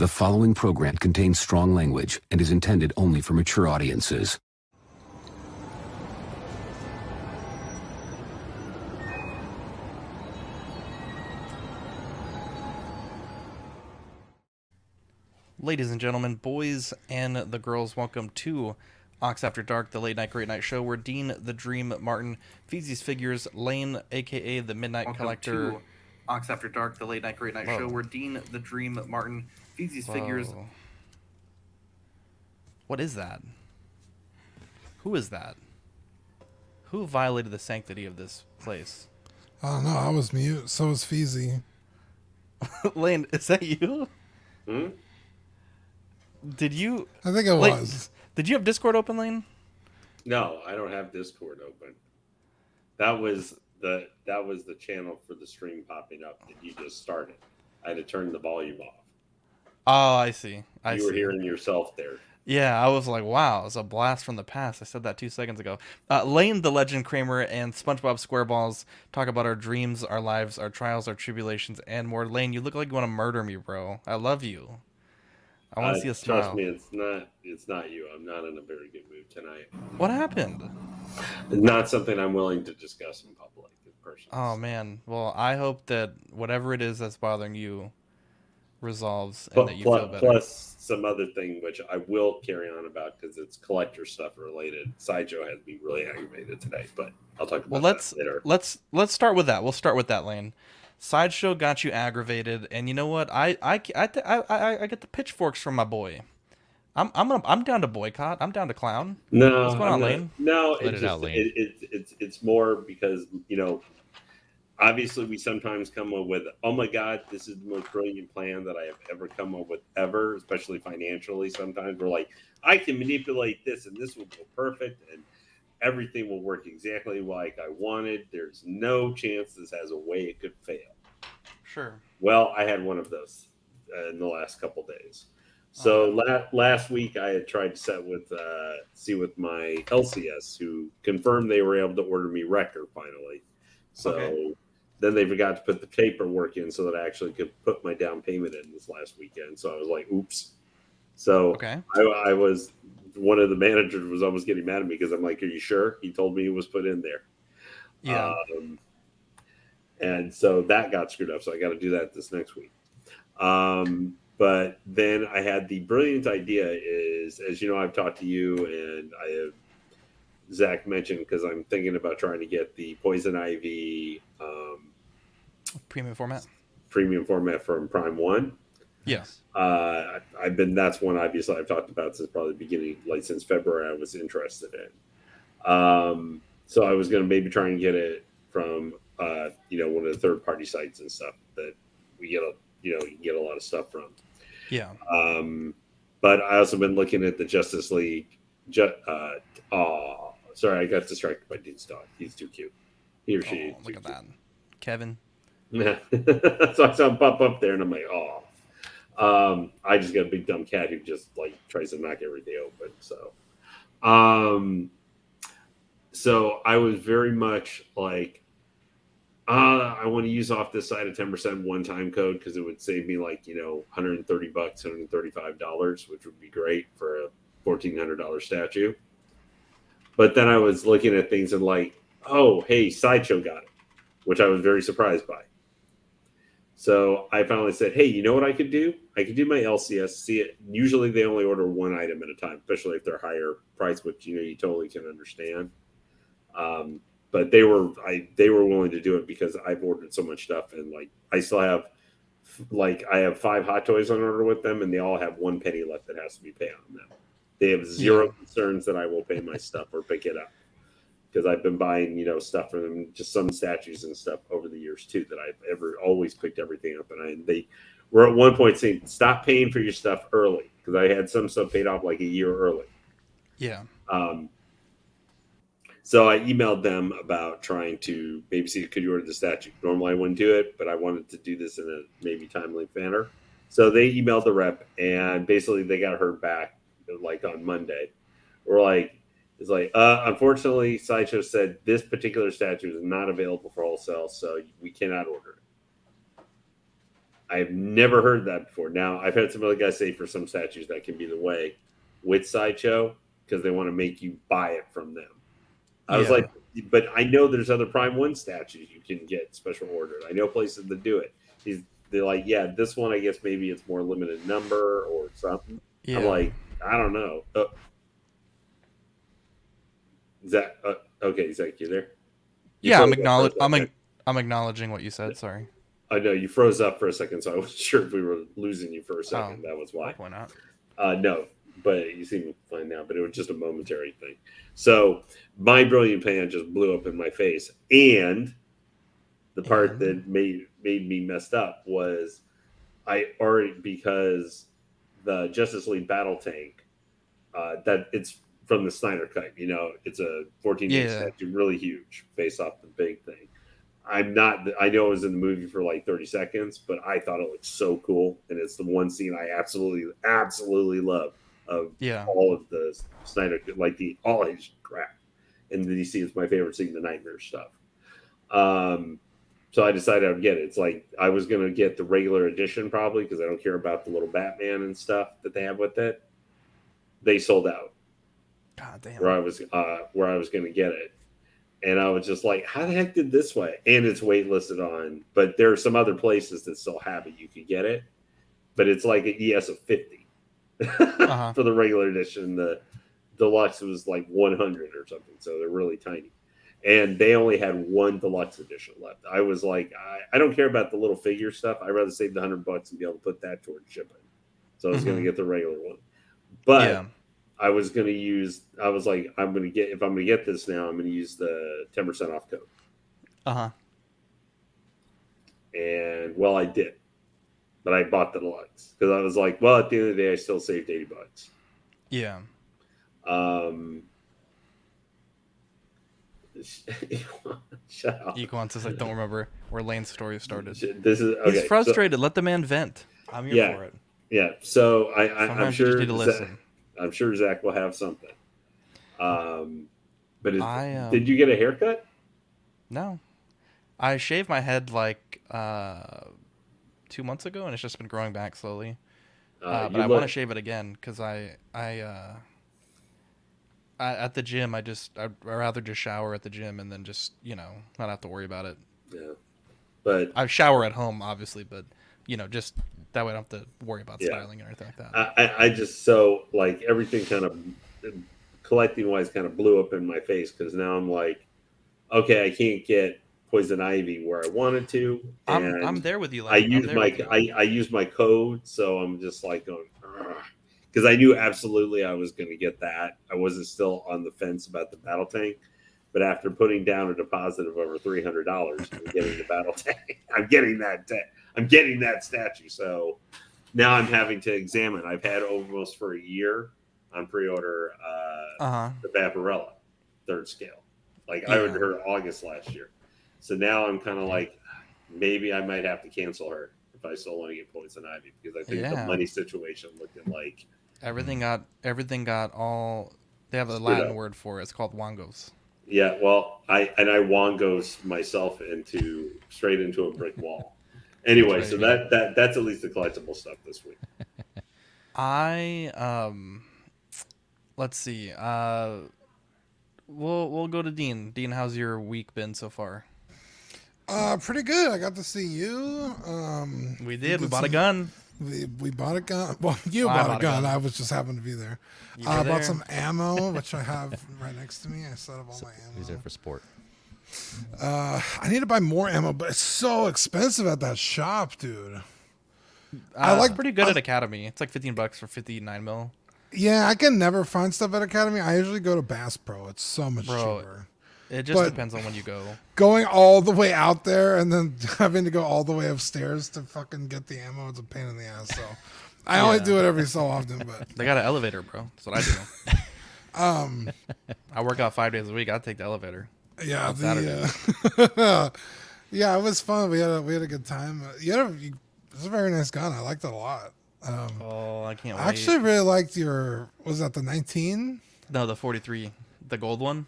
The following program contains strong language and is intended only for mature audiences. Ladies and gentlemen, boys and the girls, welcome to Ox After Dark, the late night great night show where Dean the Dream Martin feeds these figures Lane, aka the Midnight Welcome Collector. to Ox After Dark, the late night great night Whoa. show where Dean the Dream Martin feeds these figures. What is that? Who is that? Who violated the sanctity of this place? I don't know. I was mute. So was Feezy. Lane, is that you? Hmm? Did you I think it Like- was. did you have Discord open, Lane? No, I don't have Discord open. That was the that was the channel for the stream popping up that you just started. I had to turn the volume off. Oh, I see. I you see. were hearing yourself there. Yeah, I was like, wow, it's a blast from the past. I said that two seconds ago. Uh, Lane, the Legend Kramer, and SpongeBob SquareBalls talk about our dreams, our lives, our trials, our tribulations, and more. Lane, you look like you want to murder me, bro. I love you. I want Uh, to see a smile. Trust me, it's not it's not you. I'm not in a very good mood tonight. What happened? Not something I'm willing to discuss in public in person. Oh man. Well, I hope that whatever it is that's bothering you resolves and Pl- that you pl- feel better. plus some other thing which I will carry on about because it's collector stuff related. Sideshow has me really aggravated today, but I'll talk about Well, let's later. let's let's start with that. We'll start with that, Lane. Sideshow got you aggravated, and you know what? I I I I, I, I get the pitchforks from my boy. I'm I'm gonna, I'm down to boycott. I'm down to clown. No, What's going I'm on, not- Lane? No, Let it's it just out, Lane. It, it, it's it's more because you know, obviously we sometimes come up with, oh my god, this is the most brilliant plan that I have ever come up with ever, especially financially. Sometimes we're like, I can manipulate this and this will go perfect and everything will work exactly like I wanted. There's no chance this has a way it could fail. Sure. Well, I had one of those uh, in the last couple days. So la- last week I had tried to set with uh, see with my LCS who confirmed they were able to order me Wrecker finally. So Okay. Then they forgot to put the paperwork in so that I actually could put my down payment in this last weekend. So I was like, oops. So Okay. I, I was one of the managers was almost getting mad at me because I'm like, are you sure? He told me it was put in there. Yeah. Um, and so that got screwed up. So I got to do that this next week. Um, but then I had the brilliant idea is, as you know, I've talked to you and I have Zach mentioned because I'm thinking about trying to get the Poison Ivy um, Premium format. premium format from Prime One. Yes. Uh, I've been that's one obviously I've talked about since probably the beginning, like since February. I was interested in. Um, so I was going to maybe try and get it from uh, you know one of the third party sites and stuff that we get a you know you get a lot of stuff from. Yeah. Um, but I also been looking at the Justice League. Ju- uh, oh, sorry, I got distracted by Dean's dog. He's too cute. He or she. Oh, look at that, Kevin. That. so I saw him pop up there, and I'm like, oh. Um, I just got a big dumb cat who just like tries to knock everything open. So, um, so I was very much like, uh, I want to use off this side of 10% one time code because it would save me like, you know, 130 bucks, $135, which would be great for a $1,400 statue. But then I was looking at things and like, oh, hey, Sideshow got it, which I was very surprised by. So I finally said, hey, you know what I could do? I could do my LCS. See it. Usually they only order one item at a time, especially if they're higher price, which you know you totally can understand. Um, but they were I they were willing to do it because I've ordered so much stuff and like I still have like I have five hot toys on order with them and they all have one penny left that has to be paid on them. They have zero Yeah. concerns that I will pay my stuff or pick it up because I've been buying, you know, stuff for them, just some statues and stuff over years too that I've ever always picked everything up. And I they were at one point saying, "Stop paying for your stuff early," because I had some stuff paid off like a year early. Yeah. Um, so I emailed them about trying to maybe see could you order the statue. Normally I wouldn't do it, but I wanted to do this in a maybe timely manner. So they emailed the rep, and basically they got her back like on Monday. We're like, it's like, uh, unfortunately, Sideshow said this particular statue is not available for wholesale, so we cannot order it. I've never heard that before. Now I've had some other guys say for some statues that can be the way with sideshow because they want to make you buy it from them. I was like, but I know there's other Prime One statues you can get special ordered. I know places that do it. He's they're like, yeah, this one I guess maybe it's more limited number or something. Yeah. I'm like, I don't know. Uh, Zach, uh, okay, Zach, you there? You yeah, I'm up for a. I'm I'm acknowledging what you said. Sorry. I know you froze up for a second, so I wasn't sure if we were losing you for a second. Oh. that was why. Why not? Uh, no, but you seem fine now. But it was just a momentary thing. So my brilliant plan just blew up in my face, and the part And? that made made me messed up was I already because the Justice League battle tank uh, that it's from the Snyder cut. You know, it's a 14 inch Yeah. statue, really huge, based off the big thing. I'm not. I know it was in the movie for like 30 seconds, but I thought it looked so cool, and it's the one scene I absolutely, absolutely love of Yeah. all of the Snyder, like the all his crap. And the DC is my favorite scene, the nightmare stuff. Um, so I decided I would get it. It's like I was gonna get the regular edition probably because I don't care about the little Batman and stuff that they have with it. They sold out God damn. where I was uh, where I was gonna get it, and I was just like, "How the heck did this way?" And it's waitlisted on, but there are some other places that still have it. You could get it, but it's like an ES of 50 Uh-huh. for the regular edition. The deluxe was like 100 or something, so they're really tiny. And they only had one deluxe edition left. I was like, I, I don't care about the little figure stuff. I'd rather save the hundred bucks and be able to put that towards shipping. So I was going Mhm. to get the regular one, but yeah. I was going to use. I was like, I'm going to get if I'm going to get this now, I'm going to use the 10 percent off code. Uh huh. And well, I did, but I bought the deluxe because I was like, well, at the end of the day, I still saved 80 bucks. Yeah. Um, shut up. Equan says I don't remember where Lane's story started. This is okay. He's so- frustrated. Let the man vent. I'm here Yeah. for it. yeah. So I, I, you sure. need to listen. I'm sure Zach will have something. Um, but is, I, um, did you get a haircut? No. I shaved my head like uh, two months ago, and it's just been growing back slowly. Uh, you but I want to shave it again because I I, uh, I at the gym I just I'd rather just shower at the gym and then just you know not have to worry about it. Yeah. But I shower at home obviously, but you know just that way I don't have to worry about Yeah. styling or anything like that. I, I, just so like everything kind of collecting wise kind of blew up in my face because now I'm like, okay, I can't get poison ivy where I wanted to. I'm I'm there with you. Lane. I use my. I, I use my code, so I'm just like going because I knew absolutely I was going to get that. I wasn't still on the fence about the battle tank, but after putting down a deposit of over three hundred dollars, I'm getting the battle tank. I'm getting that. ta- I'm getting that statue. So now I'm having to examine. I've had almost for a year on pre-order uh, uh huh. the Vampirella third scale. Like I ordered her August last year. So now I'm kind of like, maybe I might have to cancel her if I still want to get points on Ivy because I think the money situation looking like Everything got everything got all. They have a Latin word for it. It's called wongos. yeah. Well, I and I wongos myself into straight into a brick wall. Anyway, so that that that's at least the collectible stuff this week. I um let's see. Uh we'll we'll go to Dean. Dean, how's your week been so far? Uh, pretty good. I got to see you. Um, We did. We did bought a gun. we, we bought a gun. Well, you Well, bought, bought a a gun. gun. I was just happened to be there. I were bought some ammo, which I have right next to me. I set up all my ammo. He's there ammo. for sport. Uh, I need to buy more ammo, but it's so expensive at that shop, dude. I like- pretty good I- at Academy. It's like 15 bucks for 59 mil. Yeah, I can never find stuff at Academy. I usually go to Bass Pro. It's so much Bro. cheaper. It just But- depends on when you go. Going all the way out there and then having to go all the way upstairs to fucking get the ammo is a pain in the ass. So I only do it every so often, but They got an elevator, bro. That's what I do. um, I work out 5 days a week. I take the elevator. Yeah, On the uh, yeah, it was fun. We had a we had a good time. You had a, you, it was a very nice gun. I liked it a lot. Um, Oh, I can't wait. I actually really liked your was that the 19? no, the 43, the gold one.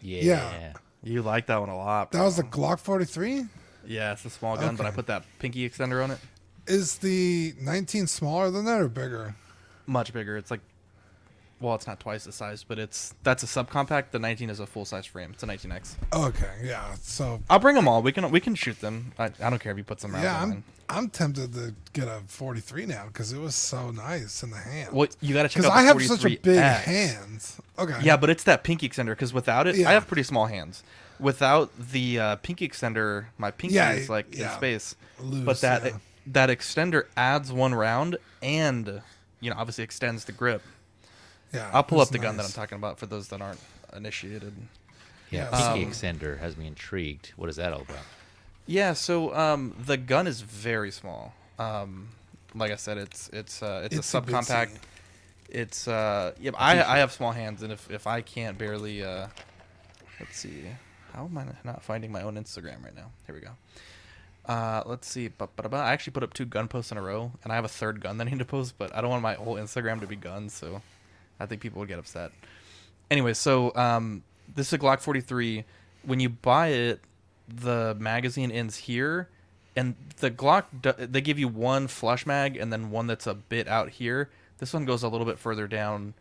Yeah. yeah. You like that one a lot. That was the. Glock 43. Yeah, it's a small gun, but I put that pinky extender on it. Is the 19 smaller than that or bigger? Much bigger. It's like, well, it's not twice the size, but it's that's a subcompact. The 19 is a full size frame. It's a 19x. Okay, yeah. So I'll bring them all. We can we can shoot them. I, I don't care if you put some rounds yeah, I'm mine. I'm tempted to get a 43 now because it was so nice in the hand. Well, you got to check Because I have such a big 43X. hands. Okay. Yeah, but it's that pinky extender because without it, Yeah. I have pretty small hands. Without the uh, pinky extender, my pinky Yeah, is like yeah. in space. Loose, but that that extender adds one round and you know obviously extends the grip. Yeah. I'll pull up the gun that I'm talking about for those that aren't initiated. Yeah, Yeah, pinky um, extender has me intrigued. What is that all about? Yeah, so um, the gun is very small. Um, like I said, it's it's uh, it's a subcompact. bitsy. It's uh, yeah, I I have small hands, and if if I can't barely uh, let's see, how am I not finding my own Instagram right now? Here we go. Uh, let's see. Ba-ba-da-ba. I actually put up two gun posts in a row, and I have a third gun that I need to post, but I don't want my whole Instagram to be guns, so I think people would get upset. Anyway, so um, this is a Glock 43. When you buy it, the magazine ends here, and the Glock they give you one flush mag and then one that's a bit out here. This one goes a little bit further down,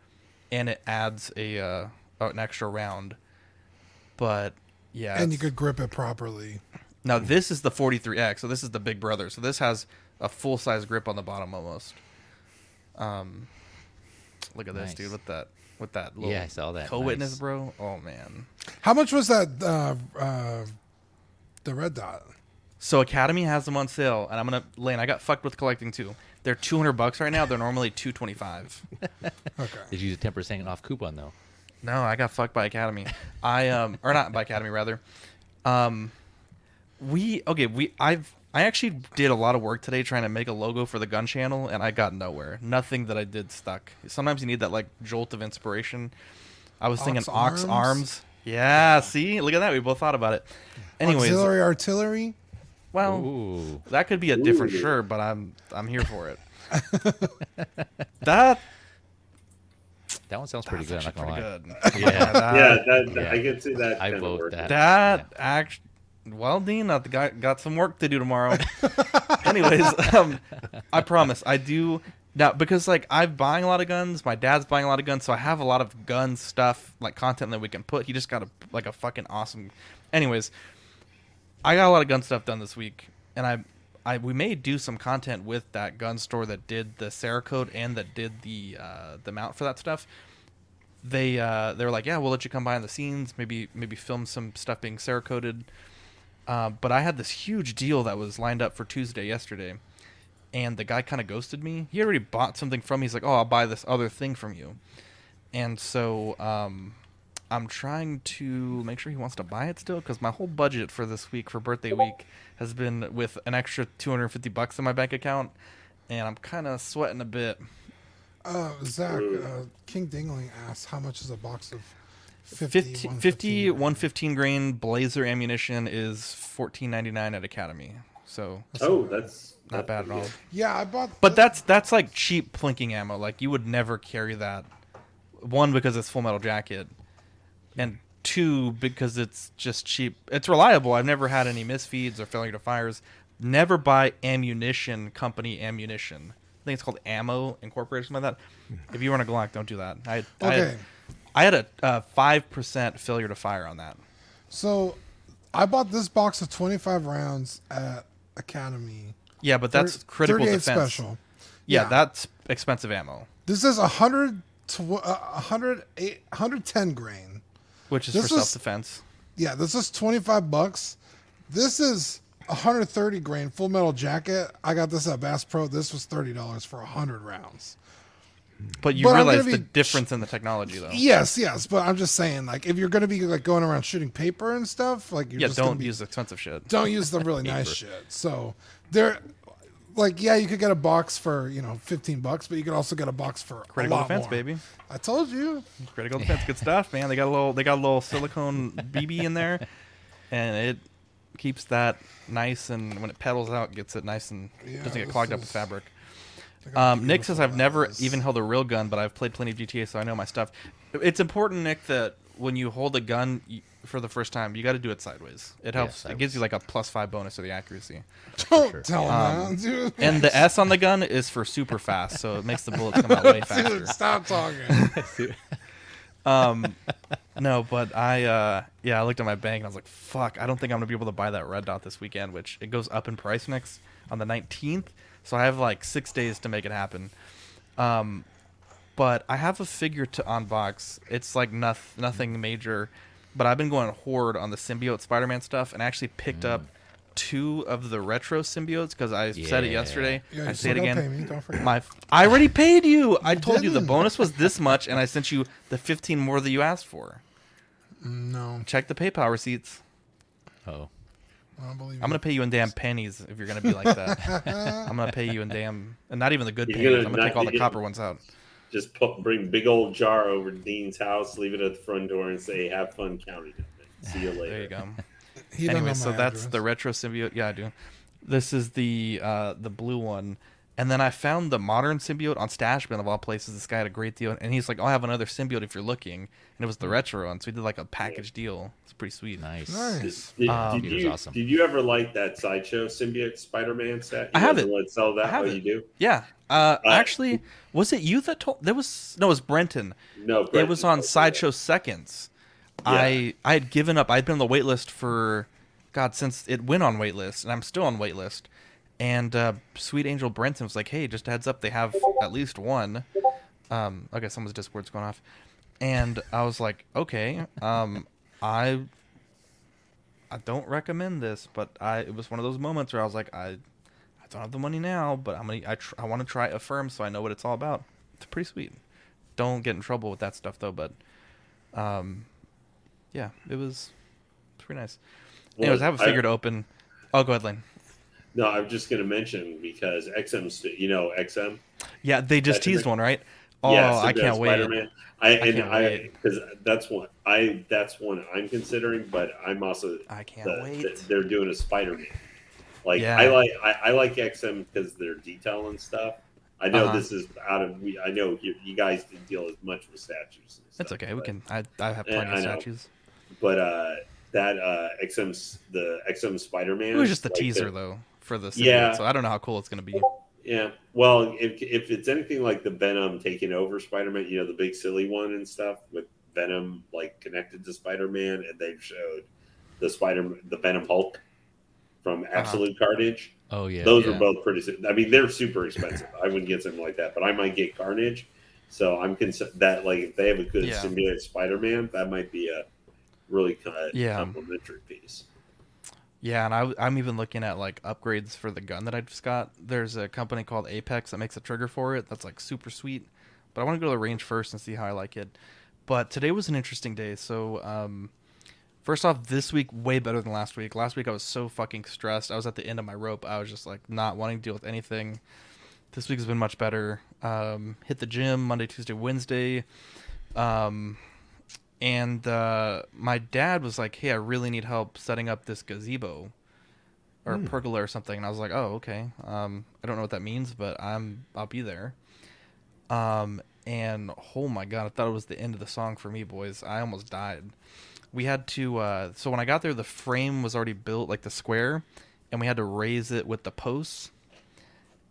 and it adds a uh, an extra round. But yeah, And you could grip it properly. now this is the 43X, so this is the big brother. So this has a full size grip on the bottom almost. Um, look at this dude with that with that little Yeah, I saw that. co-witness, Nice. bro. Oh man. How much was that? Uh, uh, the red dot. So Academy has them on sale, and I'm gonna Lane. I got fucked with collecting too. They're 200 bucks right now. They're normally 225. Okay. Did you use a ten percent off coupon though? No, I got fucked by Academy. I um or not by Academy rather. Um we okay, we I've I actually did a lot of work today trying to make a logo for the gun channel and I got nowhere. Nothing that I did stuck. Sometimes you need that like jolt of inspiration. I was thinking Ox ox arms? arms. Yeah, see? Look at that. We both thought about it. Anyways, Auxiliary artillery. well, Ooh, that could be a different Ooh. shirt, but I'm I'm here for it. that that one sounds pretty that's good. I'm not actually gonna pretty lie. good. Yeah. that- yeah, that, yeah. I can see that. I vote working. that. That act. Well, Dean, I've got got some work to do tomorrow. Anyways, um, I promise I do now because like I'm buying a lot of guns. My dad's buying a lot of guns, so I have a lot of gun stuff like content that we can put. He just got a like a fucking awesome. Anyways, I got a lot of gun stuff done this week, and I. I, we may do some content with that gun store that did the Cerakote and that did the uh, the mount for that stuff they uh, they were like, yeah, we'll let you come behind the scenes, maybe maybe film some stuff being Cerakoted. Uh, but I had this huge deal that was lined up for Tuesday yesterday, and the guy kind of ghosted me. He already bought something from me. He's like, oh, I'll buy this other thing from you, and so um, I'm trying to make sure he wants to buy it still because my whole budget for this week for birthday week has been with an extra 250 bucks in my bank account, and I'm kind of sweating a bit. Uh, Zach, uh, King Dingling asked how much is a box of 50, 50, 115 grain blazer ammunition is 14.99 at academy. So Oh, oh that's not bad at all. Yeah, I bought. but that's that's like cheap plinking ammo. Like you would never carry that. One because it's full metal jacket and two because it's just cheap. It's reliable. I've never had any misfeeds or failure to fires. Never buy ammunition company ammunition. I think it's called ammo incorporated something like that. Hmm. If you run a glock don't do that. I I Okay. I had a five percent failure to fire on that. So, I bought this box of 25 rounds at Academy. Yeah, but that's Thir- critical 38 defense. special. Yeah, Yeah. that's expensive ammo, This is 100 to uh, 100 eight- 110 grain. which is This for self defense. Yeah, this is 25 bucks. This is 130 grain full metal jacket. I got this at Bass Pro. This was $30 for 100 rounds. But you But realize gonna the difference in the technology, though. Yes, yes, but I'm just saying, like, if you're gonna be like going around shooting paper and stuff, like, you're Yeah, just gonna don't be- use expensive shit. don't use the really nice shit. So there, like, yeah, you could get a box for you know 15 bucks, but you could also get a box for Critical defense, more. baby. I told you. Critical defense, good stuff, man. They got a little, they got a little silicone BB in there, and it keeps that nice. And when it pedals out, gets it nice and Yeah, doesn't get clogged up with fabric. Look how Um, Nick says I've never is. even held a real gun, but I've played plenty of GTA, so I know my stuff. It's important, Nick, that when you hold a gun, for the first time, you got to do it sideways. It helps. it gives you like a plus five bonus to the accuracy. Don't sure. tell him that. And the S on the gun is for super fast, so it makes the bullets come out way faster. Dude, stop talking. Um, no, but I, uh, yeah, I looked at my bank and I was like, fuck, I don't think I'm gonna be able to buy that red dot this weekend, which it goes up in price next on the 19th. So I have like six days to make it happen. Um, but I have a figure to unbox. It's like noth- nothing major, but I've been going horde on the symbiote Spider-Man stuff, and I actually picked up two of the retro symbiotes because I said it yesterday. Yeah, I you say it again. don't forget. My, I already paid you. I told you the didn't. bonus was this much, and I sent you the 15 more that you asked for. No, Check the PayPal receipts. Oh, I don't believe I'm gonna pay you in damn pennies if you're gonna be like that. I'm gonna pay you in damn, and not even the good You're pennies. gonna I'm gonna take all the you're copper ones out. Just put, bring big old jar over to Dean's house, leave it at the front door, and say, "Have fun counting it." See you later. There you go. Anyway, so my that's the retro symbiote. Yeah, I do. This is the uh, the blue one, and then I found the modern symbiote on Stash Bin of all places. This guy had a great deal, and he's like, "Oh, I have another symbiote if you're looking," and it was the retro one. So we did like a package deal. It's pretty sweet. nice. Nice. Did, Um, did you awesome. did you ever like that sideshow symbiote Spider-Man set? You I have it. Let's sell that. I have oh, it. you do? Yeah. Uh, Uh, actually, was it you that told? There was no, it was Brenton. No, it was on not do Sideshow Seconds. I I had given up. I'd been on the wait list for God since it went on wait list, and I'm still on wait list. And uh, Sweet Angel Brenton was like, "Hey, just a heads up, they have at least one." Um, okay, someone's Discord's going off, and I was like, "Okay, um, I I don't recommend this, but I it was one of those moments where I was like, I I don't have the money now, but I'm gonna I tr- I want to try Affirm so I know what it's all about. It's pretty sweet. Don't get in trouble with that stuff though, but um, yeah, it was it's pretty nice. Well, Anyways, I have a figure to open. Oh, go ahead, Lane. No, I'm just going to mention because XM, you know XM. Yeah, they just That's teased big- one, right? Oh, yeah, I can't wait. Spider-Man. I, and can't I wait. because that's one I that's one I'm considering, but I'm also I can't the- wait. the- they're doing a Spider-Man. Like Yeah. I like I, I like XM because their detail and stuff. I know Uh-huh. this is out of we. I know you, you guys didn't deal as much with statues. And That's stuff, okay. We can. I I have Yeah, plenty of know. statues. But uh, that uh, XM the XM Spider-Man. It was just the like teaser though for the symbiote, Yeah. so I don't know how cool it's gonna be. Yeah. Well, if if it's anything like the Venom taking over Spider-Man, you know, the big silly one and stuff with Venom like connected to Spider-Man, and they've showed the Spider Man the Venom Hulk from uh-huh. Absolute Carnage. Oh yeah. Those yeah. are both pretty. I mean, they're super expensive. I wouldn't get something like that, but I might get Carnage. So I'm concerned that like if they have a good Yeah. symbiote Spider-Man, that might be a really kind of Yeah. complimentary piece. Yeah, and I, I'm even looking at like upgrades for the gun that I just got. There's a company called Apex that makes a trigger for it. That's like super sweet. But I want to go to the range first and see how I like it. But today was an interesting day. So, um, first off, this week way better than last week. Last week I was so fucking stressed. I was at the end of my rope. I was just like not wanting to deal with anything. This week has been much better. Um, hit the gym Monday, Tuesday, Wednesday. Um, and uh, my dad was like, "Hey, I really need help setting up this gazebo or pergola or something." And I was like, "Oh, okay. Um, I don't know what that means, but I'm I'll be there." Um, and oh my god, I thought it was the end of the song for me, boys. I almost died. We had to. Uh, so when I got there, the frame was already built, like the square, and we had to raise it with the posts.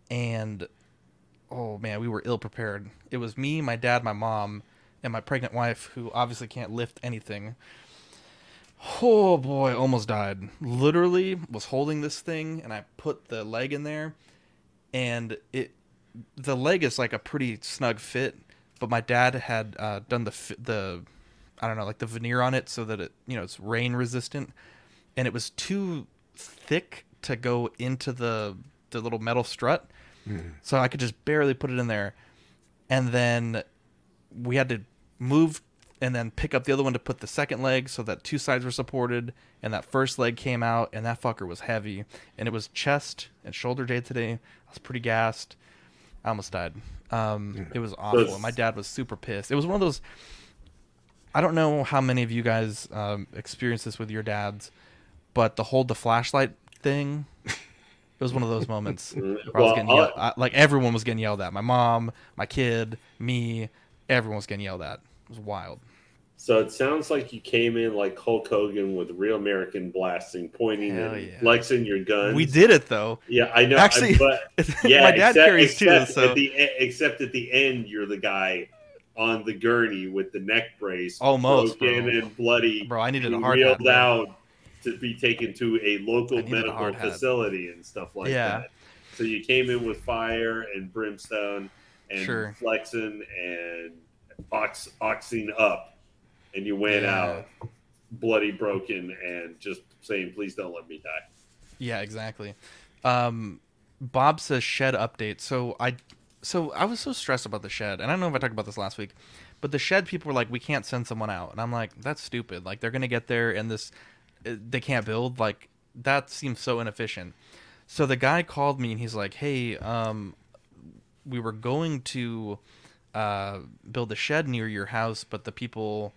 And oh man, we were ill prepared. It was me, my dad, my mom, and my pregnant wife, who obviously can't lift anything. Oh boy, almost died. Literally was holding this thing, and I put the leg in there, and it, the leg is like a pretty snug fit, but my dad had uh, done the the, I don't know, like the veneer on it so that it, you know, it's rain resistant, and it was too thick to go into the the little metal strut, so I could just barely put it in there, and then we had to move and then pick up the other one to put the second leg so that two sides were supported and that first leg came out and that fucker was heavy. And it was chest and shoulder day today. I was pretty gassed. I almost died. Um, it was awful. my dad was super pissed. It was one of those i don't know how many of you guys um, experience this with your dads but the hold the flashlight thing it was one of those moments where I was Well, getting yelled, I, like everyone was getting yelled at. My mom my kid me everyone was getting yelled at was wild So it sounds like you came in like Hulk Hogan with real American blasting, pointing Hell and yeah. flexing your gun. We did it though. Yeah, I know. Actually, but yeah, my dad except, carries too. So at the except at the end, you're the guy on the gurney with the neck brace, Almost, broken bro. and bloody, bro, I needed a hard hat. reeled out to be taken to a local I needed a medical hat. facility and stuff like Yeah. that. So you came in with fire and brimstone and Sure. flexing and ox oxing up, and you went Yeah. out bloody broken and just saying, "Please don't let me die." Yeah, exactly. Um, Bob says shed update. So I, so I was so stressed about the shed, and I don't know if I talked about this last week, but the shed people were like, we can't send someone out, and I'm like, that's stupid. Like they're gonna get there and this, uh, they can't build. Like that seems so inefficient. So the guy called me and he's like, hey, um, we were going to uh, build a shed near your house, but the people,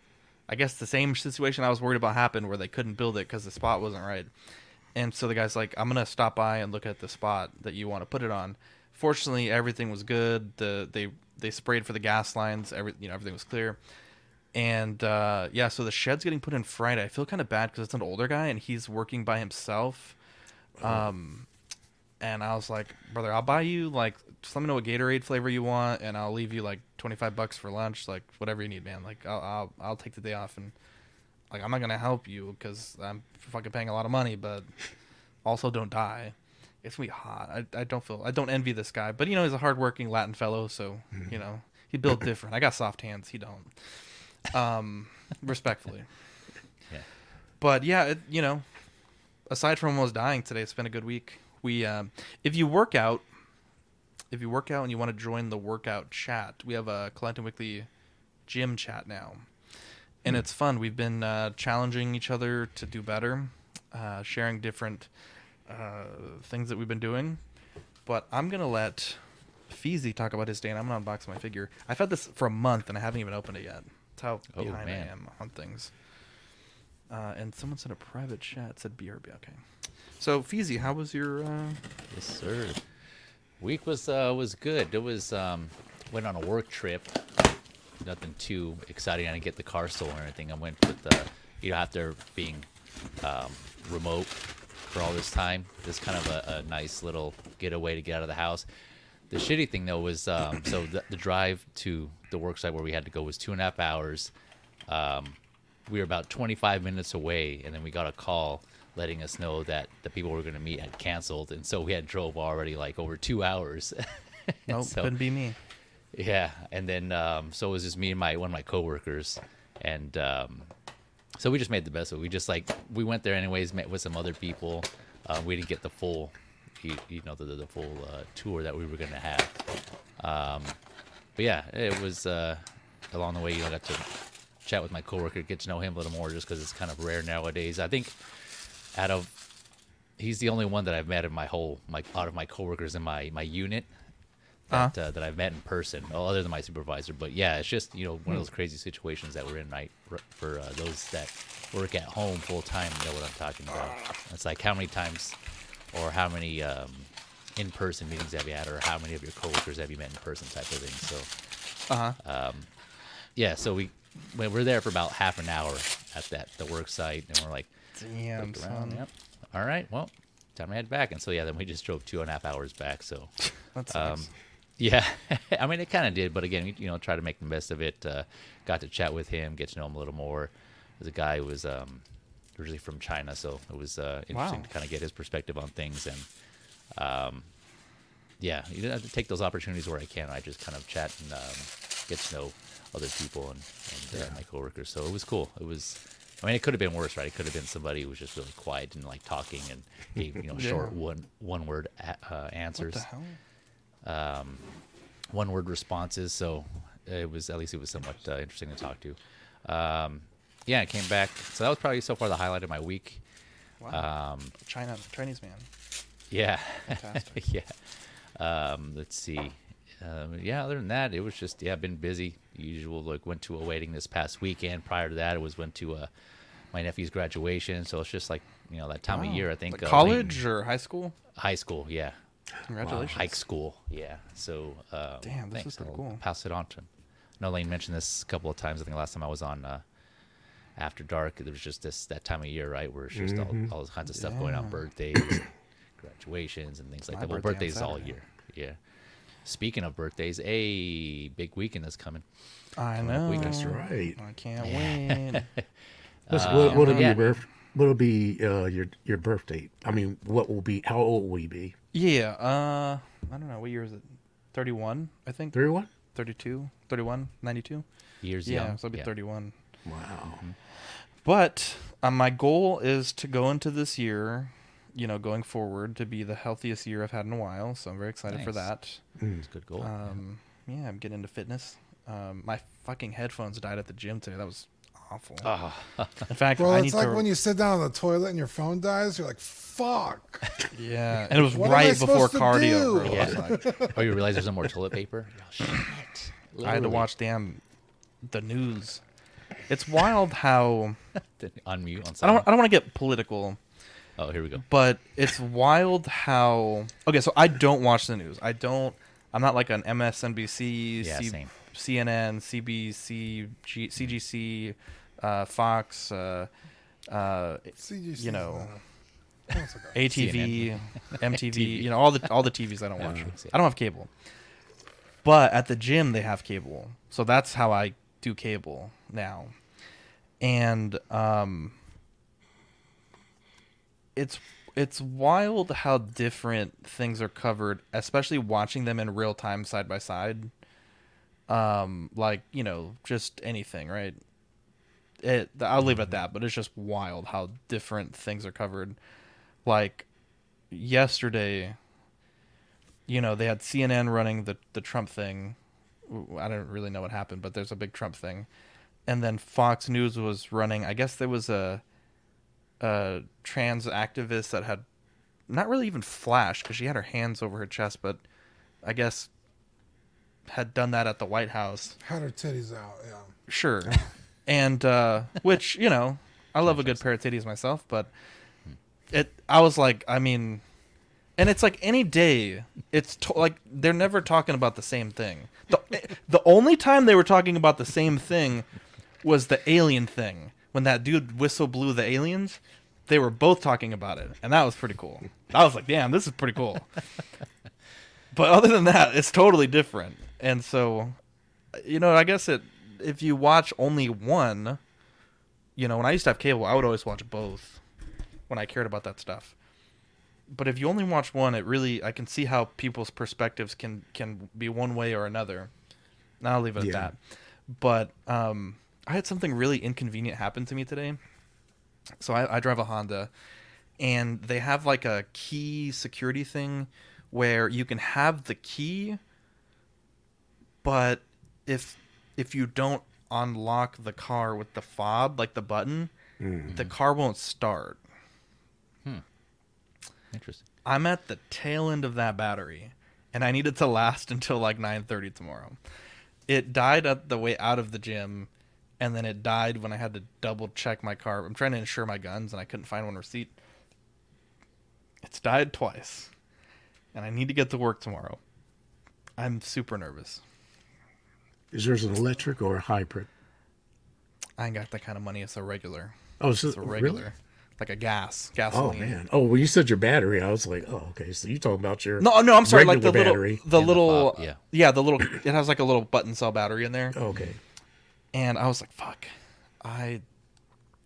I guess the same situation I was worried about happened where they couldn't build it because the spot wasn't right. And so the guy's like, I'm gonna stop by and look at the spot that you want to put it on. Fortunately, everything was good. The they they sprayed for the gas lines. Every you know everything was clear. And uh, yeah, so the shed's getting put in Friday. I feel kind of bad because it's an older guy and he's working by himself. Um, and I was like, brother, I'll buy you like just let me know what Gatorade flavor you want, and I'll leave you like twenty five bucks for lunch, like whatever you need, man. Like I'll I'll, I'll take the day off and like I'm not gonna help you because I'm fucking paying a lot of money, but also don't die. It's gonna be hot. I, I don't feel I don't envy this guy, but you know he's a hardworking Latin fellow, so you know he built different. I got soft hands, he don't. Um, respectfully. Yeah. But yeah, it, you know, aside from almost dying today, it's been a good week. We, um, if you work out, if you work out and you want to join the workout chat, we have a Clinton Weekly gym chat now, and it's fun. We've been uh, challenging each other to do better, uh, sharing different uh, things that we've been doing. But I'm gonna let Feezy talk about his day, and I'm gonna unbox my figure. I've had this for a month, and I haven't even opened it yet. That's how Oh, behind man. I am on things. Uh, and someone said a private chat said BRB. Okay. So Feezy, how was your? Uh... Yes, sir. Week was uh, was good. It was um, went on a work trip. Nothing too exciting. I didn't get the car stolen or anything. I went with the you know after being um, remote for all this time. This kind of a, a nice little getaway to get out of the house. The shitty thing though was um, so the, the drive to the work site where we had to go was two and a half hours. Um, we were about 25 minutes away, and then we got a call letting us know that the people we were going to meet had canceled, and so we had drove already like over two hours. Nope, So- couldn't be me. yeah, and then um, so it was just me and my one of my coworkers, and um, so we just made the best of it. We just like we went there anyways, met with some other people. Uh, we didn't get the full, you, you know, the the, the full uh, tour that we were gonna have. Um, but yeah, it was uh, along the way. You know, got to chat with my coworker, get to know him a little more, just because it's kind of rare nowadays. I think out of he's the only one that I've met in my whole my out of my coworkers in my my unit that uh, that I've met in person, other than my supervisor. But yeah, it's just you know one of those crazy situations that we're in. Right for uh, those that work at home full time know what I'm talking about. It's like how many times or how many um, in person meetings have you had, or how many of your coworkers have you met in person, type of thing. So Uh huh. yeah, so we we we're there for about half an hour at that the work site, and we're like Damn, son. Yep. All right. Well, time to head back. And so yeah, then we just drove two and a half hours back. So That um, yeah, I mean it kind of did, but again, you know, try to make the best of it. Uh, got to chat with him, get to know him a little more. There's a guy who was um, originally from China, so it was uh, interesting Wow. to kind of get his perspective on things and. Um, yeah, you have to take those opportunities where I can. I just kind of chat and um, get to know other people and, and uh, my coworkers. So it was cool. It was. I mean, it could have been worse, right? It could have been somebody who was just really quiet and like talking and gave you know Yeah. short one one word a- uh, what answers, the hell? one word responses. So it was at least it was somewhat uh, interesting to talk to. Um, yeah, I came back. So that was probably so far the highlight of my week. Wow. Um, China, Chinese man. Yeah. Yeah. Um, let's see. Um, yeah, other than that, it was just yeah, been busy. Usual like went to a wedding this past weekend. Prior to that, it was went to uh, my nephew's graduation. So it's just like you know that time Wow. of year. I think Like uh, college or high school. high school. Yeah, Congratulations. high school. Yeah. So um, Damn, this thanks. is I'll cool. Pass it on to. him. Know Lane mentioned this a couple of times. I think last time I was on uh, after dark. There was just this that time of year, right, where it's just Mm-hmm. all, all kinds of stuff going on, birthdays, graduations, and things like My that. Well, birthdays all year. Yeah. Speaking of birthdays, a big weekend is coming. I Coming up know. weekend. That's right. I can't wait. What's, Uh, what, what'll be yeah. your birth? What'll be uh, your your birth date? I mean, what will be? How old will you be? yeah. Uh, I don't know. What year is it? 31, I think. Thirty one. 32, 31, 92. Years Yeah, young. so I'll be 31. Wow. But uh, my goal is to go into this year, you know, going forward to be the healthiest year I've had in a while. So I'm very excited for that. It's a good goal. Um, yeah, I'm getting into fitness. Um, my fucking headphones died at the gym today. That was awful. Ah, In fact, Bro, I it's need like to. when you sit down on the toilet and your phone dies. You're like, "Fuck." yeah, and it was What right before cardio. Bro. Yeah. like- oh, you realize there's no more toilet paper? Oh, shit. I had to watch damn the news. It's wild how Unmute on I don't. I don't want to get political, Oh, here we go. but it's wild how. Okay, so I don't watch the news. I don't. I'm not like an MSNBC, Yeah, C- same. CNN, CBC, G, CGC, uh, Fox, uh, uh, CGC 's you know, not- That's okay. ATV, MTV, you know, all the all the TVs I don't watch. I don't have cable. But at the gym they have cable. So that's how I do cable now. And um it's it's wild how different things are covered, especially watching them in real time side by side. Um like, you know, just anything, right? It I'll leave it at that, but it's just wild how different things are covered. Like yesterday, you know, they had CNN running the the Trump thing. I don't really know what happened, but there's a big Trump thing, and then Fox News was running. I guess there was a a trans activist that had not really even flashed because she had her hands over her chest, but I guess had done that at the White House. Had her titties out. Yeah. Sure. and uh which, you know, I love a good pair of titties myself, but it I was like, I mean and it's like any day, it's to, like they're never talking about the same thing. The the only time they were talking about the same thing was the alien thing. When that dude whistle blew the aliens, they were both talking about it, and that was pretty cool. I was like, "Damn, this is pretty cool." but other than that, it's totally different. And so, you know, I guess it if you watch only one, you know, when I used to have cable, I would always watch both when I cared about that stuff. But if you only watch one, it really I can see how people's perspectives can can be one way or another. And I'll leave it at that. But um, I had something really inconvenient happen to me today. So I, I drive a Honda, and they have like a key security thing where you can have the key, but if if you don't unlock the car with the fob, like the button, the mm-hmm. car won't start. Hmm. Interesting. I'm at the tail end of that battery, and I need it to last until like 9:30 tomorrow. It died at the way out of the gym, and then it died when I had to double check my car. I'm trying to insure my guns, and I couldn't find one receipt. It's died twice, and I need to get to work tomorrow. I'm super nervous. Is yours an electric or a hybrid? I ain't got that kind of money. It's a regular. Oh, it's, It's a really? regular, like a gas, gasoline. Oh gasoline. man. Oh, when you said your battery, I was like, oh, okay. So you talking about your No, no, I'm sorry. Like the regular little, battery. the And the little, yeah. yeah, the little. It has like a little button cell battery in there. Okay. And I was like, fuck, I,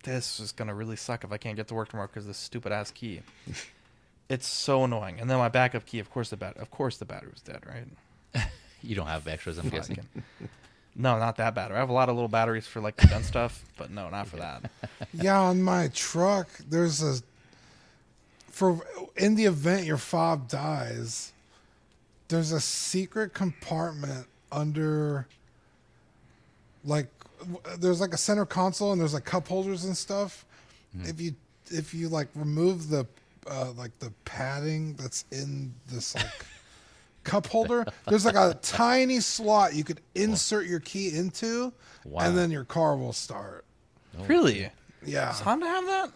this is going to really suck if I can't get to work tomorrow because this stupid ass key. it's so annoying. And then my backup key, of course, the bat, of course, the battery was dead, right? You don't have extras, I'm guessing. Fucking- No, not that battery. I have a lot of little batteries for like the gun stuff, but no, not for that. Yeah, on my truck, there's a for in the event your fob dies, there's a secret compartment under like w- there's like a center console and there's like cup holders and stuff. If you if you like remove the uh, like the padding that's in this like cup holder, there's like a tiny slot you could insert your key into, Wow. and then your car will start. really? Yeah. Does Honda have that?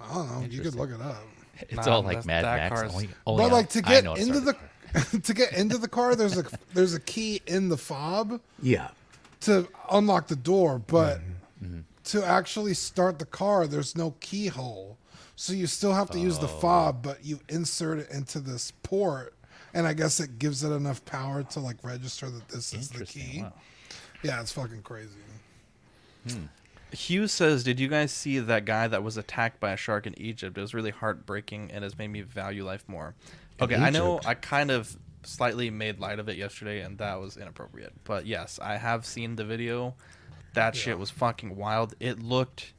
I don't know. You could look it up. It's Nah, all like Mad Max. Only, only but I- like to get into the to get into the car, there's a there's a key in the fob Yeah. To unlock the door. But mm-hmm. Mm-hmm. to actually start the car, there's no keyhole. So you still have to use the oh. fob, but you insert it into this port, and I guess it gives it enough power to like register that this is the key. Wow. Yeah, it's fucking crazy. Hmm. Hugh says, "Did you guys see that guy that was attacked by a shark in Egypt? It was really heartbreaking and has made me value life more." Okay, I know I kind of slightly made light of it yesterday, and that was inappropriate. But yes, I have seen the video. That shit was fucking wild. It looked.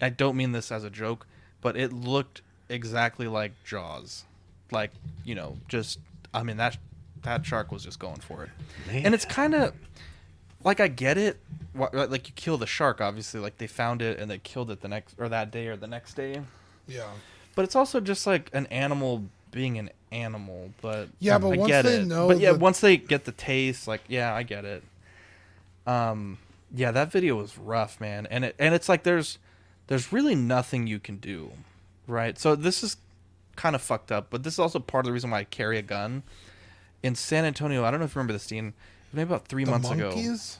I don't mean this as a joke, but it looked exactly like Jaws, like you know, just. I mean that that shark was just going for it, and it's kind of like I get it. Like you kill the shark, obviously. Like they found it and they killed it the next or that day or the next day. Yeah. But it's also just like an animal being an animal. But Yeah, but I once get they it. know but yeah, that- once they get the taste, like yeah, I get it. Um, yeah, that video was rough, man, and it and it's like there's there's really nothing you can do, right? So this is kind of fucked up, but this is also part of the reason why I carry a gun. In San Antonio, I don't know if you remember this, Dean. Maybe about three The months ago. monkeys?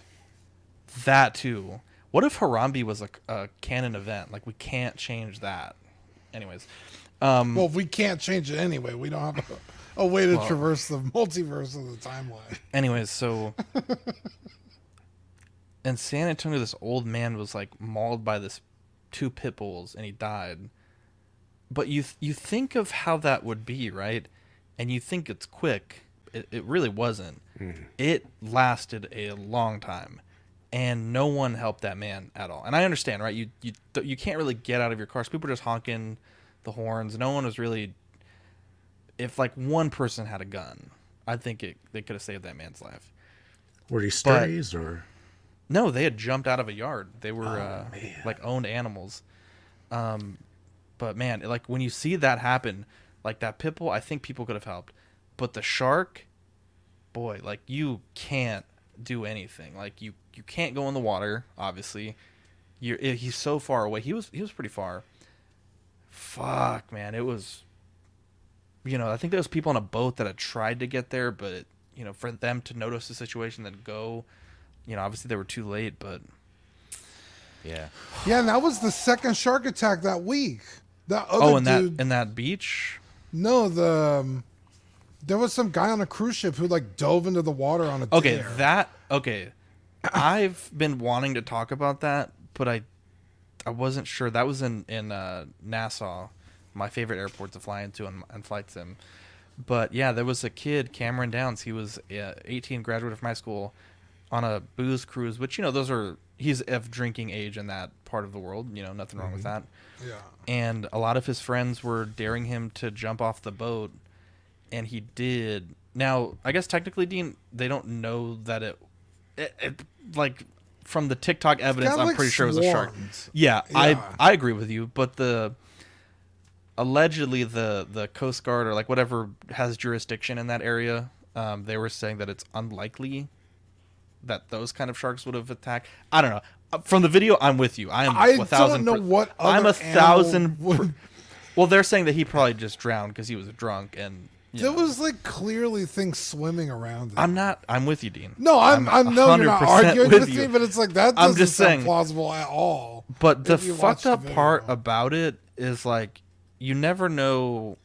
That too. What if Harambe was a, a canon event? Like we can't change that. Anyways, um, Well, we can't change it anyway. We don't have a, a way to Well- traverse the multiverse of the timeline. anyways, so in San Antonio, this old man was like mauled by this two pit bulls, and he died. But you you think of how that would be, right? And you think it's quick. It, it really wasn't. It lasted a long time, and no one helped that man at all. And I understand, right? You you you can't really get out of your cars. People are just honking the horns. No one was really. If like one person had a gun, I think it they could have saved that man's life. Were he strays or? No, they had jumped out of a yard. They were Oh, uh, like owned animals. Um, but man, like when you see that happen, like that pit bull, I think people could have helped. But the shark, boy, like you can't do anything. Like you you can't go in the water. Obviously, you're eh, he's so far away. He was he was pretty far. Fuck, man, it was. You know, I think there was people on a boat that had tried to get there, but you know, for them to notice the situation and go, you know, obviously they were too late, but Yeah. Yeah, and that was the second shark attack that week. That other oh, and that dude. and that beach. no, the um, there was some guy on a cruise ship who like dove into the water on a Okay, dare. that okay. I've been wanting to talk about that, but I I wasn't sure. That was in in uh, Nassau, my favorite airport to fly into on, on flight sim. But yeah, there was a kid, Cameron Downs. He was uh, 18, graduated from high school, on a booze cruise. Which you know, those are he's of drinking age in that part of the world. You know, nothing wrong with that. yeah. and a lot of his friends were daring him to jump off the boat and he did now i guess technically dean they don't know that it, it, it like from the tiktok evidence i'm like pretty sure it was a shark. Yeah, Yeah. i i agree with you but the allegedly the the coast guard or like whatever has jurisdiction in that area um, they were saying that it's unlikely that those kind of sharks would have attacked. I don't know. Uh, from the video i'm with you. I am I a thousand don't know per- what i'm a thousand per- well they're saying that he probably just drowned because he was a drunk and There know. was like clearly things swimming around. It. i'm not i'm with you dean no, I'm. I'm, no, you're not arguing with, you. me, but it's like that I'm just sound saying- plausible at all. But the if you watch fucked up video. part about it is like you never know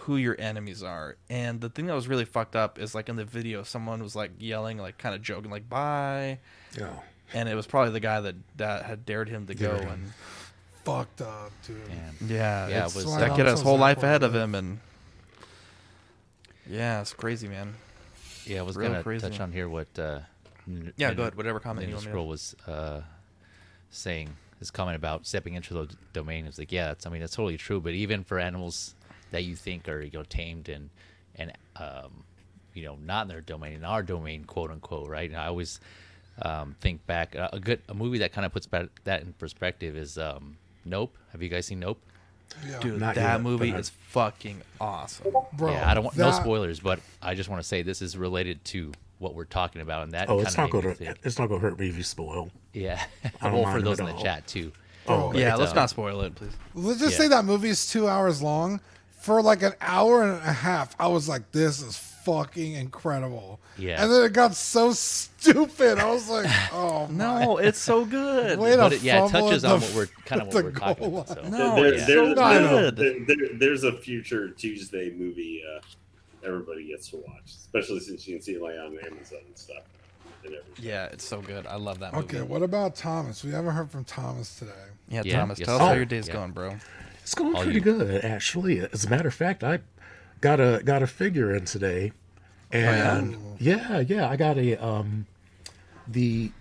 who your enemies are. And the thing that was really fucked up is like in the video someone was like yelling like kind of joking like bye Yeah. and it was probably the guy that that had dared him to go Yeah. and Fucked up, dude. Damn. yeah, Yeah, it was, that kid has whole life ahead of him. him and yeah, it's crazy, man. Yeah, I was Real gonna crazy. touch on here what. Uh, N- Yeah, Ninja- go ahead. Whatever comment you Ninja want to- Squirrel was uh, saying his comment about stepping into the domain is like, yeah, that's, I mean, that's totally true. But even for animals that you think are you know tamed and and um, you know not in their domain, in our domain, quote unquote, right? And I always um, think back a, a good a movie that kind of puts that in perspective is um, Nope. Have you guys seen Nope? Yeah. Dude, Not that yet, movie but I- is fucking awesome. Bro, yeah, I don't want no that- spoilers, but I just want to say this is related to what we're talking about, and that Oh, it's not going to. think. It's not going to hurt me if you spoil. Yeah, don't well, mind for them those at in the all. chat too. Oh, okay. Yeah, let's uh, not spoil it, please. Let's just Yeah. say that movie is two hours long. For like an hour and a half, I was like, "This is fucking incredible. Yeah. And then it got so stupid. I was like, oh my. No, it's so good. Way to But it, yeah, it touches on the- what we're kind of what we're talking goal about. So. No, There- it's there- so there- good. there- there- there's a future Tuesday movie uh, everybody gets to watch, especially since you can see it like on Amazon and stuff and. Yeah, it's so good. I love that movie. Okay, what about Thomas? We haven't heard from Thomas today. Yeah, Yeah, Thomas, yes, tell us how your day's Yeah. going, bro. It's going All pretty you. good, actually. As a matter of fact, I got a got a figure in today, and yeah, yeah, I got a um, the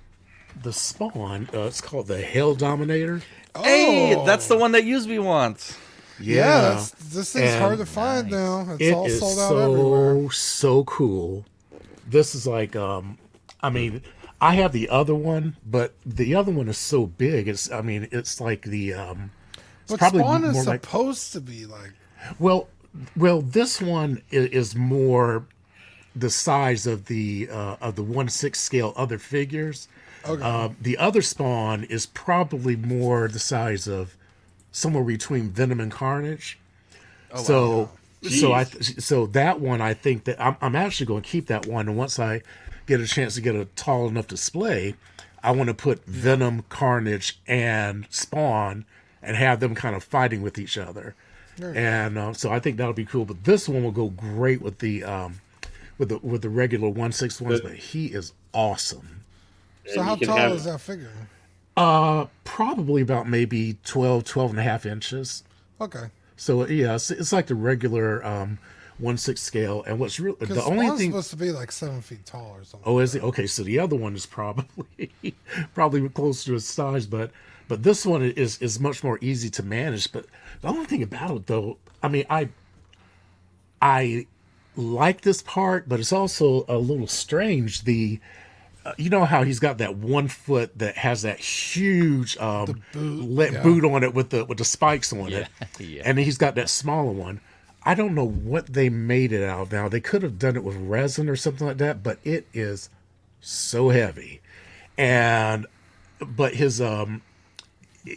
the spawn. Uh, it's called the Hell Dominator. Hey, Oh. that's the one that Usby wants. Yeah, that's, this thing's And hard to find Nice. now. It's It all is sold out everywhere. so so cool. This is like um, I mean, I have the other one, but the other one is so big. It's I mean, it's like the um, it's But probably Spawn is more like supposed to be like Well, well, this one is, is more the size of the uh, of the one six scale other figures. okay. Uh, the other spawn is probably more the size of somewhere between Venom and Carnage. Oh, so, so I th- so that one I think that I'm, I'm actually going to keep that one. And once I get a chance to get a tall enough display, I want to put Venom, Carnage, and Spawn and have them kind of fighting with each other. And uh, so I think that'll be cool. But this one will go great with the um, with the with the regular one six ones. But- But he is awesome. so how tall have- is that figure? Uh, probably about maybe 12, 12 and a half inches. Okay. So yeah, it's, it's like the regular um one six scale. And what's real Because the only thing. supposed to be like seven feet tall or something. Oh, is it okay? So the other one is probably probably close to his size, but but this one is is much more easy to manage. But the only thing about it, though, I mean, I I like this part, but it's also a little strange. The uh, you know how he's got that one foot that has that huge um boot, let yeah. boot on it with the with the spikes on it, yeah. and he's got that smaller one. I don't know what they made it out of now. They could have done it with resin or something like that, but it is so heavy. And but his um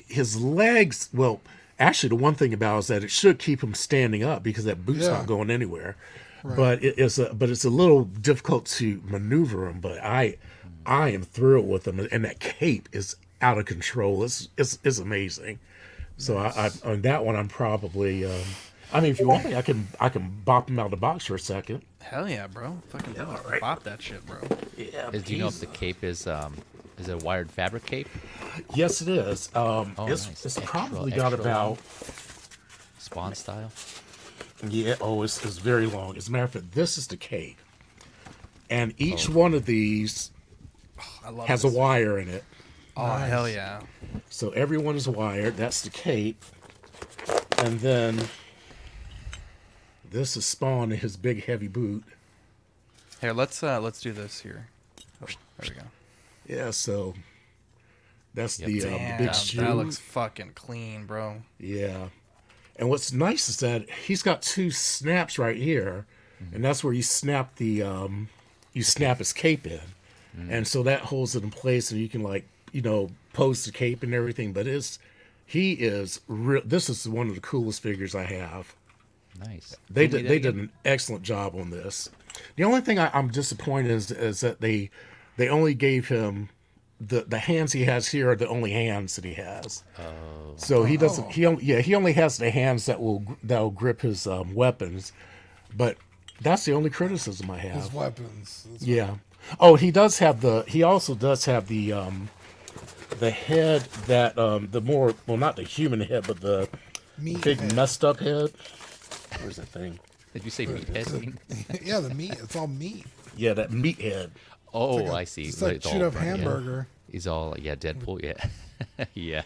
his legs, well, actually the one thing about it is that it should keep him standing up because that boot's Yeah. not going anywhere. But it is a but it's a little difficult to maneuver him, but I I am thrilled with him and that cape is out of control. It's it's, it's amazing. So I, I on that one I'm probably um I mean if you want me I can I can bop him out of the box for a second. Hell yeah, bro. Fucking do it. Pop that shit, bro. Yeah. Is, do you know if the cape is um is it a wired fabric cape? Yes, it is. Um, Oh, it's, nice. it's Extra- probably got extra about Spawn style? yeah. Oh, it's, it's very long. As a matter of fact, this is the cape, and each one of these I love has a wire in it. Oh hell yeah. So every one is wired. That's the cape, and then this is Spawn in his big heavy boot. Here, let's uh let's do this here. Oh, there we go. Yeah. So that's Yep. the, um, the big shoe. that looks fucking clean, bro. Yeah. And what's nice is that he's got two snaps right here, and that's where you snap the um you snap his cape in. And so that holds it in place and you can like, you know, pose the cape and everything, but it's he is real this is one of the coolest figures I have. Nice. They did they did an excellent job on this. The only thing I, I'm disappointed is is that they they only gave him the the hands he has here are the only hands that he has. Oh. So he doesn't. He only yeah he only has the hands that will that will grip his um, weapons, but that's the only criticism I have. His weapons. That's Yeah. Oh, he does have the. He also does have the um, the head that um the more well not the human head but the Meat big head. messed up head. Where's that thing? Did you say meathead? yeah, the meat. It's all meat. Yeah, that meat head. Oh, Like a- I see. It's Like like it's all chewed up front, yeah. hamburger. He's all yeah, Deadpool. Yeah, yeah.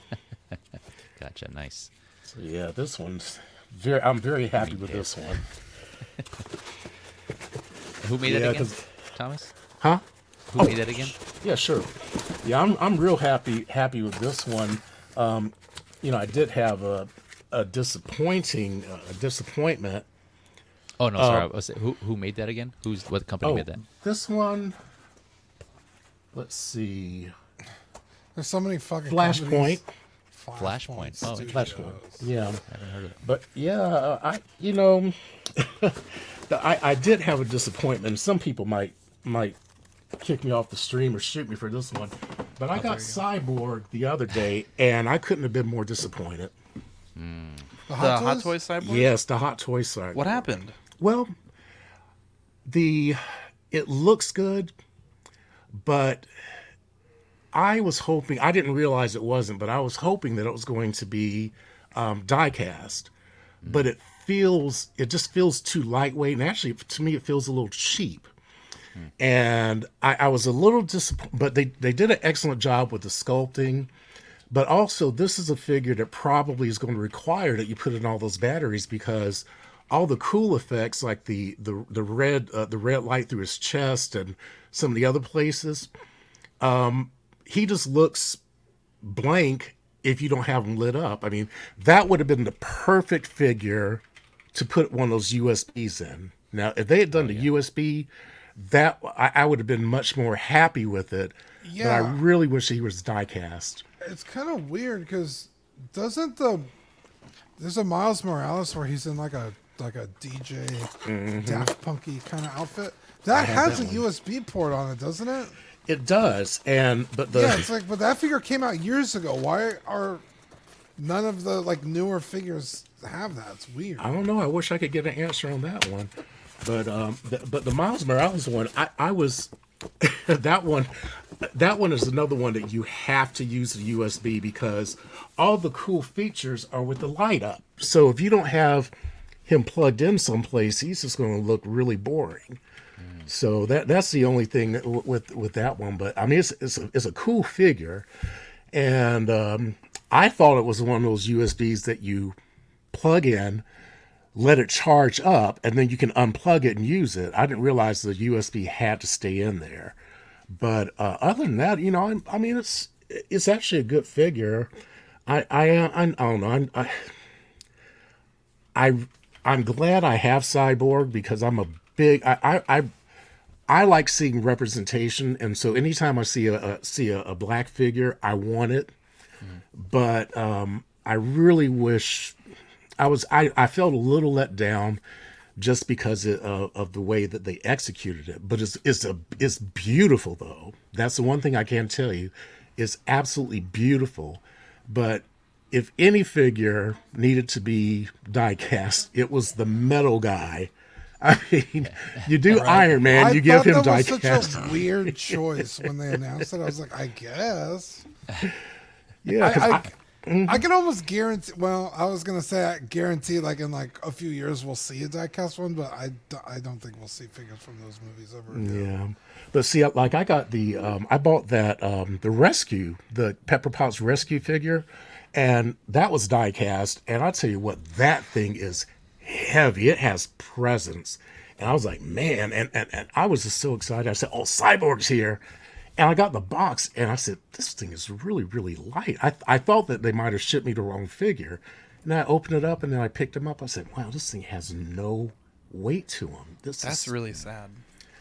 gotcha. Nice. So yeah, this one's very. I'm very happy with this one. Who made Yeah, that again? 'cause- Thomas. Huh? Who made that again? Yeah, sure. Yeah, I'm I'm real happy happy with this one. Um, you know, I did have a a disappointing uh, disappointment. Oh no, sorry. I was, who who made that again? Who's what company Oh, made that? this one. Let's see. There's so many fucking Flashpoint. companies. Flashpoint. Oh, Studios. Flashpoint. Yeah. I haven't heard of it. But yeah, uh, I you know, I, I did have a disappointment. Some people might might kick me off the stream or shoot me for this one, but I oh, got Cyborg the other day, and I couldn't have been more disappointed. Hmm. The The Hot Hot Toys? Toy Cyborg. Yes, the Hot Toy side. What happened? Well, the it looks good, but I was hoping I didn't realize it wasn't, but I was hoping that it was going to be um, die cast. But it feels it just feels too lightweight, and actually to me it feels a little cheap. And I, I was a little disappointed, but they they did an excellent job with the sculpting. But also, this is a figure that probably is going to require that you put in all those batteries because all the cool effects, like the the the red uh, the red light through his chest and some of the other places, um, he just looks blank if you don't have him lit up. I mean, that would have been the perfect figure to put one of those USBs in. Now, if they had done the USB, that I, I would have been much more happy with it. Yeah, But I really wish he was diecast. It's kind of weird because doesn't the there's a Miles Morales where he's in like a like a DJ Daft Punky kind of outfit that has a USB port on it, doesn't it? It does, and but the yeah, it's like, but that figure came out years ago. Why are none of the like newer figures have that? It's weird. I don't know. I wish I could get an answer on that one. But um, the, but the Miles Morales one, I, I was that one. That one is another one that you have to use the USB because all the cool features are with the light up. So if you don't have him plugged in someplace, he's just going to look really boring. So that that's the only thing that- with with that one. But I mean, it's it's a, it's a cool figure, and um, I thought it was one of those USBs that you plug in, let it charge up, and then you can unplug it and use it. I didn't realize the USB had to stay in there. But uh, other than that, you know, I, I mean, it's it's actually a good figure. I I I, I don't know. I'm, I I I'm glad I have Cyborg because I'm a big I I. I I like seeing representation, and so anytime I see a, a see a, a black figure, I want it. But um, I really wish I was. I, I felt a little let down just because it, uh, of the way that they executed it. But it's it's a it's beautiful though. That's the one thing I can tell you. It's absolutely beautiful. But if any figure needed to be die cast, it was the metal guy. I mean, you do Iron Man, I you give thought him that die was such a weird choice when they announced it. I was like, I guess. Yeah, 'cause I, I- I, I can almost guarantee. Well, I was gonna say I guarantee, like in like a few years, we'll see a diecast one, but I, I don't think we'll see figures from those movies ever. again. Yeah, but see, like I got the, um, I bought that um, the rescue, the Pepper Potts rescue figure, and that was diecast. And I tell you what, that thing is heavy. It has presence, and I was like, man, and and, and I was just so excited. I said, oh, Cyborg's here. And I got the box, and I said, "This thing is really, really light." I, I thought that they might have shipped me the wrong figure, and I opened it up, and then I picked him up. I said, "Wow, this thing has no weight to him. This That's is really sad.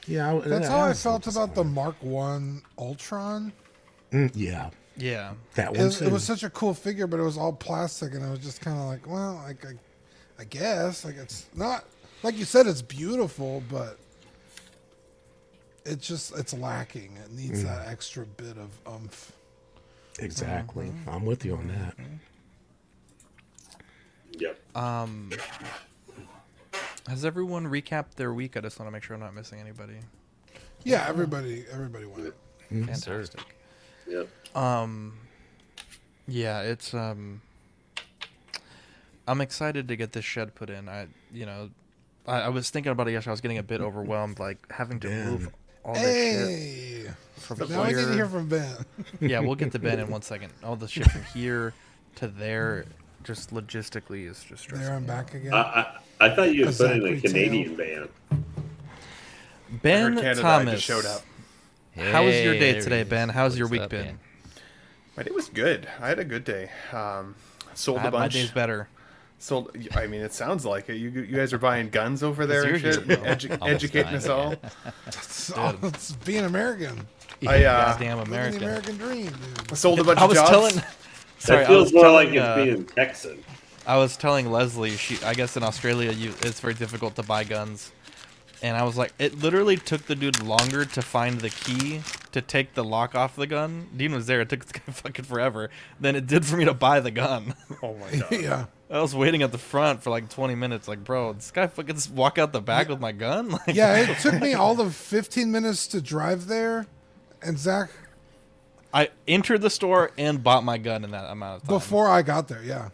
yeah." I- That's how I was so felt about the Mark One Ultron. Mm, yeah, Yeah. that It one was, too. it was such a cool figure, but it was all plastic, and I was just kind of like, well, like I, I guess like it's not like you said, it's beautiful, but it's just it's lacking. It needs that extra bit of umph. exactly. Mm-hmm. I'm with you on that. Yep. Um, has everyone recapped their week? I just want to make sure I'm not missing anybody. Yeah, everybody, everybody went. Fantastic. Yep. Um, yeah, it's um. I'm excited to get this shed put in. I, you know, I, I was thinking about it yesterday. I was getting a bit overwhelmed, like having to move all this shit Hey, from now I here. need to hear from Ben. yeah, we'll get to Ben in one second. All the shit from here to there, just logistically, is just stressful. there I'm back again. I, I, I thought you A had put in a Canadian band. Ben Heard Canada Thomas showed up. How was your Hey, day today, Ben? How's your week up, been? man? My day was good. I had a good day. Um, sold I, a bunch. my bunch. day's better. Sold. I mean, it sounds like it. You you guys are buying guns over there and shit, edu- educating us all. it's, oh, it's being American. I uh, Goddamn American. the American dream, I dude. sold a bunch I of was jobs. telling. Sorry, that I was feels more like telling, it's uh, being Texan. I was telling Leslie. She, I guess in Australia, you it's very difficult to buy guns. And I was like, it literally took the dude longer to find the key to take the lock off the gun. Dean was there. It took this guy fucking forever than it did for me to buy the gun. Oh my god. yeah. I was waiting at the front for like 20 minutes. Like, bro, this guy fucking just walk out the back with my gun. Like, Yeah, it took me all of 15 minutes to drive there, and Zach I entered the store and bought my gun in that amount of time. before I got there. Yeah.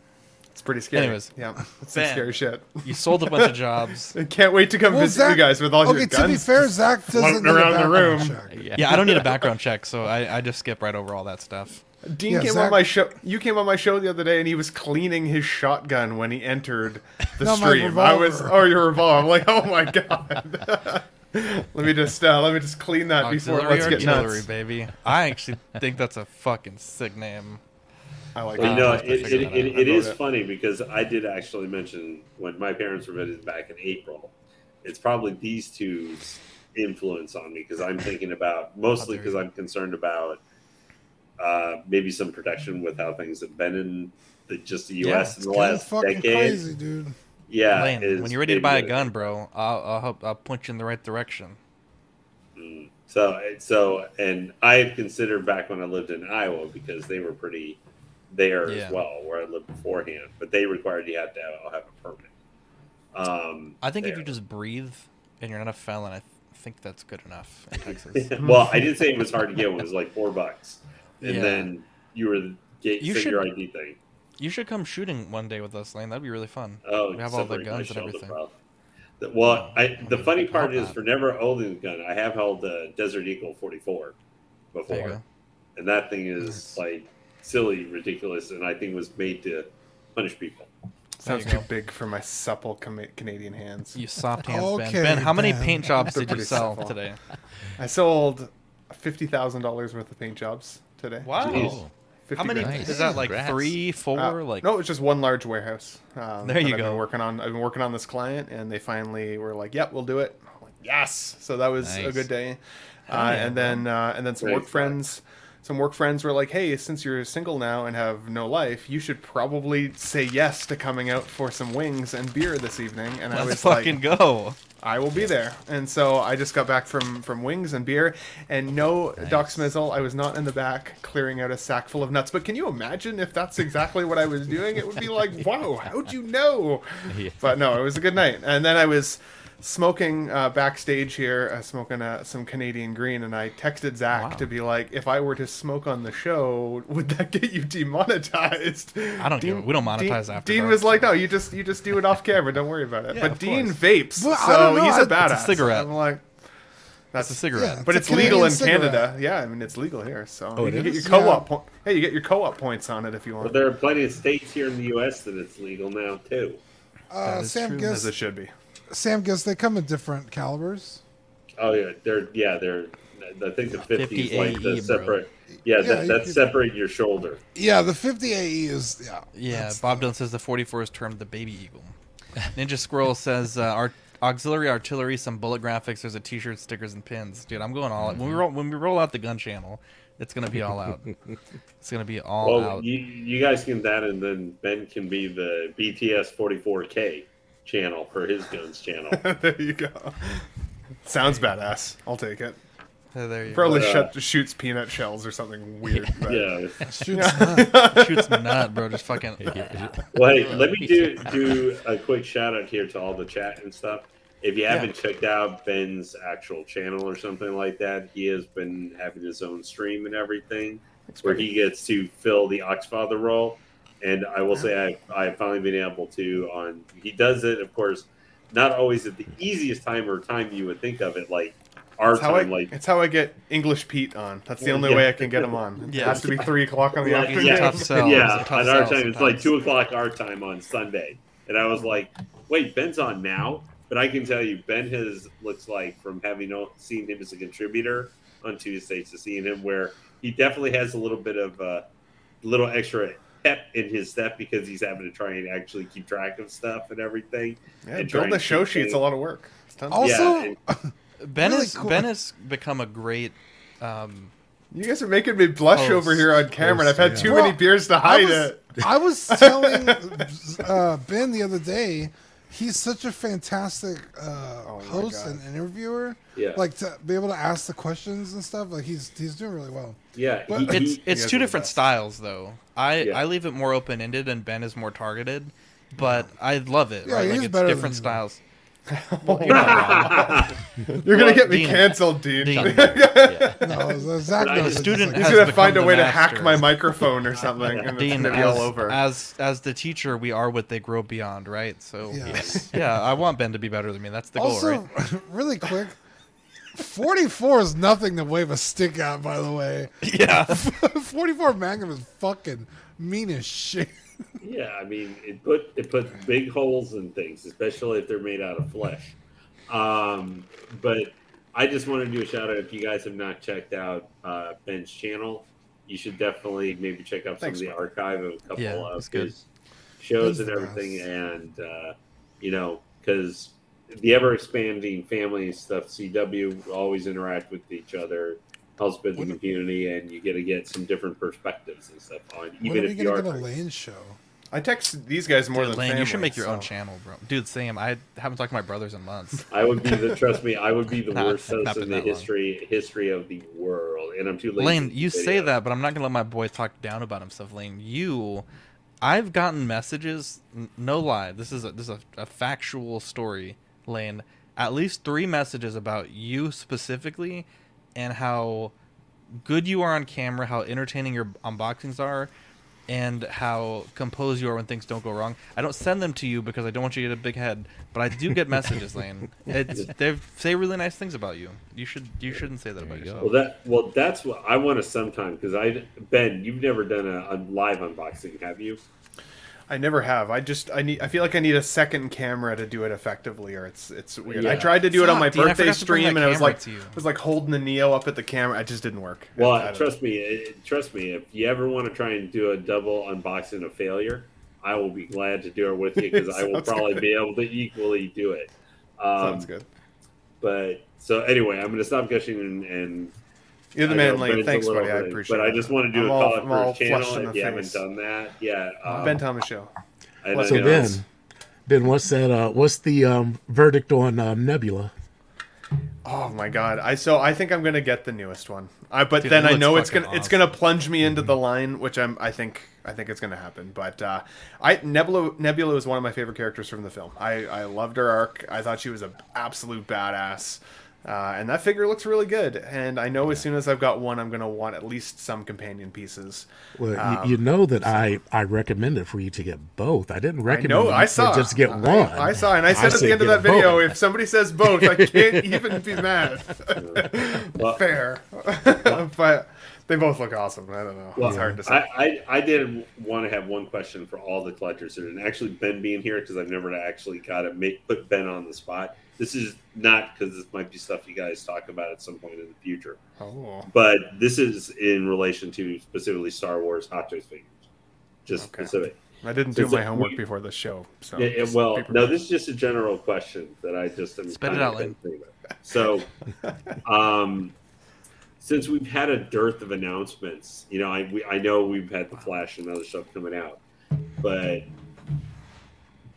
It's pretty scary. Anyways. yeah, it's some scary shit. you sold a bunch of jobs. I can't wait to come Well, visit you guys with all okay, your to be guns. fair, Zach doesn't floating need a around the background room. check. Yeah. Yeah, I don't need a background check, so I, I just skip right over all that stuff. Dean Yeah, came Zach- on my show. You came on my show the other day, and he was cleaning his shotgun when he entered the No, my stream. I was, revolver. oh, your revolver. I'm like, oh my god. let me just, uh, let me just clean that before Auxiliary let's get artillery, nuts. baby. I actually think that's a fucking sick name. I like Well, you know, I'll have to it, it, it, out. it I is funny because I did actually mention when my parents were visiting back in April. It's probably these two's influence on me because I'm thinking about mostly because. I'm concerned about uh, maybe some protection with how things have been in the, just the U.S. It's in the last fucking decade. crazy, dude. Yeah, Lane, when you're ready to buy a gun, bro, I'll, I'll help. I'll point you in the right direction. Mm. So, so, and I had considered back when I lived in Iowa because they were pretty there Yeah. as well, where I lived beforehand. But they required you had to have, have a permit. Um, I think if you just breathe and you're not a felon, I th- think that's good enough in Texas. well, I did say it was hard to get one. It was like four bucks, and Yeah. then you were get You should- your ID thing. You should come shooting one day with us, Lane. That'd be really fun. Oh, we have all the guns and everything. The- Well, I, the funny part is that. for never holding a gun, I have held the Desert Eagle 44 before, and that thing is Nice. like silly, ridiculous, and I think was made to punish people. Sounds too big for my supple Cana- Canadian hands. You soft hands, Okay, Ben. Ben, how many Ben. paint jobs did you sell simple. today? I sold fifty thousand dollars worth of paint jobs today. Wow. Jeez. 50 How many. Nice. is that? Like Congrats. three, four? Uh, like no, it's just one large warehouse. Um, There you I've go. Been working on. I've been working on this client, and they finally were like, "Yep, we'll do it." I'm like, yes. So that was a good day. Uh, yeah, and then uh, and then some Very work friends. Some work friends were like, "Hey, since you're single now and have no life, you should probably say yes to coming out for some wings and beer this evening." And I let's was fucking like, go. I will be there. And so I just got back from from wings and beer, and no Doc Smizzle. I was not in the back clearing out a sack full of nuts. But can you imagine if that's exactly what I was doing? It would be like, wow, how'd you know? Yeah. But no, it was a good night. And then I was smoking uh, backstage here, uh, smoking uh, some Canadian Green, and I texted Zach Wow. to be like, if I were to smoke on the show, would that get you demonetized? I don't give a- we don't monetize Dean, after Dean dark. was like, no, you just you just do it off camera. Don't worry about it. Yeah, but Dean course. vapes, Well, so don't know, he's I- a It's a badass. cigarette. I'm like, That's that's a cigarette. Yeah. but It's it's, a legal in cigarette. Canada. Yeah, I mean it's legal here, so Oh, you it can get your co-op. Yeah. Po- hey, you get your co-op points on it if you But want, there are plenty of states here in the U.S. that it's legal now too. Uh, That is Sam true. as it should be. Sam guess they come in different calibers. Oh yeah, they're yeah they're. I think the 50 is like AE, the bro. separate. Yeah, Yeah, that, that's could- separate your shoulder. Yeah, the 50 AE is yeah. Yeah, Bob the- Dylan says the 44 is termed the baby eagle. Ninja Squirrel says uh, our auxiliary artillery, some bullet graphics. There's a T-shirt, stickers, and pins. Dude, I'm going all out. When we roll, when we roll out the gun channel, it's gonna be all out. it's gonna be all Well, out. you you guys can that, and then Ben can be the BTS 44K channel for his guns channel. there you go. Sounds badass. I'll take it. Uh, there you Probably But, uh, shut, shoots peanut shells or something weird. but- yeah. Shoots not. go. Shoots nut, bro. Just fucking. Well, hey, let me do do a quick shout out here to all the chat and stuff. If you haven't checked out Ben's actual channel or something like that, he has been having his own stream and everything, where he gets to fill the Oxfather role. And I will say I I've finally been able to on. He does it, of course, not always at the easiest time or time you would think of it, like our It's how, I, time, like it's how I get English Pete on. That's the only yeah. way I can get him on. Yeah, It Yeah. has to be three o'clock on the Well, afternoon. He's a tough sell. He's a yeah, tough at our sell time it's like two o'clock our time on Sunday, and I was like, "Wait, Ben's on now." But I can tell you, Ben has looks like from having seen him as a contributor on Tuesdays to seeing him where he definitely has a little bit of a little extra pep in his step because he's having to try and actually keep track of stuff and everything. Yeah, And try building and a show keep sheet's a lot of work. It's tons of- Also, Yeah, Ben Really has cool. Ben has become a great. Um, you guys are making me blush Post. over here on camera, and I've had Post, too yeah. many beers to I hide was, it. I was telling uh, Ben the other day he's such a fantastic uh, Oh host God. and interviewer. Yeah. Like to be able to ask the questions and stuff. Like he's he's doing really well. Yeah, But- he, It's he- it's guys two different best. styles though. I Yeah. I leave it more open ended and Ben is more targeted, but I love it. Yeah, right? he Like it's better different than you. styles. Well, you're. You're gonna get me Dean. canceled, Dean. Dean. Yeah. No, Zach knows the student He's gonna find a way to hack my microphone or something, and it's Dean, gonna be all as, over. as as the teacher, we are what they grow beyond, right? So Yes. yeah, I want Ben to be better than me. That's the goal, also, right? really quick, 44 is nothing to wave a stick at, by the way. Yeah. 44 Magnum is fucking mean as shit. Yeah, I mean, it put it puts big holes in things, especially if they're made out of flesh. Um, but I just want to do a shout out. If you guys have not checked out uh, Ben's channel, you should definitely maybe check out some Thanks, of the archive of a couple Yeah, of it's good. shows Ben's and everything, best. and uh, you know, because the ever expanding family stuff, CW always interact with each other, helps build the When- community, and you get to get some different perspectives and stuff on When even are if you gonna are get a Lane show? I text these guys more Dude, than Lane, family. you should make your own channel, bro. Dude, Sam, I haven't talked to my brothers in months. I would be the trust me, I would be the Not- worst not host in the that long. history history of the world, and I'm too late. Lane, you do say uh, that, but I'm not gonna let my boy talk down about himself. Lane, you, I've gotten messages. n- No lie, this is a, this is a, a factual story. Lane, at least three messages about you specifically, and how good you are on camera, how entertaining your unboxings are, and how composed you are when things don't go wrong. I don't send them to you because I don't want you to get a big head, but I do get messages, Lane. It's, they say really nice things about you. You should you shouldn't say that about you yourself. Well, that well, that's what I want to sometime because I Ben, you've never done a, a live unboxing, have you? I never have. I just I need. I feel like I need a second camera to do it effectively, or it's it's weird. I tried to do it on my Fuck, Dean, I birthday forgot to bring stream, and I was like, to you. was like holding the Neo up at the camera. It just didn't work. Well, don't trust me, it, trust me. If you ever want to try and do a double unboxing of failure, I will be glad to do it with you because I will probably good. be able to equally do it. Um, Sounds good. But so anyway, I'm going to stop gushing and. and You're the I man, know Lane. Thanks, little buddy. I appreciate it. But. I just want to do I'm a all- call I'm out for his channel flushed if the you haven't done that. Yeah. Um, ben Thomas Show. and So I So Ben, Ben, what's that? Uh, what's the um, verdict on um, Nebula? Oh my god! I so I think I'm gonna get the newest one. I but Dude, then I know it's gonna it's gonna plunge me into the line, which I'm I think I think it's gonna happen. But uh, I Nebula Nebula was one of my favorite characters from the film. I I loved her arc. I thought she was an absolute badass. Uh, and that figure looks really good. And I know as soon as I've got one, I'm gonna want at least some companion pieces. Well, Um, you, you know that I I recommended for you to get both. I didn't I recommend know. I saw. just get I- one. I, saw, and I said at the end of that video, both. if somebody says both, I can't even be mad. Well- Fair, but they both look awesome. I don't know. Well, it's hard to say. I, I, I did want to have one question for all the collectors here, and actually Ben being here because I've never actually got to make put Ben on the spot. This is not because this might be stuff you guys talk about at some point in the future, oh, but this is in relation to specifically Star Wars Hot Toys figures, just Okay. specific. I didn't do It's my a- homework we- before the show. So Yeah, yeah, well, no, this is just a general question that I just am Spit it kind out, of Lynn. thinking about. So, um, since we've had a dearth of announcements, you know, I we, I know we've had the Flash and other stuff coming out, but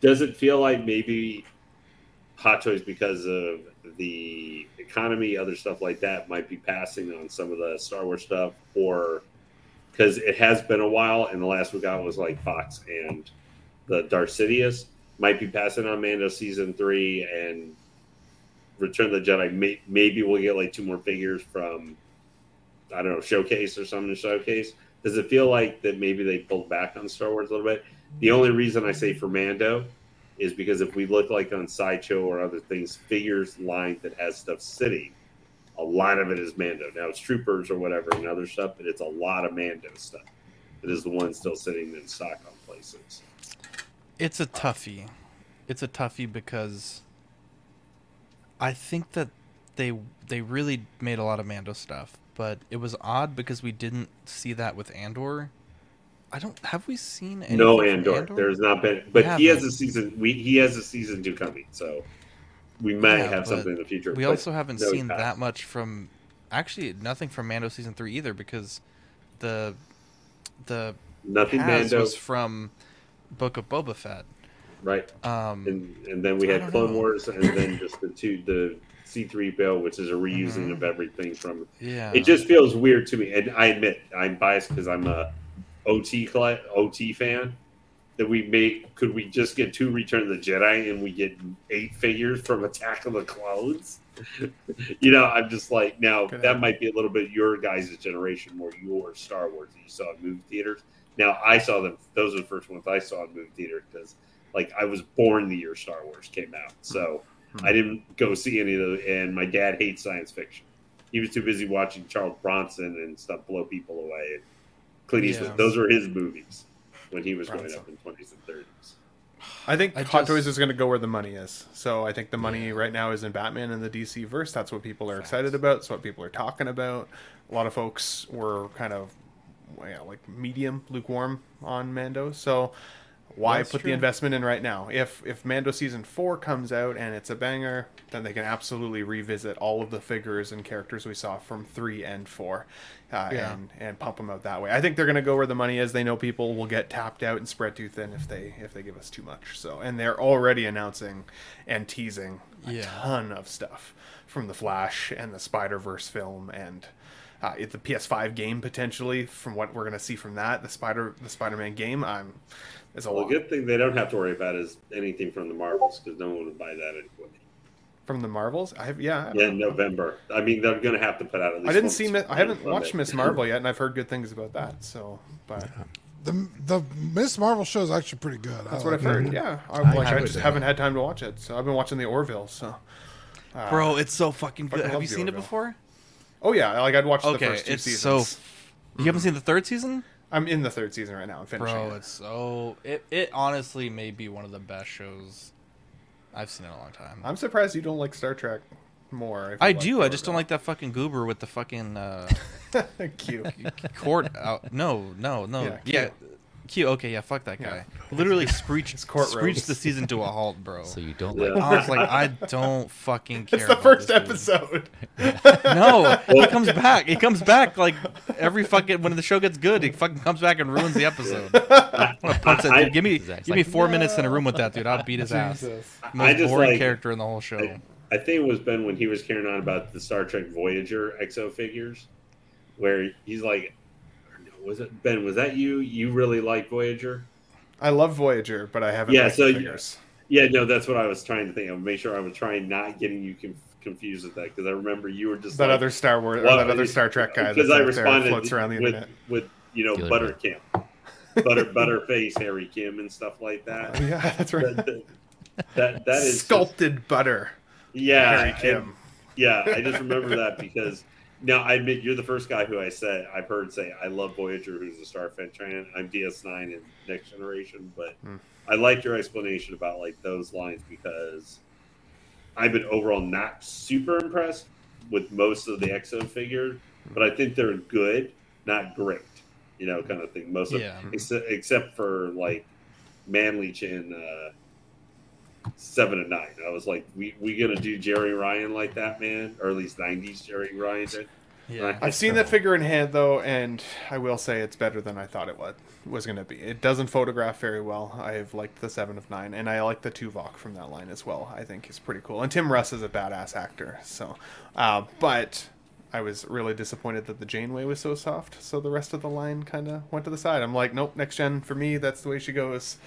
does it feel like maybe Hot Toys, because of the economy, other stuff like that, might be passing on some of the Star Wars stuff, or because it has been a while, and the last we got was like Fox and the Darth Sidious might be passing on Mando season three and Return of the Jedi. May, maybe we'll get like two more figures from I don't know showcase or something to showcase. Does it feel like that maybe they pulled back on Star Wars a little bit? The only reason I say for Mando is because if we look like on sideshow or other things, figures line that has stuff sitting, a lot of it is Mando. Now it's troopers or whatever and other stuff, but it's a lot of Mando stuff. That is the one still sitting in stock on places. It's a toughie. It's a toughie because I think that they they really made a lot of Mando stuff, but it was odd because we didn't see that with Andor. I don't have we seen anything no from Andor. There's not been, but he has a season. We he has a season two coming, so we might Yeah, have something in the future. We also haven't no, seen that much from actually nothing from Mando season 3 either because the the Nothing Mando. was from Book of Boba Fett. right? Um, And and then we had Clone know. Wars, and then just the two the C three PO, which is a reusing Mhm. of everything from. yeah. It just feels weird to me, and I admit I'm biased because I'm a OT OT fan. That we make could we just get two Return of the Jedi and we get eight figures from Attack of the Clones? you know, I'm just like now Could that might be a little bit your guys' generation, more your Star Wars that you saw in movie theaters. Now I saw them; those are the first ones I saw in movie theater because, like, I was born the year Star Wars came out, so Hmm. I didn't go see any of those. And my dad hates science fiction; he was too busy watching Charles Bronson and stuff blow people away. Clint Eastwood; Yeah. those were his movies when he was growing Bronson. up in twenties and thirties. I think I Hot just- Toys is going to go where the money is. So I think the money Yeah. right now is in Batman and the DC verse. That's what people are Facts. excited about. It's what people are talking about. A lot of folks were kind of well, yeah, like medium, lukewarm on Mando. So why That's put true. the investment in right now? If if Mando season four comes out and it's a banger, then they can absolutely revisit all of the figures and characters we saw from three and four, uh, Yeah. and and pump them out that way. I think they're going to go where the money is. They know people will get tapped out and spread too thin if they if they give us too much. So and they're already announcing and teasing a Yeah. ton of stuff from the Flash and the Spider Verse film and. Uh, it- the PS5 game potentially, from what we're gonna see from that, the Spider the Spider-Man game, I'm It's a Well, lot the good thing they don't have to worry about is anything from the Marvels because no one would buy that anyway. from the Marvels. I have yeah, I, Yeah, know. in November. I mean, they're going to have to put out at least. I didn't one see. Mi- I haven't watched. Miss Marvel yet, and I've heard good things about that. So, but The the Miss Marvel show is actually pretty good. that's I what I've like it. heard. Yeah, I, I like I haven't just haven't had time to watch it. So I've been watching the Orville. So, uh, Bro, it's so fucking good. fucking Have you the seen it before? Oh yeah, like I'd watched the first two it's seasons. so. You haven't seen the third season, I'm in the third season right now. I'm finishing. bro? it. It's so. It it honestly may be one of the best shows I've seen in a long time. I'm surprised you don't like Star Trek more. I do. I just don't like that fucking goober with the fucking uh, Cute. court out. No, no, no. Yeah, Yeah, cute. cute. Okay, yeah. Fuck that Yeah. guy. Literally screeched, His court screeched the season to a halt, bro. So you don't Yeah. like I was like, I don't fucking care. It's the about first this dude. episode. No, he comes back. He comes back like every fucking when the show gets good. He fucking comes back and ruins the episode. I'm gonna punch that dude. Give me, Zach's give me like, four minutes in a room with that dude. I'll beat his ass. Jesus. I Most just boring like- character in the whole show. I, I think it was Ben when he was carrying on about the Star Trek Voyager exo figures, where he's like, or no, "Was it Ben? Was that you? You really like Voyager?" I love Voyager, but I haven't. Yeah, so the figures. Yeah, no, that's what I was trying to think of. Make sure I was trying not getting you conf- confused with that because I remember you were just that like, other Star Wars, or Well, that other Star Trek guy because I out there responded floats around the with, internet. with with you know Killer Butter Kim, Butter Butterface Harry Kim and stuff like that. Oh, yeah, that's right. that, that that is just- sculpted butter. yeah, Harry and- Kim. yeah, I just remember that because now I admit you're the first guy who I said I've heard say I love Voyager, who's a Starfleet fan. I'm DS9 and Next Generation, but Hmm. I like your explanation about like those lines because I've been overall not super impressed with most of the Exo figures, but I think they're good, not great, you know, kind of thing. Most of Yeah. except, except for like Manleach and uh, Seven and Nine. I was like, we we gonna do Jeri Ryan like that, man, or at least '90s Jeri Ryan. did? Yeah. I've seen that figure in hand though, and I will say it's better than I thought it would was going to be. It doesn't photograph very well. I've liked the seven of nine, and I like the Tuvok from that line as well. I think is pretty cool. And Tim Russ is a badass actor. So, uh, but I was really disappointed that the Janeway was so soft. So the rest of the line kind of went to the side. I'm like, nope, next gen for me. That's the way she goes.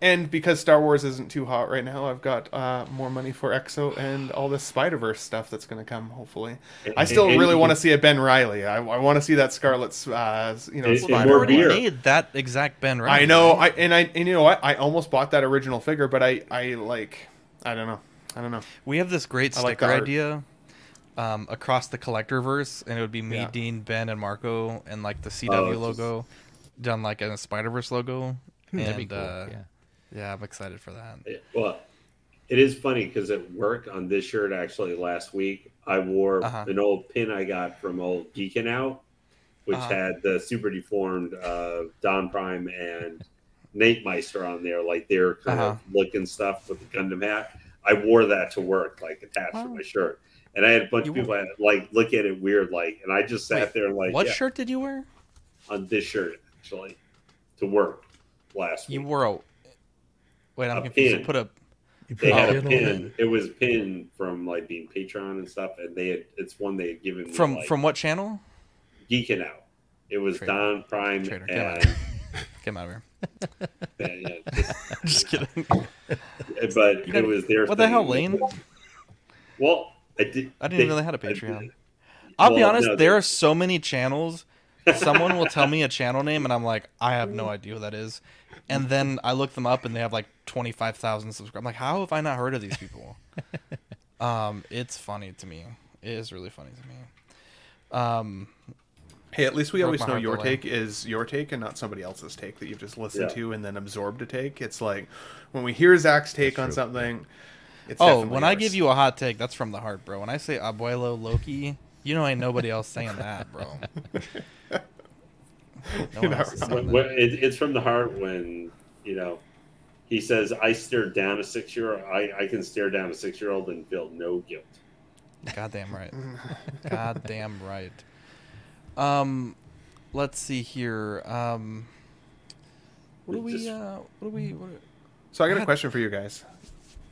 And because Star Wars isn't too hot right now, I've got uh, more money for EXO and all this Spider Verse stuff that's going to come. Hopefully, I still And- really want to see a Ben Riley. I, I want to see that Scarlet's, uh, you know, And- and Spider. more already beer. made that exact Ben Riley. I know, I and I and you know what? I almost bought that original figure, but I I like I don't know, I don't know. We have this great I like sticker idea um, across the collector verse, and it would be me, Yeah. Dean, Ben, and Marco, and like the CW Oh, it's logo done like in a Spider Verse logo. That'd be and cool. uh, yeah. Yeah, I'm excited for that. It- well, it is funny because at work on this shirt actually last week I wore Uh-huh. an old pin I got from old Geekin' Out, which Uh-huh. had the super deformed uh, Don Prime and Nate Meister on there, like their kind Uh-huh. of looking stuff with the Gundam hat. I wore that to work, like attached to my shirt. And I had a bunch You of people like look at it weird, like, and I just sat Wait, there like, what yeah, shirt did you wear? on this shirt actually to work last week. You week. wore a Wait, I'm A confused. pin. Put a You They put had a a pin it. It was pin from like being Patreon and stuff, and they had, it's one they had given me, from like, from what channel? geeking out. It was Traitor. Don Prime Traitor, get out. and Get him out of here. yeah, yeah, just- Just kidding. but You it was their. what the hell. Lane? Well, I did. I didn't even know they had a I- Patreon. I'll be honest. no, there they- are so many channels. Someone will tell me a channel name, and I'm like, I have no idea who that is. And then I look them up, and they have like twenty five thousand subscribers. I'm like, how have I not heard of these people? um, it's funny to me. It is really funny to me. Um, Hey, at least we always know your the way. take is your take and not somebody else's take that you've just listened Yeah. to and then absorbed a take. It's like when we hear Zach's take on true. something. It's oh, definitely when I give you a hot take, that's from the heart, bro. When I say Abuelo Loki, you know ain't nobody else saying that, bro. No one else is When, it, it's from the heart when you know he says, "I stare down a six year old. I, I can stare down a six year old and feel no guilt." Goddamn right. Goddamn right. Um, let's see here. Um, what do we? Uh, what do we? What, So I got a question for you guys.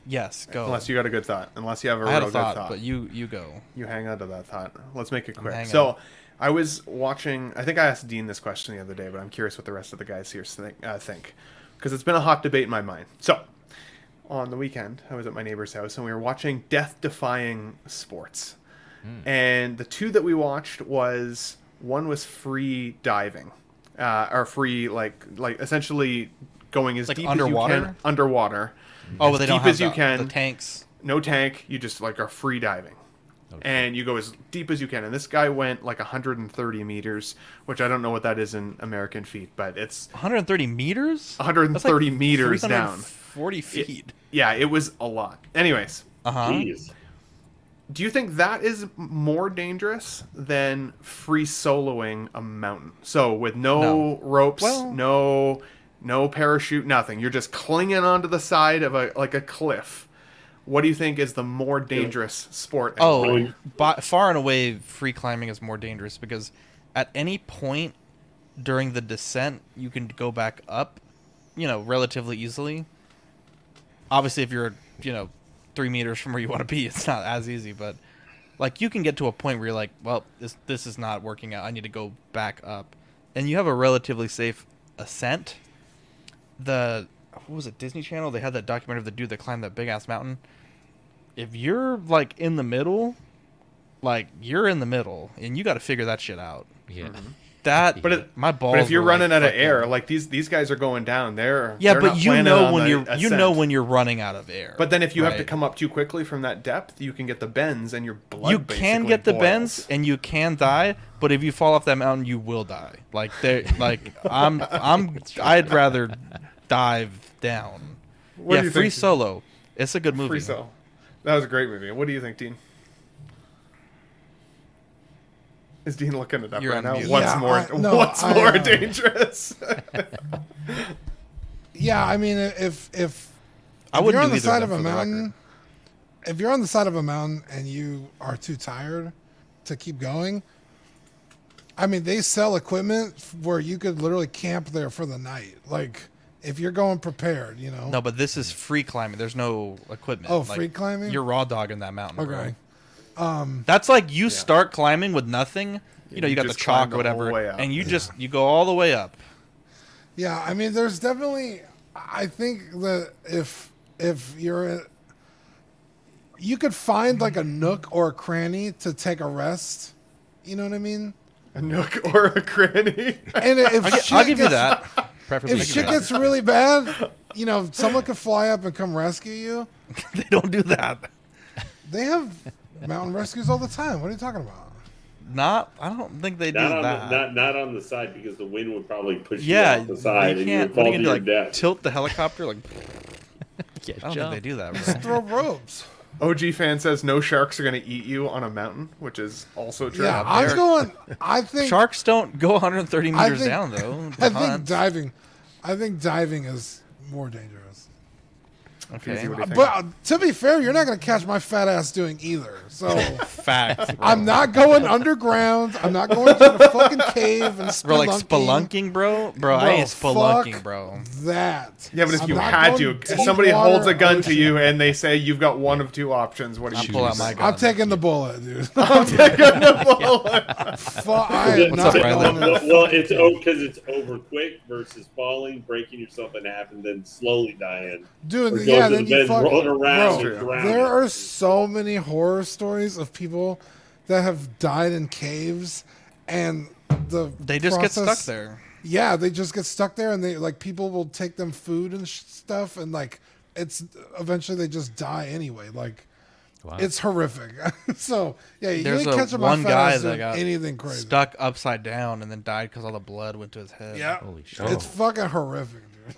yes, go. Unless you got a good thought. Unless you have a I had real a thought, good thought. but you you go. You hang on to that thought. Let's make it quick. So, on. I was watching. I think I asked Dean this question the other day, but I'm curious what the rest of the guys here think. Uh, think, because it's been a hot debate in my mind. So, on the weekend, I was at my neighbor's house and we were watching death-defying sports. And the two that we watched was one was free diving, uh, or free like like essentially going as Like deep underwater? as you can underwater. Oh, but they don't have as you can the tanks. no tank you just like are free diving and you go as deep as you can and this guy went like 130 meters which i don't know what that is in american feet but it's 130 meters. 130 meters down 40 feet. yeah it was a lot anyways Uh huh. Jeez. do you think that is more dangerous than free soloing a mountain so with no, No. ropes Well- no no parachute nothing you're just clinging onto the side of a like a cliff what do you think is the more dangerous sport Oh, by, far and away, free climbing is more dangerous because at any point during the descent, you can go back up, you know, relatively easily. Obviously, if you're, you know, three meters from where you want to be, it's not as easy. But like, you can get to a point where you're like, well, this this is not working out. I need to go back up, and you have a relatively safe ascent. The what was it? Disney Channel. They had that documentary of the dude that climbed that big ass mountain if you're like in the middle, like you're in the middle, and you got to figure that shit out. Yeah. Mm-hmm. That, But it- my balls. But if you're running like, out of air, like these these guys are going down. They're yeah, they're but not you know when you're you know when you're running out of air. But then if you have to come up too quickly from that depth, you can get the bends and your blood. you can basically get the bends and you can die, but if you fall off that mountain, you will die. Like they, like I'm, I'm, I'd rather dive down. What yeah, do you free think? solo. It's a good movie. Free solo. That was a great movie. What do you think, Dean? Is Dean looking it up You're right now? mute. What's Yeah, more? I- no, what's I, more uh, dangerous? Yeah, I mean, if if I if you're on the side of of a for record. mountain, if you're on the side of a mountain and you are too tired to keep going, I mean, they sell equipment where you could literally camp there for the night. Like if you're going prepared, you know. No, but this is free climbing. There's no equipment. Oh, Like, free climbing? You're raw dogging that mountain. bro. Okay. Um, That's like you start climbing with nothing. You know, you, You got the chalk or the whole whatever, way and you just you go all the way up. Yeah, I mean, there's definitely. I think that if if you're, you could find like a nook or a cranny to take a rest. You know what I mean? a nook or a cranny? And if I'll, gi- shit I'll give you that. Preferably If shit gets really bad, you know, someone could fly up and come rescue you. they don't do that. They have mountain rescues all the time. What are you talking about? Not. I don't think they do on, that. the, not, not on the side because the wind would probably push yeah, you off the side you and you would fall are to you your? Like death. tilt the helicopter? Like Yeah, I don't jump. think they do that. Bro. Throw ropes. OG fan says no sharks are going to eat you on a mountain, which is also true. Yeah, I'm going. I think Sharks don't go 130 meters think- down though. I to think diving. I think diving is more dangerous. Okay. Easy, what do you think? But uh, to be fair, you're not gonna catch my fat ass doing either. So Fact. Bro. I'm not going underground. I'm not going to the fucking cave and spelunking. Bro, like spelunking, bro. Bro, I Bro, ain't spelunking, bro. That. yeah, but if I'm you had to, if somebody holds a water gun to you and they say you've got one of two options, what do you pull out choose? my gun. I'm taking the bullet, dude. I'm taking the bullet. Fuck, I am What's not up, Riley? going well, in- well, it's because it's over quick versus falling, breaking yourself in half, and then slowly dying. Or Dude, going yeah, to then you bed, fuck. rolling around, Bro, there are so many horror stories of people that have died in caves, and the They just get stuck there. Yeah, they just get stuck there, and they like people will take them food and sh- stuff, and like it's eventually they just die anyway. Like Wow. it's horrific. so yeah, you There's ain't a catching my one guy that got anything crazy. stuck upside down and then died because all the blood went to his head. Yeah, Holy shit. it's fucking horrific, dude.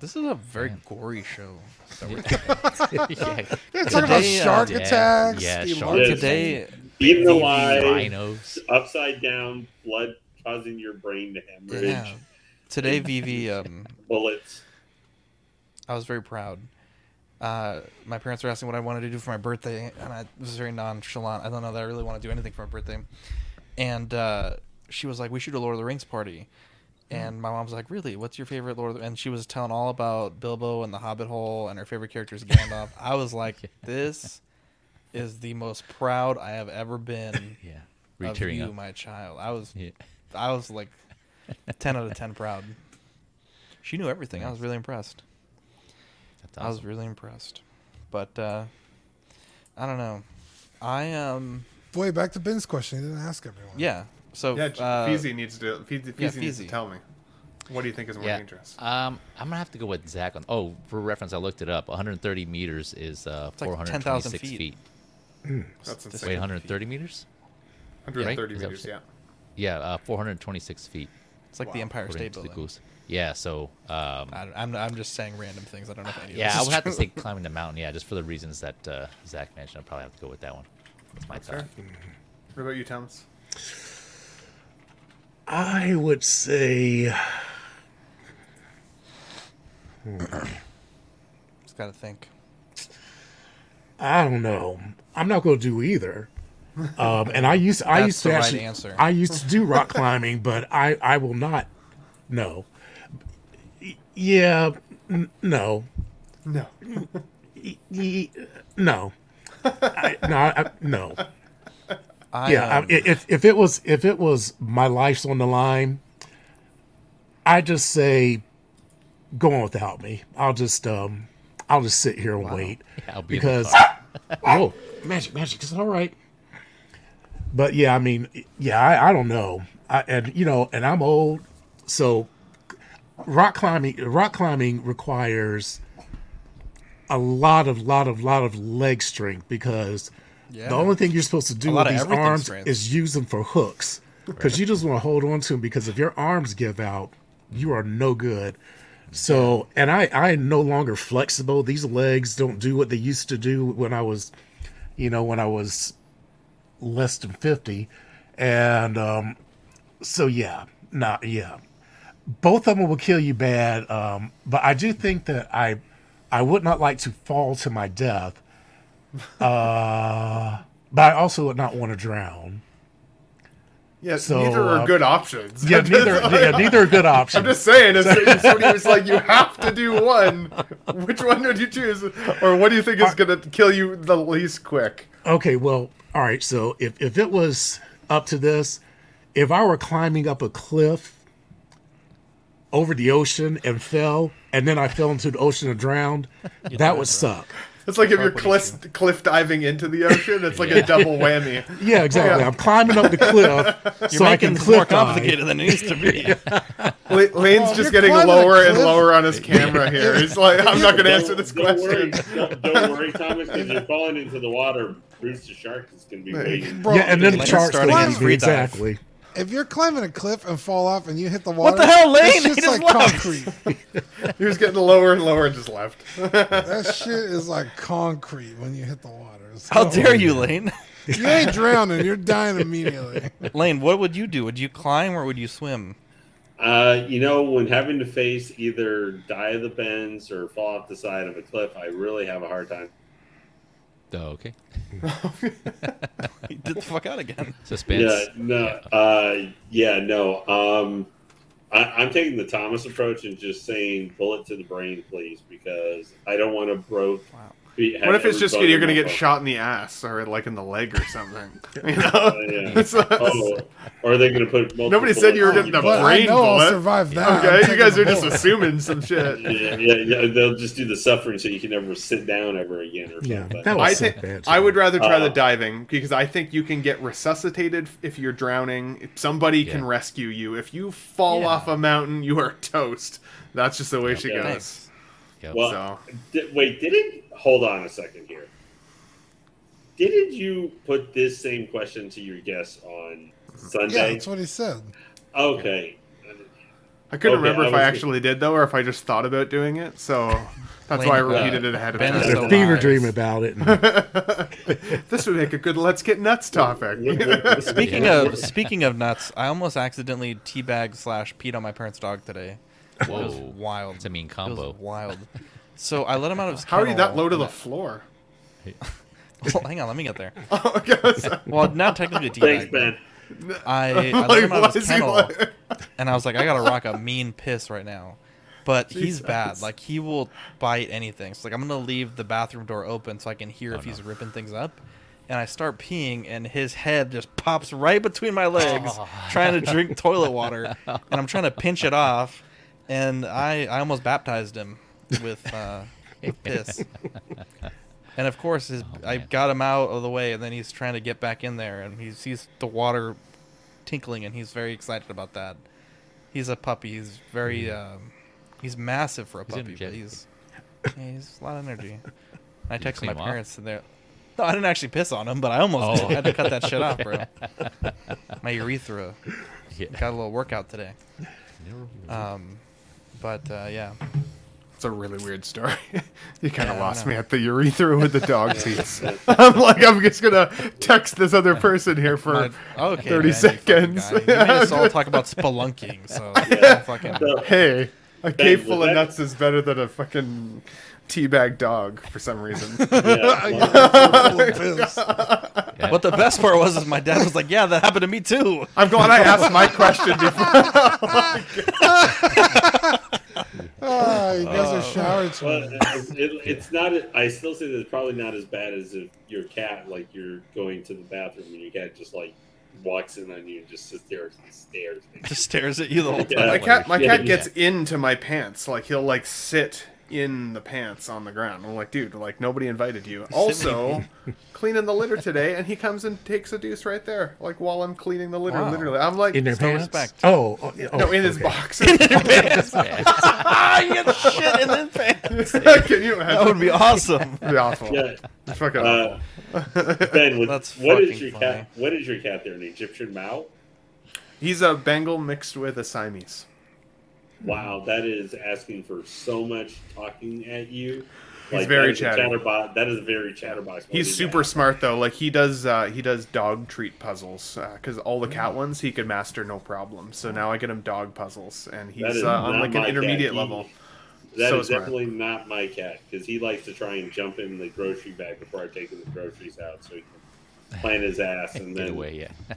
This is a very gory show. Yeah. They're talking about Today, uh, shark yeah, attacks. yeah, the shark Yes. Today, Eaten alive, Rhinos. upside down, blood causing your brain to hemorrhage, yeah. Today, Vivi, um, bullets. I was very proud. Uh, my parents were asking what I wanted to do for my birthday, and I was very nonchalant. I don't know that I really want to do anything for my birthday. And uh, she was like, "We should do a Lord of the Rings party." And my mom was like, "Really? What's your favorite Lord?" of the... And she was telling all about Bilbo and the Hobbit hole, and her favorite character is Gandalf. I was like, "This is the most proud I have ever been Yeah. of Re-tearing you, up. my child." I was, Yeah. I was like, ten out of ten proud. She knew everything. I was really impressed. That's I was awesome. really impressed. But uh I don't know. I um Boy, back to Ben's question. He didn't ask everyone. yeah. So Yeah, uh, Feezy needs to. Feezy, Feezy yeah, needs to tell me. What do you think is more Yeah. dangerous? Um, I'm gonna have to go with Zach on. Oh, for reference, I looked it up. 130 meters is uh, It's like 10,000 426 feet. feet. That's Wait, insane. Wait, 130 meters? 130 Is that meters. Yeah. Yeah, uh, 426 feet. it's like the Empire State to the Building. Goose. Yeah, so um, I, I'm I'm just saying random things. I don't know if any of yeah, this I is would have to say climbing the mountain. Yeah, just for the reasons that uh, Zach mentioned, I'd probably have to go with that one. That's my Fair. thought. What about you, Thomas? I would say Just gotta think. I don't know. I'm not going to do either. Um, and I used I used to right actually answer. I used to do rock climbing, but I I will not. No. Yeah. n- no. No. Y- y- no. I, no. I, no. I, yeah. um, I, if if it was if it was my life's on the line, I just say, go on without me. I'll just um I'll just sit here and wait Yeah, be because oh magic magic is all right. But yeah, I mean, yeah, I, I don't know, I, and you know, and I'm old, so rock climbing rock climbing requires a lot of lot of lot of leg strength because Yeah. the only thing you're supposed to do with these arms strength. is use them for hooks because you just want to hold on to them because if your arms give out, you are no good. So, and I I am no longer flexible. These legs don't do what they used to do when I was, you know, when I was less than 50 and um so yeah not yeah both of them will kill you bad um but i do think that i i would not like to fall to my death uh but i also would not want to drown Yeah, So, neither are uh, good options. yeah neither yeah, neither are good options. I'm just saying, if, if somebody was like, you have to do one, which one would you choose? Or what do you think is going to kill you the least quick? Okay, well, all right. So if if it was up to this, if I were climbing up a cliff over the ocean and fell, and then I fell into the ocean and drowned, that would suck. It's like if you're would cliff, cliff diving into the ocean, it's like a double whammy. Yeah, exactly. I'm climbing up the cliff You're so I can this more cliff dive. complicated than it needs to be. La- Lane's Oh, just you're getting lower and lower on his camera here. He's like, I'm not going to answer this Don't worry, question. don't, don't worry, Thomas, because you're falling into the water. Bruce the shark is going to be waiting. Bro, Yeah, and then the Lane's starting going his to be dive. Exactly. if you're climbing a cliff and fall off and you hit the water, what the hell, Lane? It's He just just like left. concrete. He was getting lower and lower and just left. that shit is like concrete when you hit the water. How dare you, Lane? You ain't drowning. You're dying immediately. Lane, what would you do? Would you climb or would you swim? Uh, you know, when having to face either die of the bends or fall off the side of a cliff, I really have a hard time. Oh, okay. He did the fuck out again. Suspense. Yeah, no, uh, yeah, no. Um, I, I'm taking the Thomas approach and just saying bullet to the brain, please, because I don't want to broke. Wow. Be- What if it's just you're gonna get bone. shot in the ass or like in the leg or something? You know? Uh, yeah. It's oh, or are they going to put multiple Nobody said you were bullets getting in a But butt? I brain know I'll survive that. Okay, you guys are just assuming some shit. Yeah, yeah, yeah. They'll just do the suffering so you can never sit down ever again or Yeah, something. that I was so think bad. I would rather try Uh, the diving because I think you can get resuscitated if you're drowning. If somebody can rescue you. If you fall Yeah. off a mountain, you are toast. That's just the way she goes. Thanks. Yep. Well, So Di- wait, didn't hold on a second here. Didn't you put this same question to your guests on Sunday? Yeah, Sunday? that's what he said. okay. I couldn't Okay, remember I if I was- actually did though, or if I just thought about doing it. So that's Lane, why I uh, repeated it ahead of time. Had a fever dream about it. and- this would make a good "Let's get nuts" topic. Speaking of speaking of nuts, I almost accidentally teabag slash peed on my parent's dog today. It was Whoa. wild. It's a mean It combo. was wild. So I let him out of his How are you that low to the floor? I- Well, hang on, let me get there. Oh, okay. Well, not technically a Thanks, teabag. Ben. I, I let Like, him out of his kennel, like- and I was like, I gotta rock a mean piss right now. But he's Jesus. bad. Like he will bite anything. So like I'm gonna leave the bathroom door open so I can hear Oh, if no. he's ripping things up. And I start peeing, and his head just pops right between my legs, Oh. trying to drink toilet water. And I'm trying to pinch it off, and I I almost baptized him with uh, piss. And of course, his, I Oh, man. got him out of the way, and then he's trying to get back in there, and he sees the water tinkling, and he's very excited about that. He's a puppy. He's very, um, he's massive for a He's puppy, but he's, yeah, he's a lot of energy. I texted my him off? parents, and they're, no, I didn't actually piss on him, but I almost Oh. I had to cut that shit off, bro. My urethra Yeah. got a little workout today. Um, but uh, yeah, a really weird story. you kind of Yeah, lost me at the urethra with the dog teats. I'm like, I'm just gonna text this other person here for. My- okay, 30 man, seconds. guy. You made us all talk about spelunking, so Yeah. fucking. Hey, a cave full of that- nuts is better than a fucking teabag dog for some reason. yeah, Full. But the best part was, is my dad was like, "Yeah, that happened to me too." I'm glad I asked my question before. Oh Ah, you guys are shower well, children. it, it, it's not. I still say that it's probably not as bad as if your cat, like you're going to the bathroom and your cat just like walks in on you and just sits there and stares. Just stares at you the whole time. Yeah. my cat, my Yeah, cat gets into my pants. Like he'll like sit in the pants on the ground. I'm like, dude, like nobody invited you. Also, cleaning the litter today, and he comes and takes a deuce right there, like while I'm cleaning the litter. Wow. Literally, I'm like, in their pants. respect. Oh, oh, yeah, no, oh, in his okay. box. ah, you get shit in his pants. Can you imagine? That would be awesome. That'd be awful. Yeah, It's fucking uh, awful. Ben, what, That's what is your funny. cat? What is your cat there? An Egyptian Mau? He's a Bengal mixed with a Siamese. Wow, that is asking for so much talking at you. He's very that is chatty. Chatterbox. That is a very chatterbox. He's super cat. smart though. Like he does, uh, he does dog treat puzzles because all the Mm. cat ones he could master no problem. So now I get him dog puzzles, and he's uh, on like my an cat. intermediate He- level. That So is smart. definitely not my cat because he likes to try and jump in the grocery bag before I take the groceries out, so he can plant his ass and Get then away, yeah.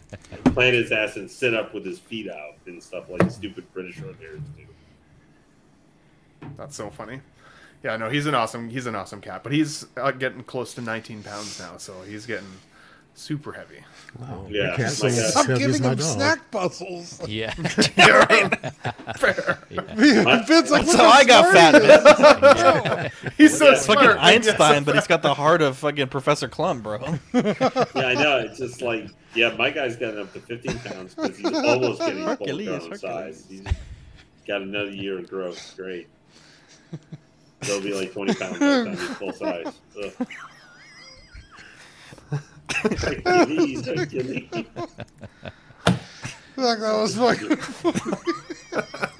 plant his ass and sit up with his feet out and stuff like stupid British short hairs do. That's so funny. Yeah, no, he's an awesome, he's an awesome cat, but he's uh, getting close to 19 pounds now, so he's getting super heavy. Wow, Yeah, my cat's my almost God. as I'm giving him dog. snack puzzles. Yeah. Fair. Vince like, That's what how I the got fuck fat, are man. He's so Yeah. It's fucking smart. Einstein, but he's got the heart of fucking Professor Klump, bro. Yeah, I know. It's just like, yeah, my guy's gotten up to 15 pounds because he's almost getting full Hercules, grown size. He's got another year of growth. Great. He'll be like 20 pounds by the time he's full size. Ugh. Like that was fucking.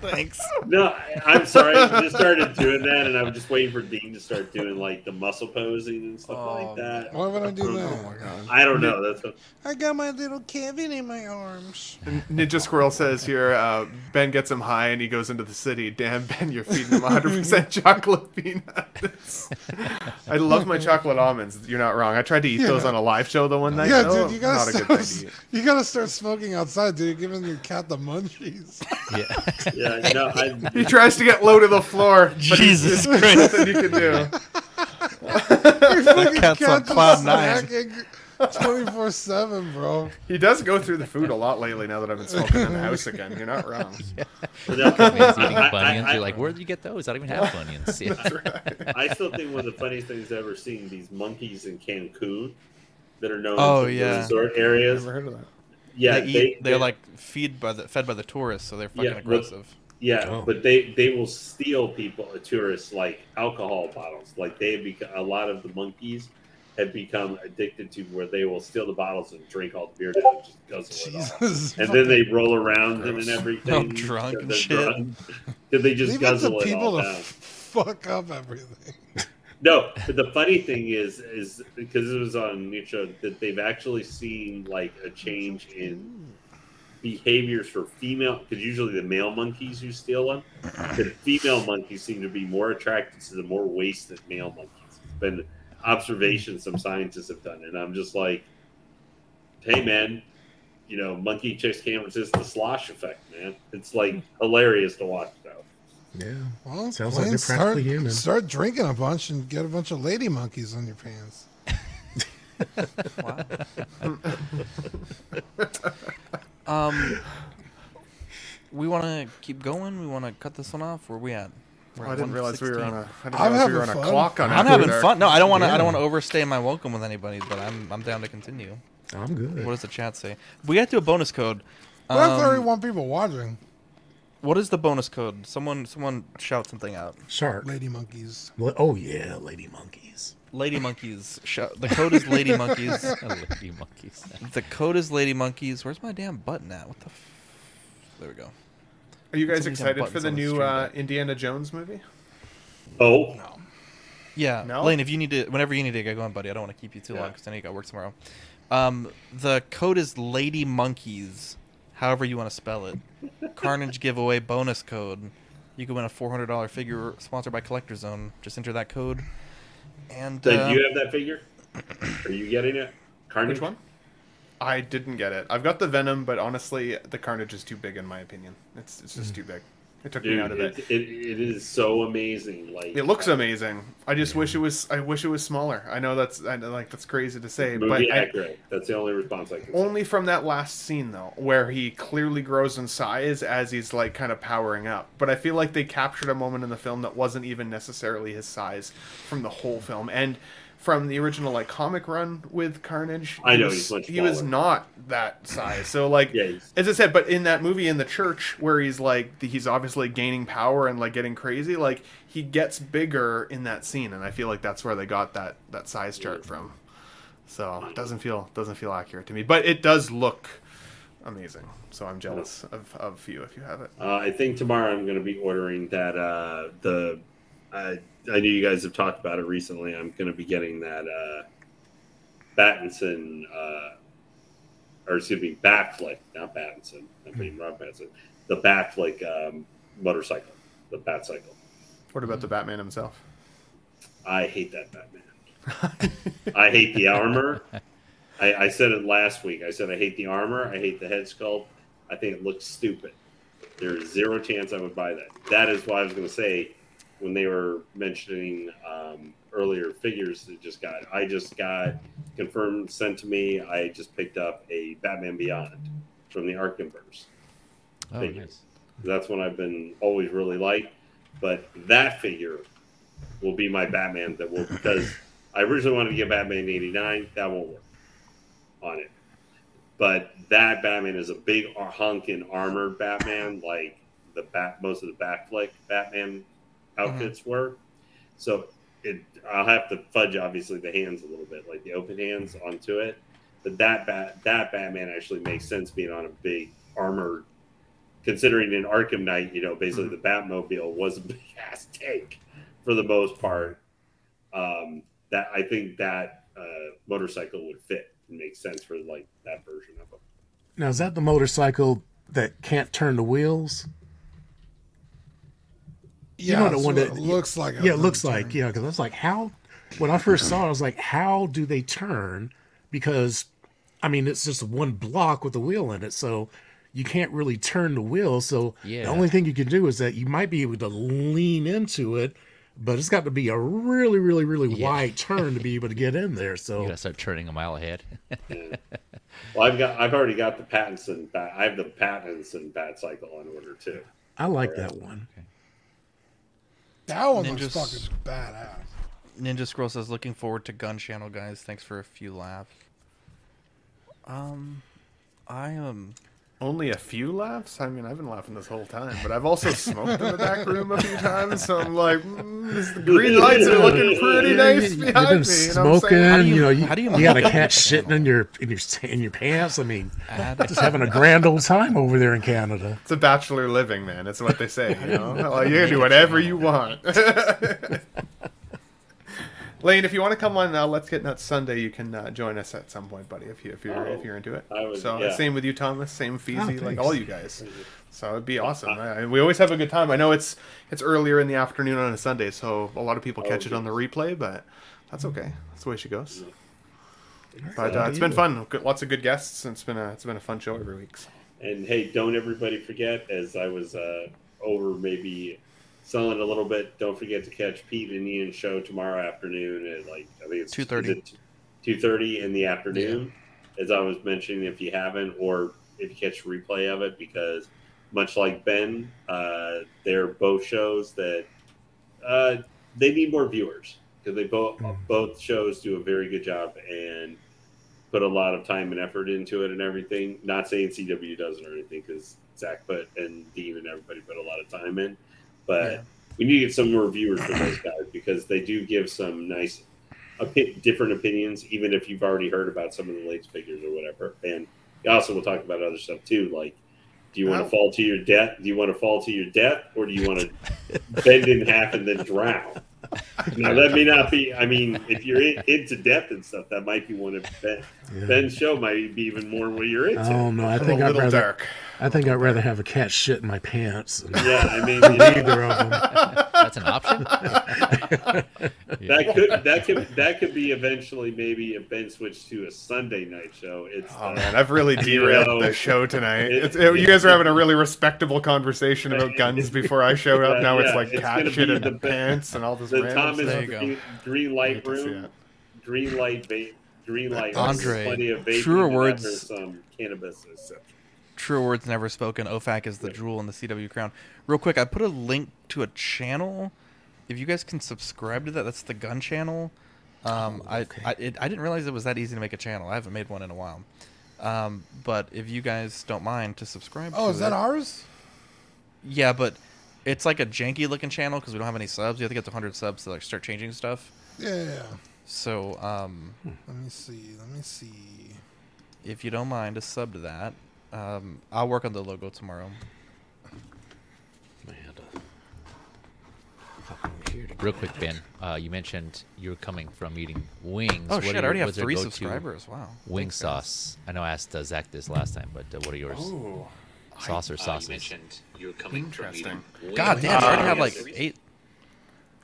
Thanks. No, I- I'm sorry. I just started doing that, and I was just waiting for Dean to start doing like the muscle posing and stuff Oh, like that. Why would I do Oh that? my god. I don't know. That's what, I got my little Kevin in my arms. Ninja Squirrel says here, uh, Ben gets him high and he goes into the city. Damn, Ben, you're feeding him 100% chocolate peanuts. I love my chocolate almonds. You're not wrong. I tried to eat those on a live show the one night. Yeah, Oh, dude, you gotta not a good start. thing to eat. You gotta start smoking outside, dude. You're giving your cat the munchies. Yeah. yeah, no, I, He tries to get low to the floor. But Jesus there's Christ. nothing you can do. That cat's on cloud nine. Twenty four seven, bro. He does go through the food a lot lately now that I've been smoking in the house again. You're not wrong. no, Man's eating I- I- bunions. I- You're like, where do you get those? I don't even have bunions. Yeah. I still think one of the funniest things I've ever seen these monkeys in Cancun that are known Oh, for the yeah. resort areas. Never heard of that. Yeah, they they, eat, they're like feed by the fed by the tourists, so they're fucking Yeah, but- aggressive. yeah, Oh. but they they will steal people, uh, tourists like alcohol bottles. Like they have become a lot of the monkeys have become addicted to where they will steal the bottles and drink all the beer and just guzzle it all. And then they roll around in and everything. Oh, drunk and they're shit. drunk. 'Cause they just Leave it to guzzle it people all to down. fuck up everything. No, the funny thing is, is because it was on show that they've actually seen like a change in behaviors for female. Because usually the male monkeys who steal them, the female monkeys seem to be more attracted to the more wasted male monkeys. It's been observations some scientists have done, and I'm just like, hey man, you know, monkey chicks can't resist the slosh effect, man. It's like hilarious to watch. Yeah. Well, Sounds like Blaine, they're practically start, human. Start drinking a bunch and get a bunch of lady monkeys on your pants. Um, we want to keep going. We want to cut this one off. Where we at? Oh, I didn't realize we were on a. I didn't I'm realize we were on having a fun. clock on I'm having Dark. fun. No, I don't want to. I don't want to overstay my welcome with anybody, but I'm I'm down to continue. I'm good. What does the chat say? We got to do a bonus code. We have Um, 31 people watching. What is the bonus code? Someone someone shout something out. Shark. Lady monkeys. Le- Oh yeah, lady monkeys. Lady monkeys. Shout. The code is lady monkeys. Lady monkeys. The code is lady monkeys. Where's my damn button at? What the? F- there we go. Are you guys Somebody excited for the new uh. Indiana Jones movie? Oh, no. Yeah, No? Lane, if you need to, whenever you need to get going, buddy, I don't want to keep you too long because I know you got work tomorrow. Um, the code is Lady Monkeys, however you want to spell it. Carnage giveaway bonus code. You can win a four hundred dollar figure sponsored by Collector Zone. Just enter that code. And do uh, you have that figure? Are you getting it? Carnage? Which one? I didn't get it. I've got the Venom, but honestly, the Carnage is too big in my opinion. It's it's just too big. It took me out of it, it. it, it is so amazing. Like It looks uh, amazing. I just wish it was. I wish it was smaller. I know that's I know, like that's crazy to say, but I. That's the only response I can. say. only from that last scene though, where he clearly grows in size as he's like kind of powering up. But I feel like they captured a moment in the film that wasn't even necessarily his size from the whole film and. From the original like comic run with Carnage, I he know, was, he's much he was not that size. So like, Yeah, as I said, but in that movie in the church where he's like he's obviously gaining power and like getting crazy, like he gets bigger in that scene, and I feel like that's where they got that that size chart from. So it doesn't feel doesn't feel accurate to me, but it does look amazing. So I'm jealous of, of you if you have it. Uh, I think tomorrow I'm going to be ordering that. Uh, the uh, I know you guys have talked about it recently. I'm going to be getting that uh, Battinson, uh, or excuse me, Batfleck, not Battinson. I'm being Rob Battinson. The Batfleck um, motorcycle, the Batcycle. What about the Batman himself? I hate that Batman. I hate the armor. I, I said it last week. I said I hate the armor. I hate the head sculpt. I think it looks stupid. There is zero chance I would buy that. That is why I was going to say when they were mentioning um, earlier figures that just got. I just got confirmed sent to me. I just picked up a Batman Beyond from the Arkhamverse. Oh, Figure. nice. That's one I've been always really liked. But that figure will be my Batman that will because I originally wanted to get Batman '89. That won't work on it. But that Batman is a big hunking armored Batman, like the bat most of the Batfleck Batman outfits were. So it I'll have to fudge obviously the hands a little bit, like the open hands onto it. But that bat that Batman actually makes sense being on a big armored considering in Arkham Knight, you know, basically the Batmobile was a big ass tank for the most part. Um, that I think that uh, motorcycle would fit and make sense for like that version of them. Now, is that the motorcycle that can't turn the wheels? Yeah, know the one that- looks like. Yeah, it looks like, yeah, because I was like, how, when I first saw it, I was like, how do they turn? Because, I mean, it's just one block with a wheel in it. So you can't really turn the wheel. So Yeah. the only thing you can do is that you might be able to lean into it, but it's got to be a really, really, really Yeah. wide turn to be able to get in there. So you gotta start turning a mile ahead. Well, I've got I've already got the Pattinson bat. I have the Pattinson bat cycle on order too. I like that one. That one looks Ninjas- fucking badass. Ninja Squirrel says, "Looking forward to Gun Channel, guys. Thanks for a few laughs." Um, I am. Only a few laughs? I mean, I've been laughing this whole time, but I've also smoked in the back room a few times, so I'm like, mm, this, the green lights are looking pretty nice You've behind been me. You know smoking, saying? How do you, you- know, you, how do you you got a cat it? shitting in your in your in your pants. I mean, Add, just having a grand old time over there in Canada. It's a bachelor living, man. It's what they say. You know, like, you can do whatever you want. Lane, if you want to come on uh, Let's Get Nuts Sunday, you can uh, join us at some point, buddy. If you if you're if you're into it. I would- so yeah. same with you, Thomas. Same Feezy, like all you guys. So it'd be awesome. I, we always have a good time. I know it's it's earlier in the afternoon on a Sunday, so a lot of people catch it on the replay, but that's okay. That's the way she goes. But uh, it's been fun. Lots of good guests. And it's been a it's been a fun show every week. so. And hey, don't everybody forget, as I was uh, over maybe selling a little bit, don't forget to catch Pete and Ian's show tomorrow afternoon at like I think it's 2:30. two thirty in the afternoon. As I was mentioning, if you haven't, or if you catch a replay of it, because much like Ben, uh, they're both shows that uh, they need more viewers because they both both shows do a very good job and put a lot of time and effort into it and everything. Not saying CW doesn't or anything because Zach put and Dean and everybody put a lot of time in, but Yeah. we need to get some more viewers for those guys because they do give some nice, opi- different opinions, even if you've already heard about some of the latest figures or whatever. And also, we'll talk about other stuff too, like. Do you want How- oh. to fall to your death? Do you want to fall to your death, or do you want to bend in half and then drown? Now that may not be. I mean, if you're in, into death and stuff, that might be one of Ben, Yeah. Ben's show. Might be even more what you're into. Oh no, I think I'd little rather dark. I think I'd rather have a cat shit in my pants. than Yeah, I mean, you Either of them. That's an option. that could that could that could be eventually maybe if Ben switched to a Sunday night show. It's Oh uh, man, I've really derailed know, the show tonight. it- It's, it- you guys are having a really respectable conversation about guns before I showed up. Now it's like it's cat shit in the the pants and all this the random Thomas There stuff. you go. Green, Green Light Hate to see Room. Green Light vape, Green Light. Andre, plenty of vaping, truer words- after Some cannabis. is- Truer words never spoken. OFAC is the jewel in the CW crown. Real quick, I put a link to a channel. If you guys can subscribe to that, that's the gun channel. Um, I I, it, I didn't realize it was that easy to make a channel. I haven't made one in a while. Um, but if you guys don't mind to subscribe, Oh, to is that it- ours? Yeah, but it's like a janky looking channel because we don't have any subs. You have to get to 100 subs to like start changing stuff. Yeah, yeah, yeah. So um, Let me see. Let me see. if you don't mind, a sub to that. Um, I'll work on the logo tomorrow. Real quick, Ben. Uh, you mentioned you were coming from eating wings. Oh What shit! are I already have what's your three go-to subscribers. Wow. Wing Thanks, guys. sauce. I know I asked uh, Zach this last time, but uh, what are yours? Ooh, Sauce or sauces? you're coming interesting. God damn! I already Uh, have like yes. eight,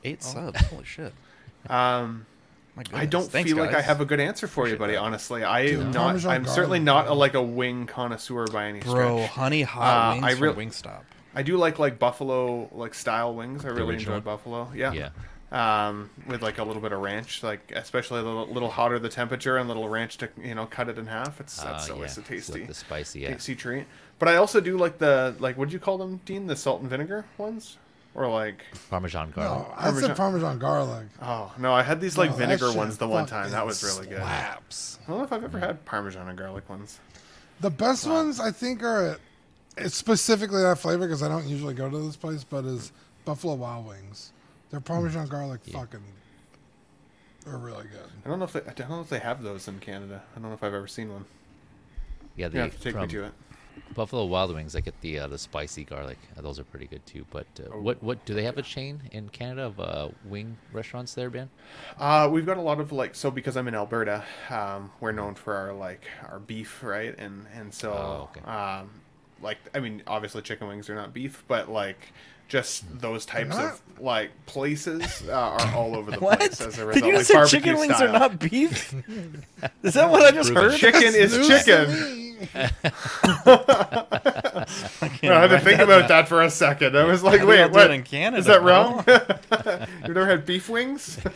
eight subs. Holy shit! Um, My goodness. I don't Thanks, feel like I have a good answer for you, buddy. Honestly, I am not. Parmesan I'm certainly not a, like a wing connoisseur by any Bro, stretch. honey hot Uh, wings I from real- Wingstop. I do like like buffalo like style wings. I really original? enjoy buffalo. Yeah. Yeah. Um, with like a little bit of ranch, like especially a little, little hotter the temperature and a little ranch to you know cut it in half. It's that's Uh, always yeah, a tasty, with the spicy. Yeah. tasty treat. But I also do like the like what do you call them, Dean? The salt and vinegar ones, or like Parmesan garlic. No, I said Parmesan garlic. oh no, I had these like No, vinegar ones the one time. That was really good. Slaps. I don't know if I've ever had Parmesan and garlic ones. The best ones I think are it's specifically that flavor because I don't usually go to this place, but is Buffalo Wild Wings. Their mm. Parmesan garlic fucking are really good. I don't know if they, I don't know if they have those in Canada. I don't know if I've ever seen one. Yeah, You they have to take from, me to it. Buffalo Wild Wings, I get the uh, the spicy garlic. Uh, those are pretty good too. But uh, what what do they have a chain in Canada of uh, wing restaurants there, Ben? Uh, we've got a lot of like so because I'm in Alberta, um, we're known for our like our beef, right? And and so Oh, okay. um, like I mean, obviously chicken wings are not beef, but like just those types of like places uh, are all over the What? place as a result. Did result. you like say chicken wings style. are not beef? Is that what I just heard? Chicken is News chicken. To. I had to think about that for a second. I was like, They wait, don't what? in Canada, is that bro. wrong? You've never had beef wings?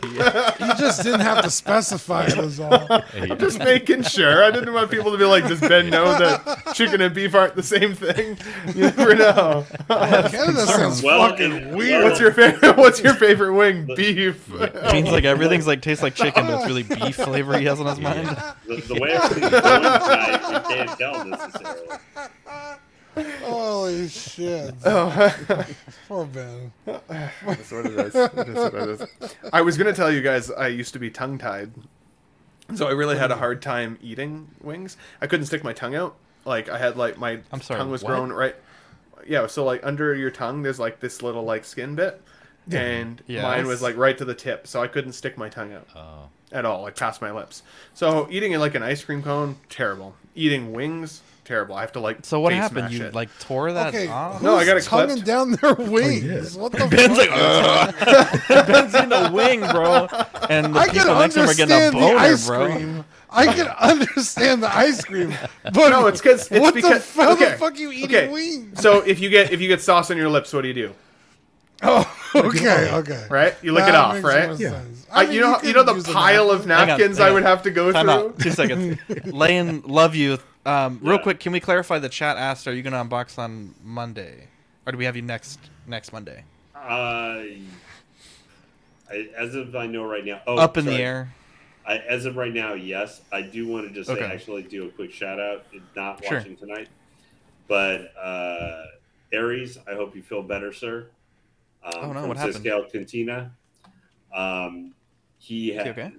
You just didn't have to specify it as all. I'm Just making sure. I didn't want people to be like, does Ben know that chicken and beef aren't the same thing? You never know. Canada sounds Well, fucking and- weird. What's your favorite? What's your favorite wing? Beef. means like everything's like tastes like chicken, but it's really beef flavor he has on his mind. The, the way everything's going tonight, you can't tell necessarily. Holy shit. Oh. Poor Ben. That's what it is. It is what it is. I was gonna tell you guys I used to be tongue tied, so I really had a hard time eating wings. I couldn't stick my tongue out. Like I had like my I'm sorry, tongue was what? grown right. Yeah, so like under your tongue, there's like this little like skin bit, and Yes. mine was like right to the tip, so I couldn't stick my tongue out Oh, at all, like past my lips. So eating it like an ice cream cone, terrible. Eating wings, terrible. I have to like. So what face happened? mash You it. like tore that Okay, off? No, I got it tonguing clipped. down their oh, wings. What the Ben's fuck? like, Ugh. Ben's in a wing, bro, and the I can people next to him are getting a the boner, ice bro. cream. I can understand the ice cream, but No, it's because it's what because the, f- how okay. the fuck you eating okay. wings? So if you get if you get sauce on your lips, what do you do? Oh, okay, okay. Right? You lick it off, makes right? more Yeah. sense. I, mean, you know, you could know the pile of Hang on, napkins hang I would have to go Time through. out. Two seconds. Lane, love you. Um, real Yeah. quick, can we clarify? The chat asked, "Are you going to unbox on Monday, or do we have you next next Monday?" Uh, I, as of I know right now, oh, Up in sorry. the air. I, as of right now, yes. I do want to just Okay. say, actually, do a quick shout out. Not Sure. watching tonight, but uh, Aries, I hope you feel better, sir. Um, Oh, no, from what happened? Cantina. Um, he had Okay, okay.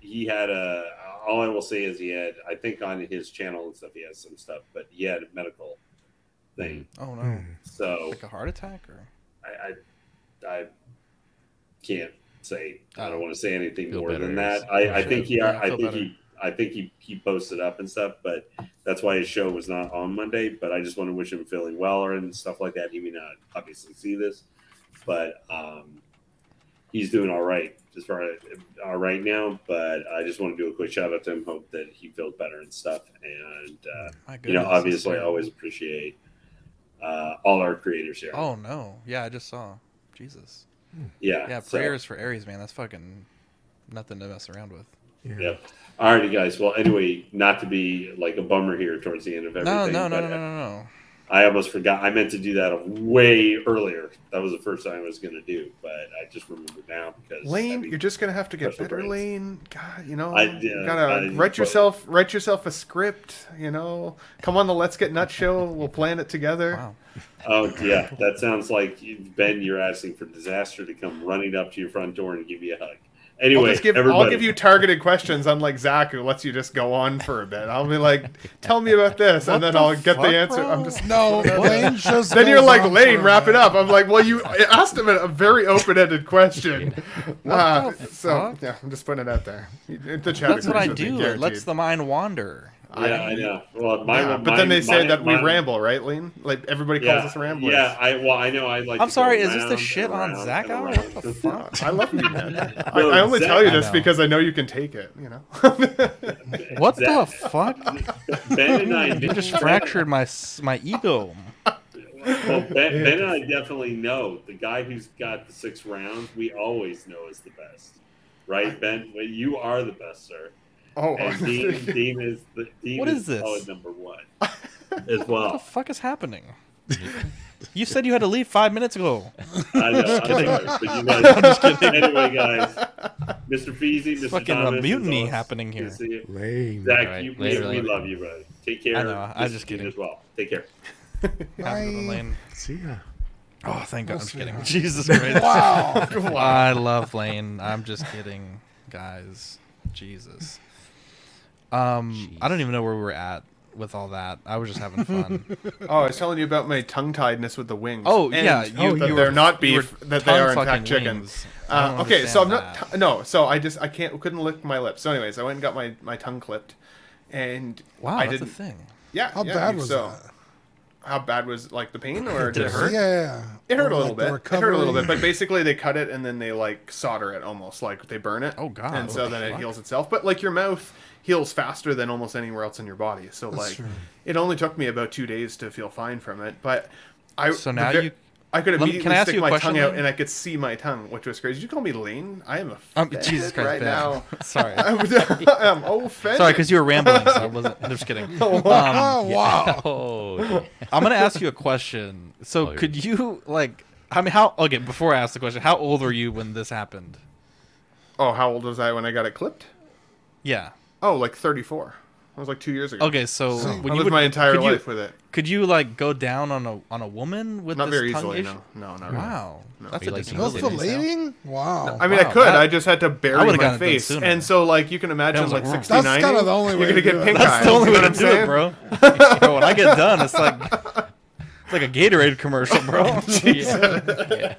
he had a. All I will say is he had. I think on his channel and stuff, he has some stuff, but he had a medical thing. Oh no, Hmm. So like a heart attack, or I, I, I can't say. I don't want to say anything more than that. I, I Sure. think he. Yeah, I feel think better. he. I think he, he posted up and stuff, but that's why his show was not on Monday. But I just want to wish him feeling well and stuff like that. He may not obviously see this, but um, he's doing all right as far as all right now. But I just want to do a quick shout out to him. Hope that he feels better and stuff. And uh, you know, obviously, I always appreciate uh, all our creators here. Oh no, yeah, I just saw. Jesus. yeah, Yeah, so- prayers for Aries, man. That's fucking nothing to mess around with. Yeah. Yep. Alrighty, guys. Well, anyway, not to be like a bummer here towards the end of everything. No, no, no, no, no, no, no. I almost forgot. I meant to do that way earlier. That was the first time I was going to do, but I just remembered now because Lane, you're just gonna have to get better, brains. Lane. God, you know, I- you gotta I- write but- yourself, write yourself a script. You know, come on the Let's Get Nut show. We'll plan it together. Wow. Oh yeah, that sounds like you- Ben. You're asking for disaster to come running up to your front door and give you a hug. I'll just give, I'll give you targeted questions, unlike Zach, who lets you just go on for a bit. I'll be like, "Tell me about this," and then the I'll get fuck, the answer. bro? I'm just No, Lane just. Then you're like, on Lane, wrap it up. I'm like, well, you asked him a, a very open-ended question. Uh, so fuck? yeah, I'm just putting it out there. The chat That's what I agrees with me, do. It lets the mind wander. Yeah, I know. Well, my, Yeah, but my- then they say my- that we my- ramble, right, Lean? Like everybody calls us ramblers. Yeah, I well, I know. I like. I'm sorry, is this the shit on Zach hour? What the fuck? I love you, man. I, No, I only Zach- tell you this know. because I know you can take it. You know. What the fuck? Ben and I You just fractured my my ego. Well, ben, ben and I definitely know the guy who's got the six rounds. We always know is the best, right, Ben? Well, you are the best, sir. Oh, And Dean, Dean is the Dean What is this? Probably number one as well. What the fuck is happening? You said you had to leave five minutes ago. I know. I'm sorry, but you guys, Anyway, guys, Mr. Feezy, Mr. fucking a Thomas, it's mutiny awesome happening to here. see you. Lane. Zach, All right, you, later, we, we later. love you, brother. Take care. I know, I'm Mr. just Dean kidding. as well. Take care. Have a good one, Lane. See ya. Oh, thank God. I'm just see. kidding. Jesus Christ. Wow. I love Lane. I'm just kidding, guys. Jesus. Um, I don't even know where we were at with all that. I was just having fun. Oh, I was telling you about my tongue tiedness with the wings. Oh, And yeah, you, you- that you they're were- not you beef, that they are in tongue-fucking fact chicken. wings. I don't Uh, okay, so I'm not that. no, so I just I can't couldn't lick my lips. So, anyways, I went and got my my tongue clipped, and Wow, I that's didn't. a thing. Yeah, How yeah, bad was so, that? How bad was like the pain, or Did it hurt? Yeah, yeah. It hurt Or, a little like, bit. It hurt a little bit, but basically they cut it and then they like solder it almost like they burn it. Oh, God, And so the then it heals itself. But like your mouth heals faster than almost anywhere else in your body. So like true. it only took me about two days to feel fine from it. But I So now ver- you- I could Let me- immediately can I ask stick you my question, tongue out Lane? and I could see my tongue, which was crazy. Did you call me Lane? I am Um, offended Jesus Christ, right Ben. now. Sorry. I'm, I'm offended. Sorry, because you were rambling. So I wasn't. I'm just kidding. Um, Oh wow! Oh, I'm gonna ask you a question. So, Oh, could you like? I mean, how? Okay, before I ask the question, how old were you when this happened? oh, how old was I when I got it clipped? Yeah. Oh, like 34. That was like two years ago. Okay, so I when you lived would, my entire could you, life with it. could you like go down on a on a woman with Not this very tongue easily, issue? no. No, not really. Wow, that's Are you a like No disability. filleting? Wow. I mean, I could. that- I just had to bury would've my gotten it done face, and so like you can imagine, like like, sixty That's kinda the only way You're gonna get it. pink That's the only way to do it, bro. bro. When I get done, it's like it's like a Gatorade commercial, bro. yeah.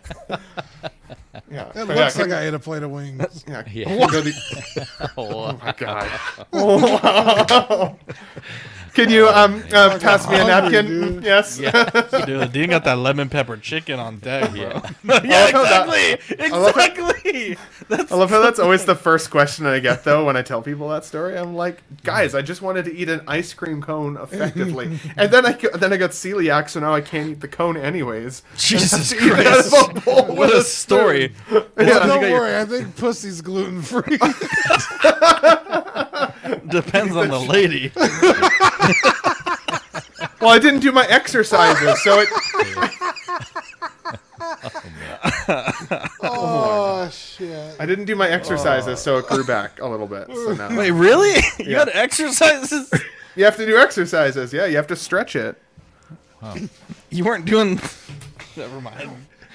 Yeah, It looks can- like I ate a plate of wings. Yeah. Yeah. Can go the- Oh, my God. Wow. Can you um uh, pass me a napkin? dude. Yes. Dude, Dean got that lemon pepper chicken on deck, bro. Yeah. Yeah, love how that- exactly, love how- exactly. That's I love how that's always the first question I get though when I tell people that story. I'm like, guys, I just wanted to eat an ice cream cone effectively, and then I then I got celiac, so now I can't eat the cone anyways. Jesus Eat it out of Christ. a What a spoon. story. Well, you don't got your- worry, I think pussy's gluten free. Depends on the lady. Well, I didn't do my exercises, so it. oh shit! I didn't do my exercises, so it grew back a little bit. So now Wait, really? You Yeah. had exercises? you have to do exercises. Yeah, you have to stretch it. You weren't doing. Never mind.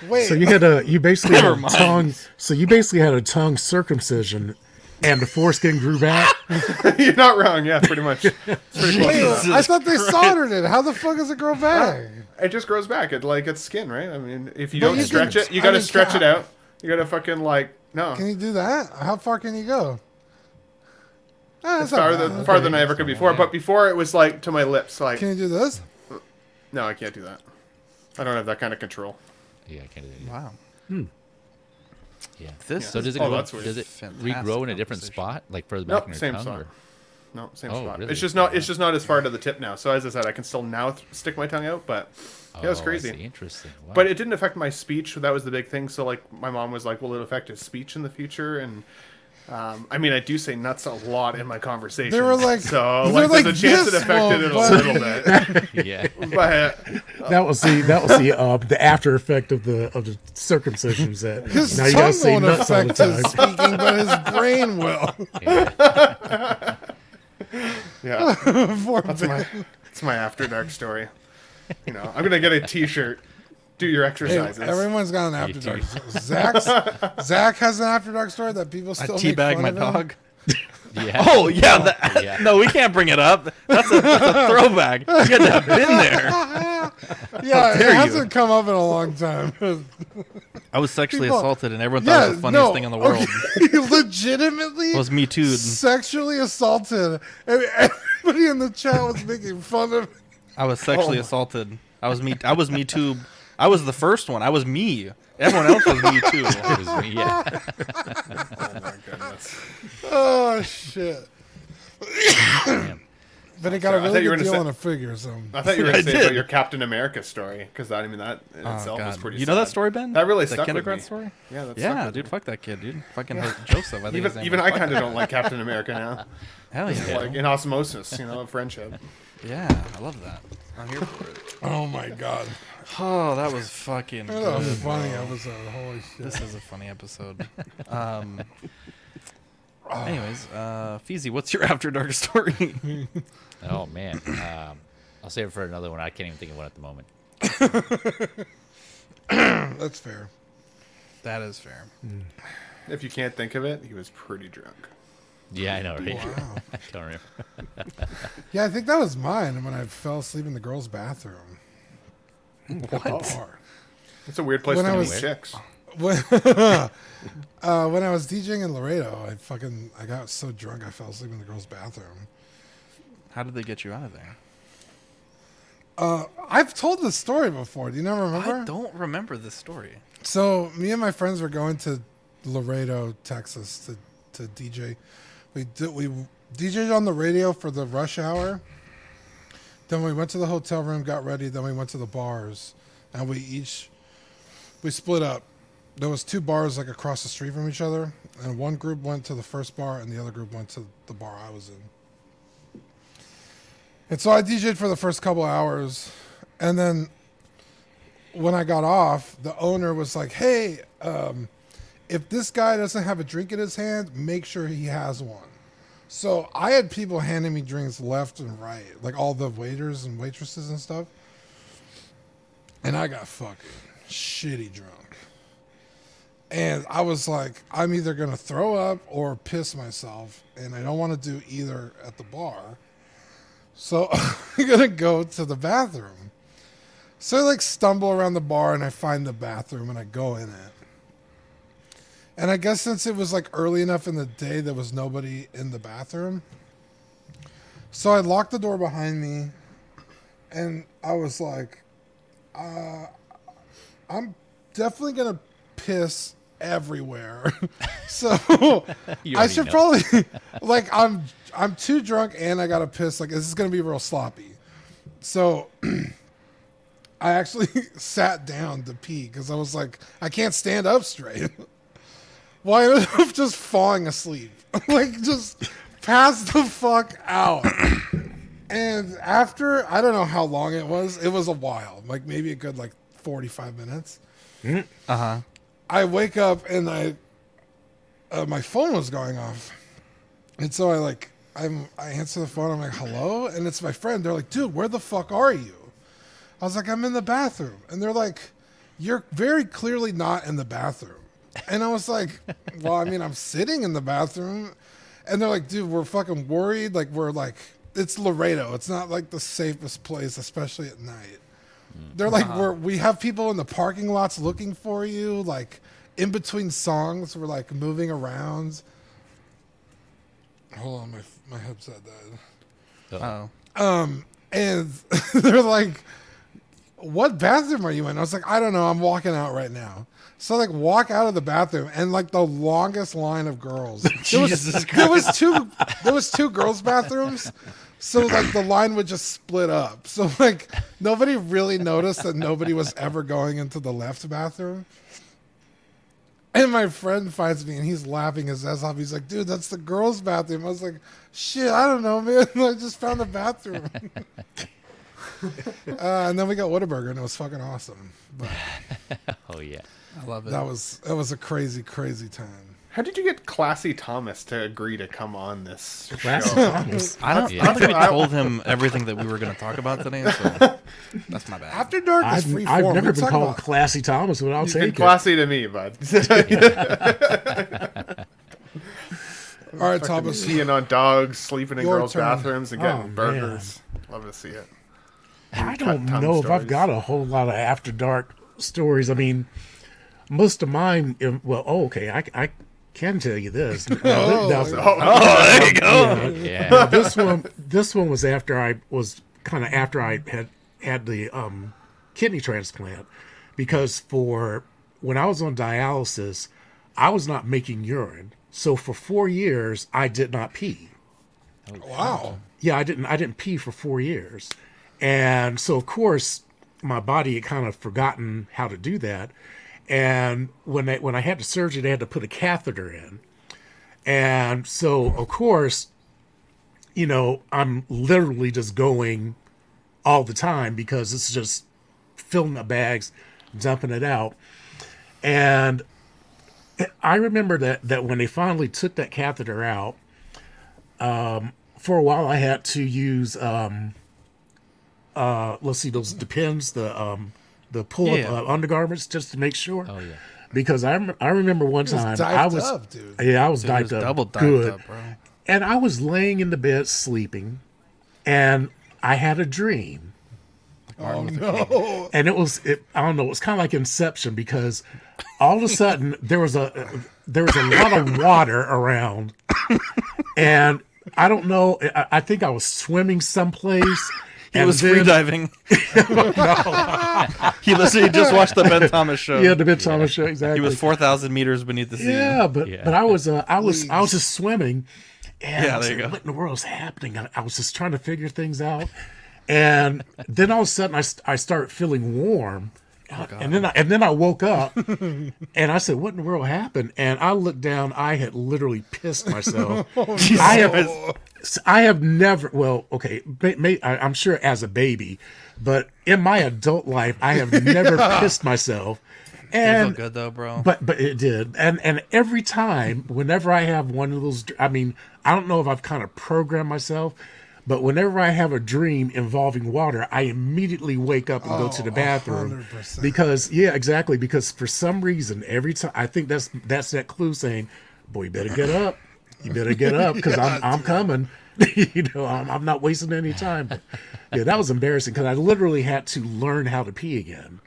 Wait, So you had a you basically Never had a mind. tongue. So you basically had a tongue circumcision, and the foreskin grew back. You're not wrong. Yeah, pretty much. Pretty close wait. I thought they soldered it. How the fuck does it grow back? It just grows back. It like it's skin, right? I mean, if you But don't you stretch can- it, you got to stretch ca- it out. You got to fucking like no. Can you do that? How far can you go? Ah, it's farther, bad. farther than I ever could before. But before it was like to my lips. Like Can you do this? no, I can't do that. I don't have that kind of control. yeah, I can't do that. Wow. Hmm. Yeah. This So does it Oh, grow, that's does it regrow in a different spot, like further back Nope, in your same tongue? spot. or- No, same Oh, spot. really? It's just not. It's just not as far to the tip now. So as I said, I can still now th- stick my tongue out, but yeah, it was Oh, crazy. Interesting. Wow. But it didn't affect my speech. That was the big thing. So like, my mom was like, "Will it affect his speech in the future?" And um, I mean, I do say nuts a lot in my conversation. They were like- so they like, there's like a chance it affected it a little bit. yeah. But That was the that was the uh, the after effect of the of the circumcision That His now you tongue gotta say won't nuts all the affect his time. speaking, but his brain will. yeah. yeah, that's my that's my after dark story. You know, I'm gonna get a T-shirt. Do your Hey, exercises. everyone's got an after dark. Story. Zach's, Zach has an after dark story that people I still make teabag fun my of him. dog. yeah. Oh yeah, oh, that, Yeah. no, we can't bring it up. That's a, that's a throwback. You had to have been there. Yeah, it hasn't come up in a long time. I was sexually People- assaulted, and everyone thought it was the funniest thing in the world. okay, legitimately Was me too. sexually assaulted. And everybody in the chat was making fun of. I was sexually Oh. assaulted. I was me. I was me too. I was the first one. I was me. Everyone else was me too. It was me, yeah. oh my goodness. Oh shit! but it got a I thought really you were good gonna deal say- on a figure. So I thought you were I going to say did. about your Captain America story because I mean that in Oh, itself was God. pretty. You know that sad. story, Ben? That really the stuck with kindergarten me. story. Yeah, that's Yeah, dude. Fuck that kid, dude. Fucking hate Joseph. I think his Even name even was. I kind of don't like Captain America now. Hell yeah. Like in osmosis, you know, friendship. Yeah, I love that. I'm here for it. oh my god, Oh, that was fucking. that was a funny bro. episode. Holy shit! This is a funny episode. Um. Anyways, uh, Feezy, what's your after dark story? Oh man. Um, I'll save it for another one. I can't even think of one at the moment. That's fair. that is fair. If you can't think of it, he was pretty drunk. Yeah, I know, right? Wow. I don't remember. Yeah, I think that was mine when I fell asleep in the girls' bathroom. What? Bar. It's a weird place When to I meet was- chicks. When, uh, when I was DJing in Laredo, I fucking I got so drunk I fell asleep in the girls' bathroom. How did they get you out of there? Uh, I've told this story before. Do you not remember? I don't remember this story. So me and my friends were going to Laredo, Texas to, to DJ. We did we DJed on the radio for the rush hour. Then we went to the hotel room, got ready. Then we went to the bars, and we each we split up. There was two bars like across the street from each other, and one group went to the first bar, and the other group went to the bar I was in. And so I DJed for the first couple hours, and then when I got off, the owner was like, "Hey, um, if this guy doesn't have a drink in his hand, make sure he has one." So I had people handing me drinks left and right, like all the waiters and waitresses and stuff, and I got fucking shitty drunk. And I was like, I'm either gonna throw up or piss myself, and I don't want to do either at the bar. So I'm gonna go to the bathroom. So I like stumble around the bar and I find the bathroom and I go in it. And I guess since it was like early enough in the day, there was nobody in the bathroom. So I locked the door behind me and I was like, uh, I'm definitely going to piss everywhere. so I should know. probably like I'm I'm too drunk and I got to piss like this is going to be real sloppy. So I actually sat down to pee because I was like, I can't stand up straight. Well, I ended up just falling asleep, like just passed the fuck out. and after I don't know how long it was, it was a while, like maybe a good like forty five minutes. Uh huh. I wake up and I, uh, my phone was going off, and so I like I'm I answer the phone. I'm like, hello, and it's my friend. They're like, dude, where the fuck are you? I was like, I'm in the bathroom, and they're like, you're very clearly not in the bathroom. And I was like, well, I mean, I'm sitting in the bathroom, and they're like, dude, we're fucking worried. Like we're like, it's Laredo. It's not like the safest place, especially at night. They're like, we're we have people in the parking lots looking for you. Like in between songs, we're like moving around. Hold on, my my headset died. Oh. Um, and they're like, "What bathroom are you in?" I was like, "I don't know. I'm walking out right now." So like walk out of the bathroom and like the longest line of girls. There was, Jesus there was two there was two girls' bathrooms. So like the line would just split up. So like nobody really noticed that nobody was ever going into the left bathroom. And my friend finds me and he's laughing his ass off. He's like, dude, that's the girls' bathroom. I was like, shit, I don't know, man. I just found the bathroom. uh, and then we got Whataburger and it was fucking awesome. But Oh yeah. I love it. that was that was a crazy, crazy time. How did you get Classy Thomas to agree to come on this Classy show? Thomas. I don't, I don't think we told him everything that we were going to talk about today, so that's my bad. After Dark is I've, free I've form. never been called about- Classy Thomas, but I'll You've take been it. classy to me, bud. All right, Thomas. Peeing on dogs, sleeping in Your girls' turn. bathrooms, and getting Oh, man. burgers. Love to see it. I don't tongue know if I've got a whole lot of after dark stories. I mean, most of mine. Well, oh, okay, I, I can tell you this. Now, Oh, now- Oh, there you go. Yeah. now, this one, this one was after I was kind of after I had had the um, kidney transplant, because for when I was on dialysis, I was not making urine. So for four years, I did not pee. Wow. yeah i didn't i didn't pee for four years and so of course my body had kind of forgotten how to do that and when they when i had the surgery they had to put a catheter in. And so of course you know i'm literally just going all the time because it's just filling the bags dumping it out. And i remember that that when they finally took that catheter out um, for a while I had to use um uh let's see those depends the um the pull up Yeah. uh, undergarments just to make sure Oh yeah. because I rem- I remember one was time diped I was up, dude. yeah I was Dude, it was up double diped good up, bro. and I was laying in the bed sleeping, and I had a dream. Oh no! and it was it, I don't know it was kind of like Inception because all of a sudden there was a there was a lot of water around, and I don't know I, I think I was swimming someplace. He was free diving. he literally just watched the Ben Thomas show. Yeah, the Ben Thomas show exactly. He was four thousand meters beneath the sea. Yeah, but Yeah. but I was uh, I was I was just swimming, and Yeah, there you like, go. what in the world is happening? I, I was just trying to figure things out, and then all of a sudden I, I start feeling warm, Oh, and then I, and then I woke up, and I said, "What in the world happened?" And I looked down. I had literally pissed myself. I have I have never. Well, okay, may, may, I, I'm sure as a baby, but in my adult life, I have never pissed myself. Feel And good though, bro. but but it did, and and every time, whenever I have one of those, I mean, I don't know if I've kind of programmed myself, but whenever I have a dream involving water, I immediately wake up and go to the Oh, bathroom 100%. because yeah, exactly. Because for some reason, every time I think that's that's that clue saying, "Boy, you better get up, you better get up because I'm I'm coming." you know, I'm, I'm not wasting any time. But, yeah, that was embarrassing because I literally had to learn how to pee again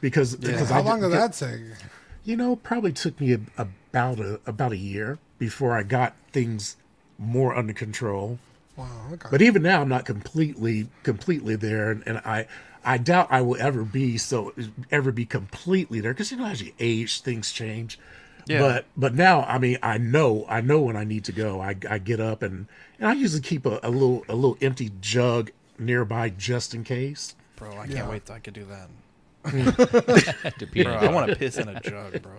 because because How I long did- did that take? you know, probably took me a, about a about a year before I got things more under control. Wow. Okay. But even now, I'm not completely completely there, and, and I I doubt I will ever be so ever be completely there because you know as you age, things change. Yeah. But but now, I mean, I know I know when I need to go. I I get up and and I usually keep a, a little a little empty jug nearby just in case. bro, I can't Yeah. wait till I could do that. Mm. to pee Bro, I want to piss in a jug, bro.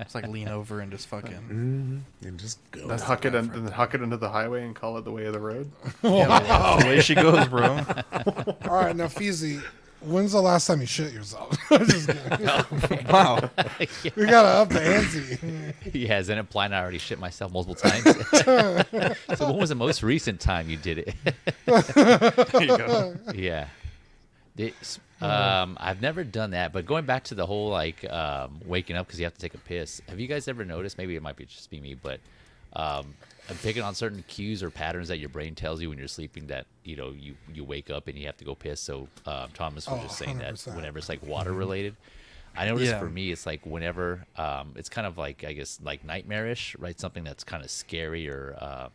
It's like lean over and just fucking. Mm-hmm. And just go. That's Huck it and then huck it into the highway and call it the way of the road. Yeah, the way she goes, bro. All right, now Feezy, when's the last time you shit yourself? Just kidding. Wow. we gotta up the ante. Yeah, isn't it blind? I already shit myself multiple times. so when was the most recent time you did it? You yeah. It's, um, I've never done that, but going back to the whole like um, waking up because you have to take a piss. Have you guys ever noticed? Maybe it might be just be me, but um, I'm picking on certain cues or patterns that your brain tells you when you're sleeping that you know you you wake up and you have to go piss. So um, Thomas was Oh, just saying that 100%. whenever it's like water related. I noticed Yeah. for me, it's like whenever um, it's kind of like I guess like nightmarish, right? Something that's kind of scary or uh,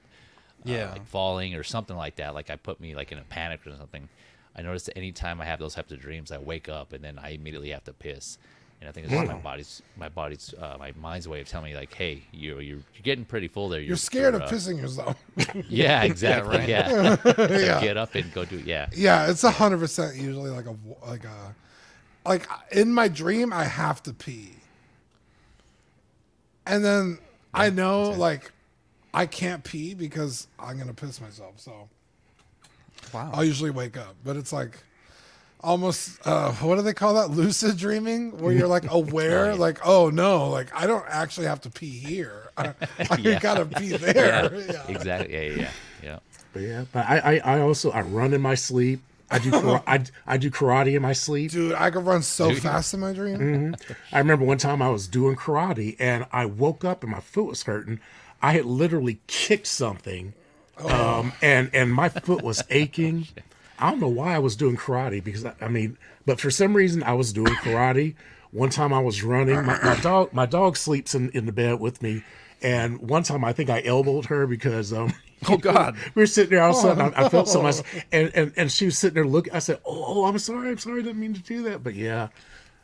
Yeah. uh, like falling or something like that. Like I put me like in a panic or something. I notice that anytime I have those types of dreams, I wake up and then I immediately have to piss. And I think it's just my body's my body's uh, my mind's way of telling me like, hey, you're you're, you're getting pretty full there. You're scared of uh, pissing yourself. Yeah, exactly. right. yeah. So Yeah. get up and go do. Yeah. yeah, it's a hundred percent usually like a like a like in my dream I have to pee, and then I know like I can't pee because I'm gonna piss myself. So Wow. I'll usually wake up, but it's like almost uh what do they call that lucid dreaming where you're like aware like oh no like i don't actually have to pee here i, I Yeah. gotta pee there yeah. Exactly. Yeah. Yeah. Yeah. yeah. But yeah, but I, I, I also I run in my sleep. I do kara- I, I do karate in my sleep. dude i could run so Dude. fast in my dream I remember one time I was doing karate and I woke up and my foot was hurting. I had literally kicked something, um, and and my foot was aching. I don't know why I was doing karate because I, I mean, but for some reason I was doing karate. One time I was running. My, my dog my dog sleeps in, in the bed with me, and one time I think I elbowed her because um. Oh God. we were sitting there all of a sudden. I, I felt so much, and, and and she was sitting there looking. I said, "Oh, oh, I'm sorry, I'm sorry, I didn't mean to do that." But yeah,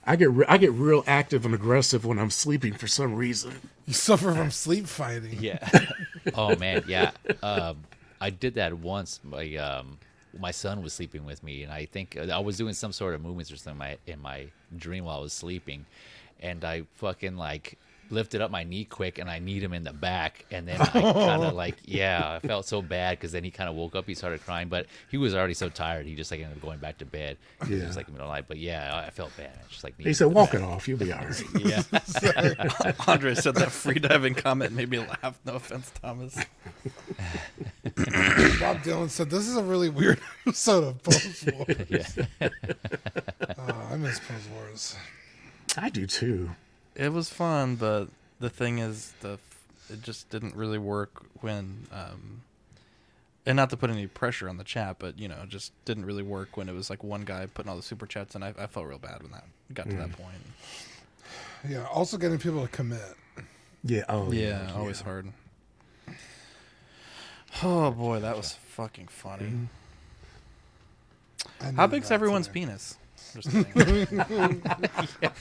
I get re- I get real active and aggressive when I'm sleeping for some reason. you suffer from sleep fighting Yeah. oh man, yeah. Um, I did that once. My um, my son was sleeping with me, and I think uh, I was doing some sort of movements or something in my, in my dream while I was sleeping, and I fucking like lifted up my knee quick and I kneed him in the back, and then I kind of like yeah, I felt so bad because then he kind of woke up, he started crying, but he was already so tired, he just like ended up going back to bed. It Yeah. was like middle of the night, but yeah, I felt bad. Just like He said, "Walk it off, you'll be all right." yeah. Andre said that free diving comment made me laugh. No offense, Thomas. bob dylan said this is a really weird episode of Pose Wars yeah. oh, i miss Pose Wars I do too. It was fun, but the thing is, the it just didn't really work when um and not to put any pressure on the chat, but you know, it just didn't really work when it was like one guy putting all the super chats, and I, I felt real bad when that got to that point. Yeah. Also getting people to commit. Yeah. Oh, Yeah, yeah. always hard. Oh boy, that was fucking funny. I How big's everyone's today. penis? Just.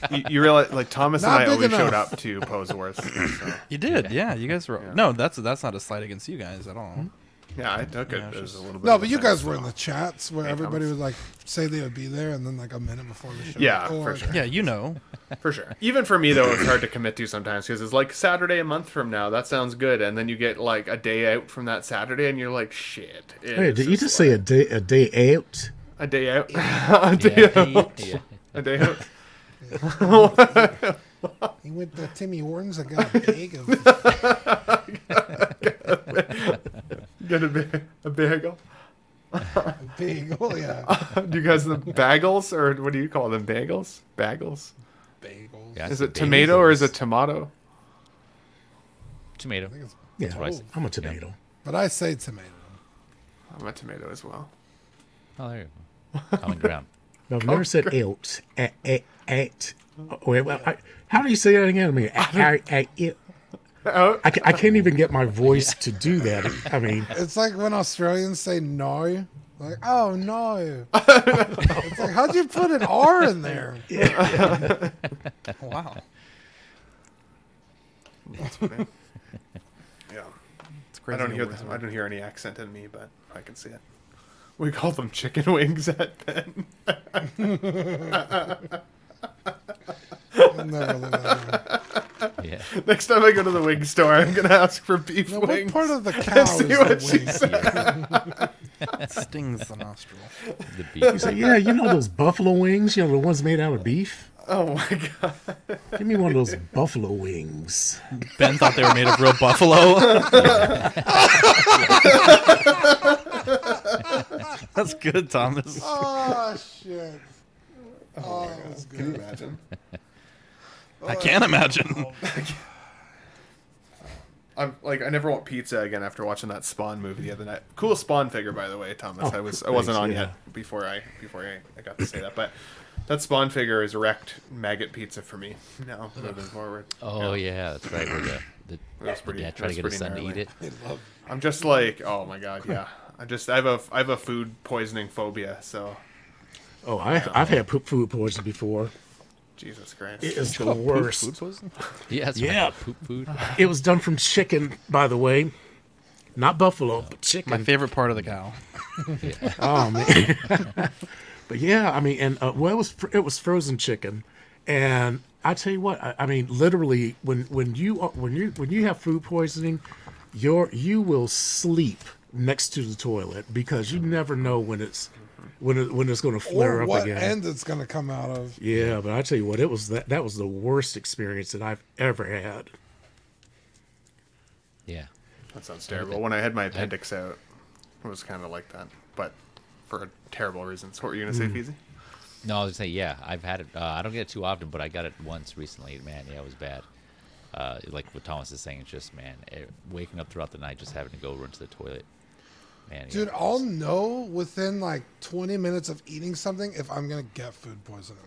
You, you realize, like Thomas and I big always showed up to Pose Wars. So, you did, yeah. You guys were Yeah. no. That's that's not a slight against you guys at all. Hmm? yeah, I took it Yeah, it's as a just- little bit. No, of but a you guys were in the chats where Hey, everybody Thomas. would like say they would be there, and then like a minute before the show. Yeah, for sure. Yeah, you know. For sure. Even for me though, it's hard to commit to sometimes because it's like Saturday a month from now. That sounds good, and then you get like a day out from that Saturday, and you're like, shit. Hey, did you just say a day a day out? A day out? a day out. yeah. A day out. He went to Timmy Hortons and got a bagel. of Get a, ba- a bagel. bagel. Yeah, do you guys the bagels or what do you call them? Bagels? Bagels? bagels. Yeah, Is it the tomato or is it tomato? tomato? Yeah, what I said. I'm a tomato. But I say tomato. I'm a tomato as well. Oh, there you go. Common ground. No, I've never said out. At, at, at. Oh, wait, well, I, how do you say that again? I mean, at, at, at, it. Oh, I, I can't even get my voice to do that. I mean, It's like when Australians say no. Like, oh no. it's like, how'd you put an R in there? Yeah. Wow, yeah. it's crazy. I don't hear words the, I work. don't hear any accent in me, but I can see it. We call them chicken wings at Ben. I'll never live that. Yeah. Next time I go to the wing store, I'm gonna ask for beef Now, what wings. part of the cow is see the what she wing? said. It stings the nostril. The he beef. said, "Yeah, you know those buffalo wings. You know the ones made out of beef. Oh my god! Give me one of those buffalo wings." Ben thought they were made of real buffalo. That's good, Thomas. Oh shit. Oh, oh that was Can you good. imagine? I can't imagine. Oh, I'm like I never want pizza again after watching that Spawn movie the other night. Cool Spawn figure, by the way, Thomas. Oh, I was I wasn't thanks, on yeah. yet before I before I, I got to say that, but that Spawn figure is wrecked maggot pizza for me. No, moving forward. Oh yeah, that's right. Where the, the, That's pretty- the dad tried to get his pretty son to eat it. I'm just like, oh my god, yeah. I just I have a I have a food poisoning phobia, so Oh, I, I've had poop food poisoning before. Jesus Christ. It is the worst. Food poison? Yeah, Yeah. right. Poop food. It was done from chicken, by the way, not buffalo, but chicken. My favorite part of the cow. Oh man. but yeah, I mean, and uh, well, it was it was frozen chicken, and I tell you what, I, I mean, literally, when when you when you when you have food poisoning, your you will sleep next to the toilet because you never know when it's when it, when it's going to flare Or up what again. end it's gonna come out of. Yeah, but I tell you what, it was that that was the worst experience that I've ever had. Yeah. That sounds terrible. When I had my appendix out, it was kind of like that, but for terrible reasons. What were you gonna say, Feezy? No, I was gonna say yeah. I've had it. Uh, I don't get it too often, but I got it once recently. Man, yeah, it was bad. Uh, like what Thomas is saying, it's just man, it, waking up throughout the night, just having to go run to the toilet. Man, Dude, it's- I'll know within like 20 minutes of eating something if I'm gonna get food poisoning.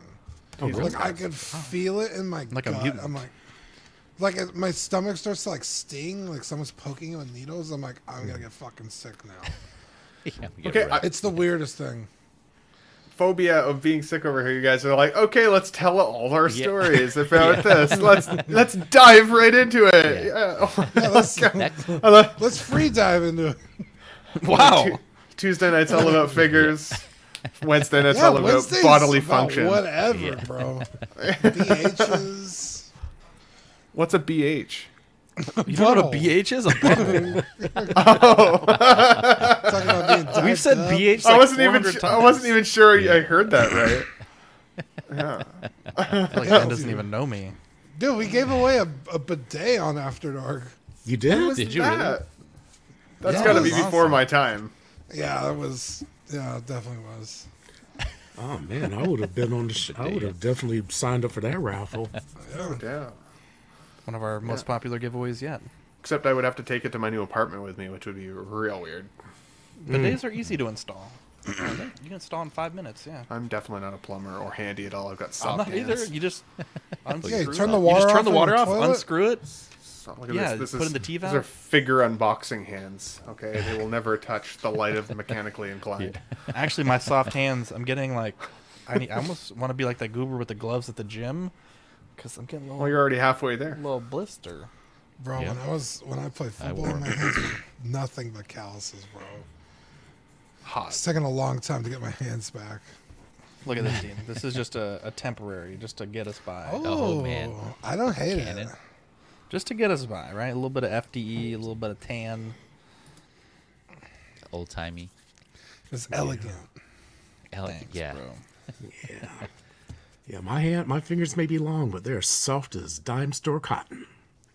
Oh, really? Like I could feel it in my Like gut. mutant. I'm like, like it, my stomach starts to like sting, like someone's poking you with needles. I'm like, I'm gonna get fucking sick now. yeah, Okay, wrecked. I- It's the weirdest thing. Phobia of being sick over here. You guys are like, okay, let's tell all our Yeah. stories about this. Let's let's dive right into it. Yeah. Yeah. Oh yeah, let's, Next- I love- let's free dive into it. Wow. Tuesday night's all about figures. Wednesday night's Yeah, all about Wednesday's bodily about function. Whatever, Yeah. bro. BHs. What's a BH? You know what a BH is? A butthole. Oh. Talking about being We've said up. BH. I wasn't even. Sh- times. I wasn't even sure I heard that right. Yeah. Like Ben doesn't even know me. Dude, we gave away a, a bidet on After Dark. You did? Did you really? That? That's Yeah, got to it be was before my time. Yeah, that was. Yeah, it definitely was. Oh man, I would have been on the. Sh- I would have definitely signed up for that raffle. Oh damn. One of our most popular giveaways yet. Except I would have to take it to my new apartment with me, which would be real weird. Bidets hmm. are easy to install. you can install in five minutes. Yeah. I'm definitely not a plumber or handy at all. I've got I'm soft not hands. either. You just unscrew Yeah, you turn the You water just turn off the water off, toilet. unscrew it. So, look at Yeah, this. This put is, in the T These are figure unboxing hands. Okay, they will never touch the light of mechanically inclined. Actually, my soft hands. I'm getting like, I, need, I almost want to be like that goober with the gloves at the gym, because I'm getting a little, Well, you're already halfway there. little blister. Bro, Yeah. when I was when I played football, my hands were nothing but calluses, bro. Hot. It's taking a long time to get my hands back. Look at this, Dean. This is just a, a temporary, just to get us by. Oh, oh man. I don't hate Cannon. it. Just to get us by, right? A little bit of FDE, a little bit of tan. Old timey. It's elegant. Thanks, yeah. bro. Yeah, my hand, my fingers may be long, but they're soft as dime store cotton.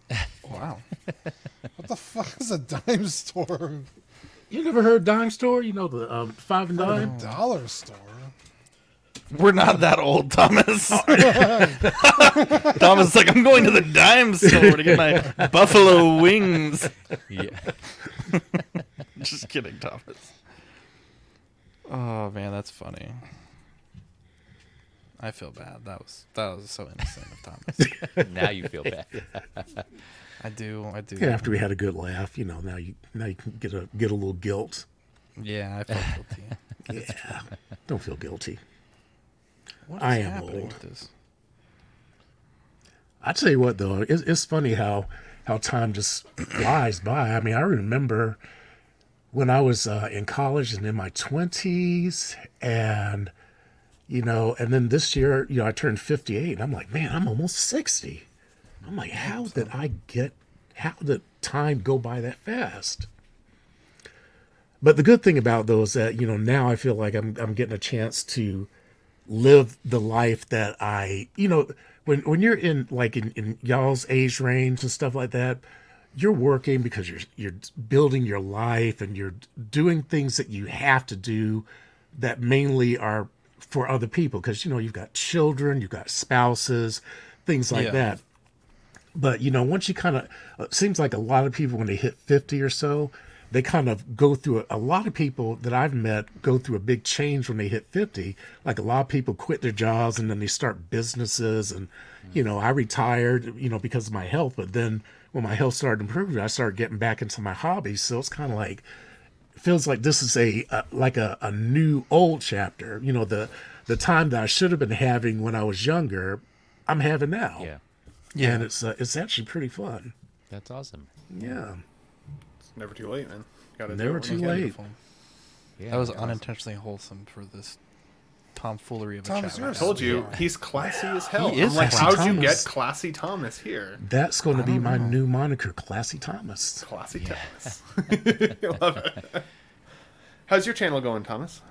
Wow. What the fuck is a dime store? You never heard dime store? You know the um, five and dime. Dollar store. We're not that old, Thomas. Thomas is like, I'm going to the dime store to get my buffalo wings. Yeah. Just kidding, Thomas. Oh man, that's funny. I feel bad. That was that was so innocent of Thomas. now you feel bad. I do. I do. Yeah, after we had a good laugh, you know, now you now you can get a get a little guilt. Yeah, I felt guilty. Yeah, don't feel guilty. What is I am happening old. with this? I tell you what, though, it's, it's funny how how time just flies by. I mean, I remember when I was uh, in college and in my twenties, and you know, and then this year, you know, I turned fifty eight, and I'm like, man, I'm almost sixty. I'm like, how did I get? How did time go by that fast? But the good thing about those that you know now I feel like I'm I'm getting a chance to live the life that I, you know, when when you're in like in, in y'all's age range and stuff like that, you're working because you're you're building your life and you're doing things that you have to do that mainly are for other people because you know you've got children, you've got spouses, things like Yeah. that. But you know, once you kind of, uh, seems like a lot of people when they hit fifty or so, they kind of go through a, a lot of people that I've met go through a big change when they hit fifty. Like a lot of people quit their jobs and then they start businesses. And you know, I retired, you know, because of my health. But then when my health started improving, I started getting back into my hobbies. So it's kind of like feels like this is a, a like a, a new old chapter. You know, the the time that I should have been having when I was younger, I'm having now. Yeah. Yeah, and it's uh, it's actually pretty fun. That's awesome. Yeah, It's never too late, man. Gotta Never do it when too late. Yeah. That was that's unintentionally wholesome for this tomfoolery of a Thomas, chat. you're I told you, he's classy as hell. He is I'm like, classy how'd you get classy Thomas here? that's going to be my new moniker, Classy Thomas. Classy Thomas. Love it. How's your channel going, Thomas?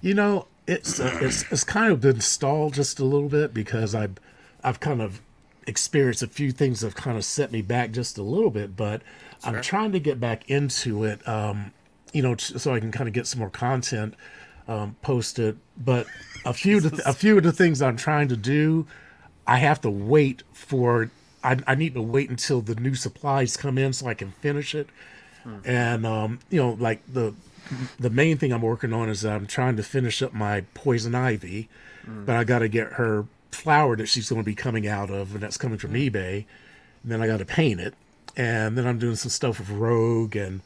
You know, it's uh, it's it's kind of been stalled just a little bit because I've I've kind of experienced a few things that have kind of set me back just a little bit, but I'm trying to get back into it. Um, you know, so I can kind of get some more content um, posted. But a few of the, a few of the things I'm trying to do, I have to wait for. I, I need to wait until the new supplies come in so I can finish it. And um, you know, like the the main thing I'm working on is I'm trying to finish up my poison ivy, but I got to get her flower that she's going to be coming out of, and that's coming from eBay. And then I got to paint it, and then I'm doing some stuff with Rogue and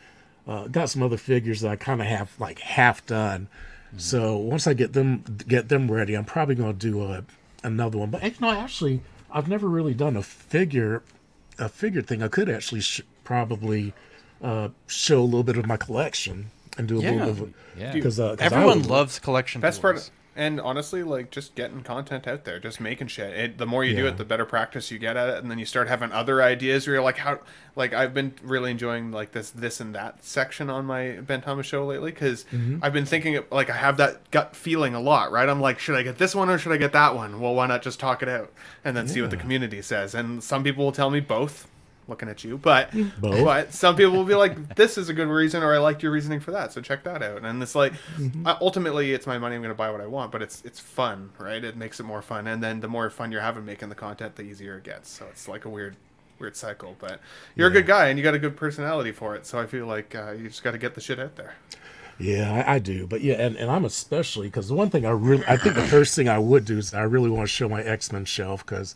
uh, got some other figures that I kind of have like half done. So once I get them get them ready, I'm probably going to do a another one. But you know, actually, I've never really done a figure a figure thing. I could actually sh- probably uh, show a little bit of my collection and do a Yeah. little bit of Yeah. because uh, 'cause I Everyone would- loves collection. Best tours. part, and honestly, like just getting content out there, just making shit. It, the more you do it, the better practice you get at it, and then you start having other ideas. Where you're like, how? Like I've been really enjoying like this, this and that section on my Ben Thomas show lately because Mm-hmm. I've been thinking like I have that gut feeling a lot, right? I'm like, should I get this one or should I get that one? Well, why not just talk it out and then see what the community says? And some people will tell me both. Looking at you, but Both. but some people will be like, "This is a good reason," or "I liked your reasoning for that," so check that out. And it's like, uh, ultimately, it's my money. I'm going to buy what I want, but it's it's fun, right? It makes it more fun, and then the more fun you're having making the content, the easier it gets. So it's like a weird weird cycle. But you're a good guy and you got a good personality for it. So I feel like uh, you just got to get the shit out there. Yeah, I, I do. But yeah, and, and I'm especially because the one thing I really, I think the first thing I would do is I really want to show my X Men shelf because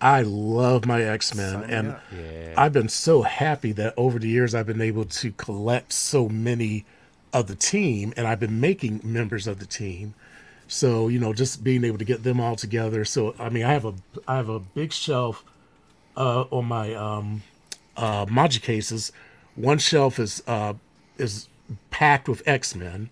I love my X Men, and. Yeah. I've been so happy that over the years I've been able to collect so many of the team, and I've been making members of the team. So you know, just being able to get them all together. So I mean, I have a I have a big shelf uh, on my um, uh, Maji cases. One shelf is uh, is packed with X Men,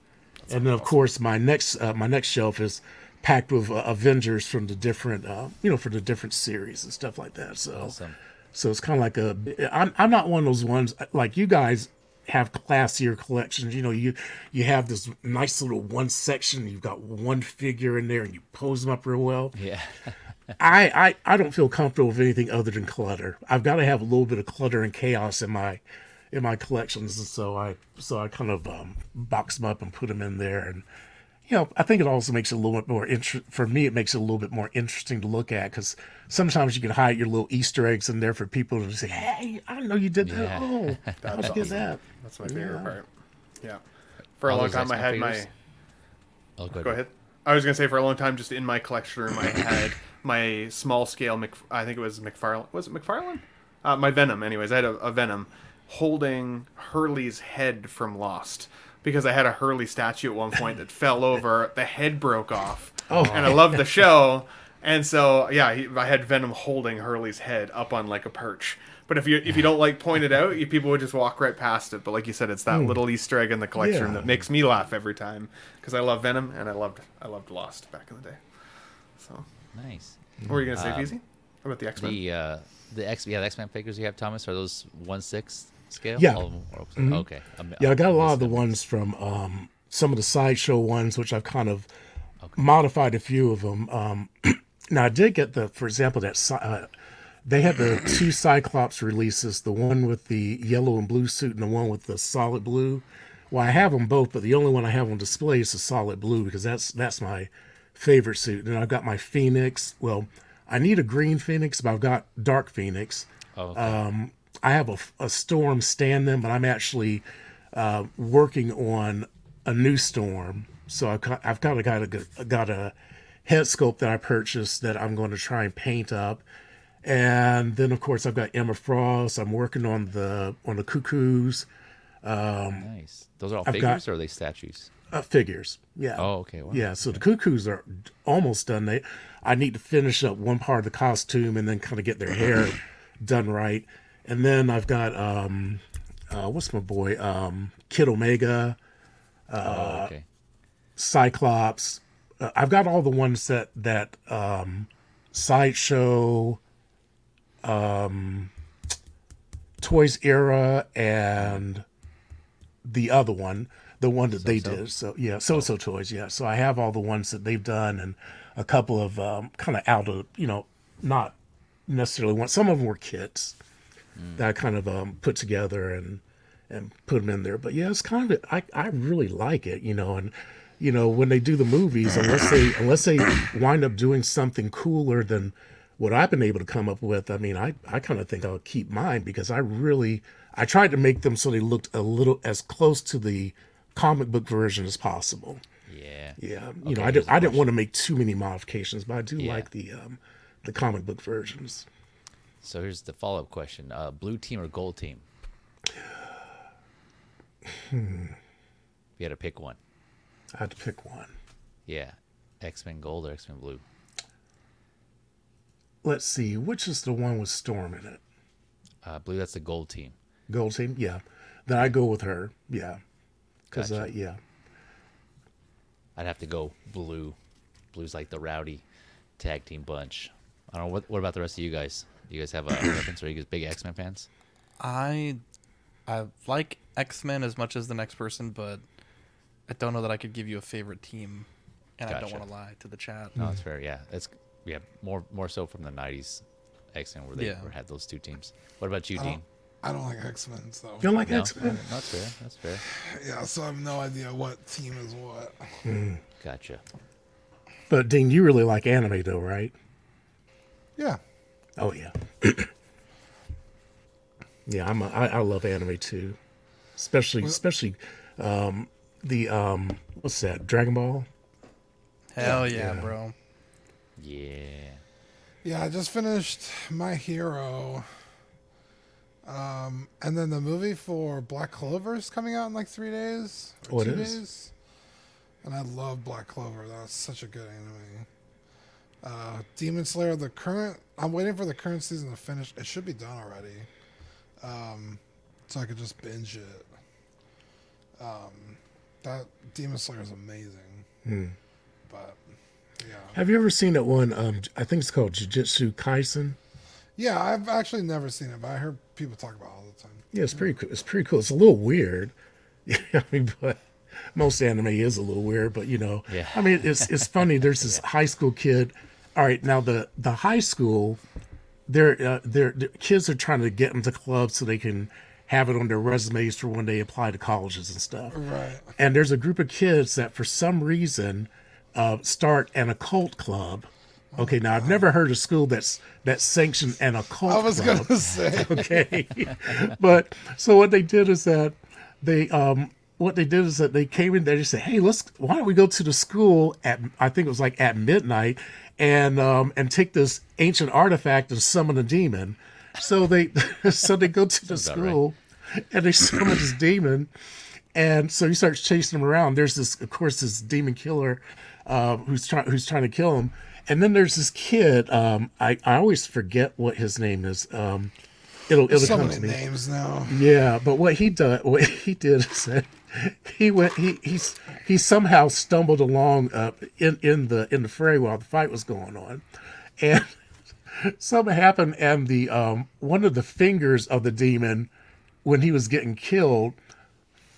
and then of course my next uh, my next shelf is packed with uh, Avengers from the different uh, you know for the different series and stuff like that. So Awesome. so it's kind of like a I'm I'm not one of those ones like you guys have classier collections. You know, you you have this nice little one section. You've got one figure in there, and you pose them up real well. Yeah. I, I I don't feel comfortable with anything other than clutter. I've got to have a little bit of clutter and chaos in my in my collections, and so I so I kind of um, box them up and put them in there, and you know I think it also makes it a little bit more inter- for me. It makes it a little bit more interesting to look at because sometimes you can hide your little Easter eggs in there for people to say, "Hey, I didn't know you did that. Yeah. Oh, how'd you awesome. that?" That's my favorite Yeah. part. Yeah. For a All long time, I X-Men had my. Oh, go ahead. Go ahead. I was gonna say for a long time, just in my collection room, I had my small scale. Mc, I think it was McFarlane. Was it McFarlane? Uh, my Venom. Anyways, I had a, a Venom holding Hurley's head from Lost because I had a Hurley statue at one point that fell over. The head broke off. Oh. And I love the show. And so yeah, he, I had Venom holding Hurley's head up on like a perch. But if you if you don't like point it out, you, people would just walk right past it. But like you said, it's that little Easter egg in the collection Yeah. that makes me laugh every time because I love Venom and I loved I loved Lost back in the day. So Nice. what were you gonna say, Um, Feezy? How about the X Men? The uh, the X yeah the X Men figures you have, Thomas, are those one sixth scale? Yeah. All of them are- Mhm. Okay. I'm- Yeah, I got a lot of the ones from um, some of the sideshow ones, which I've kind of modified a few of them. Um, now I did get the, for example, that uh, they had the two Cyclops releases, the one with the yellow and blue suit and the one with the solid blue. Well, I have them both, but the only one I have on display is the solid blue because that's that's my favorite suit. And I've got my Phoenix. Well, I need a green Phoenix, but I've got Dark Phoenix. Oh, okay. Um, I have a, a storm stand them, but I'm actually uh, working on a new storm. So I've got, I've got a got a got a head sculpt that I purchased that I'm going to try and paint up, and then of course I've got Emma Frost. I'm working on the on the cuckoos nice. Those are all I've figures got- or are they statues? uh, figures. Yeah. Oh, okay. Wow. Yeah, so the cuckoos are almost done. They, I need to finish up one part of the costume and then kind of get their hair done right. And then I've got um, uh, what's my boy, um, Kid Omega, oh, okay. Cyclops. Uh, I've got all the ones that that um, sideshow, um, Toys Era, and the other one, the one that they So-so? did. So yeah, so so toys. Yeah, so I have all the ones that they've done, and a couple of um, kind of out of you know not necessarily one. Some of them were kits that I kind of um, put together and and put them in there. But yeah, it's kind of I I really like it, you know, and you know when they do the movies, unless they unless they wind up doing something cooler than what I've been able to come up with. I mean, I I kind of think I'll keep mine because I really I tried to make them so they looked a little as close to the comic book version as possible. Yeah. Yeah, you Okay, know, I didn't I didn't want to make too many modifications, but I do Yeah. like the um the comic book versions. So here's the follow up question: uh, Blue team or gold team? Hmm. You had to pick one. I had to pick one. Yeah. X Men Gold or X Men Blue? Let's see, which is the one with Storm in it? Uh, blue. That's the gold team. Gold team, yeah. Then I go with her, yeah. Because uh, yeah, I'd have to go blue. Blue's like the rowdy tag team bunch. I don't know. What, what about the rest of you guys? You guys have a reference? Are you guys big X Men fans? I I like X Men as much as the next person, but I don't know that I could give you a favorite team, and I don't want to lie to the chat. No, that's fair. Yeah, it's yeah more more so from the '90s X Men where they Yeah. were, had those two teams. What about you, I Dean? don't, I don't like X Men, so you don't like No, X Men? No, that's fair. That's fair. yeah. So I have no idea what team is what. Hmm. Gotcha. But Dean, you really like anime though, right? Yeah, Oh yeah. Yeah, I'm. A, I, I love anime too, especially especially um, the um, what's that? Dragon Ball. Hell yeah, Yeah. bro. Yeah. Yeah, I just finished My Hero. Um, and then the movie for Black Clover is coming out in like three days. Or Oh, it two is? days. And I love Black Clover. That's such a good anime. Uh, Demon Slayer, the current. I'm waiting for the current season to finish. It should be done already. Um, so I could just binge it. Um, that Demon Slayer is amazing. Hmm. But yeah, Have you ever seen that one? Um, I think it's called Jujutsu Kaisen. yeah, I've actually never seen it, but I heard people talk about it all the time. Yeah, it's pretty. cool. It's pretty cool. It's a little weird. Yeah, I mean, but most anime is a little weird. But you know, Yeah. I mean, it's it's funny. There's this high school kid. All right, now the the high school, they're uh, they're kids are trying to get into clubs so they can have it on their resumes for when they apply to colleges and stuff. Right. And there's a group of kids that, for some reason, uh, start an occult club. Okay, now I've never heard a school that's that's sanctioned an occult. I was club gonna say. okay but so what they did is that they um what they did is that they came in there and said hey let's why don't we go to the school at i think it was like at midnight and um and take this ancient artifact and summon a demon. So they so they go to the Sounds about right. school and they summon this demon. And so he starts chasing him around. There's this of course this demon killer uh, who's trying who's trying to kill him. And then there's this kid um i i always forget what his name is. Um it'll it'll so come many to me. names now. yeah, but what he did, what he did is that he went, he he's he somehow stumbled along uh, in in the in the fray while the fight was going on, and something happened, and the um one of the fingers of the demon, when he was getting killed,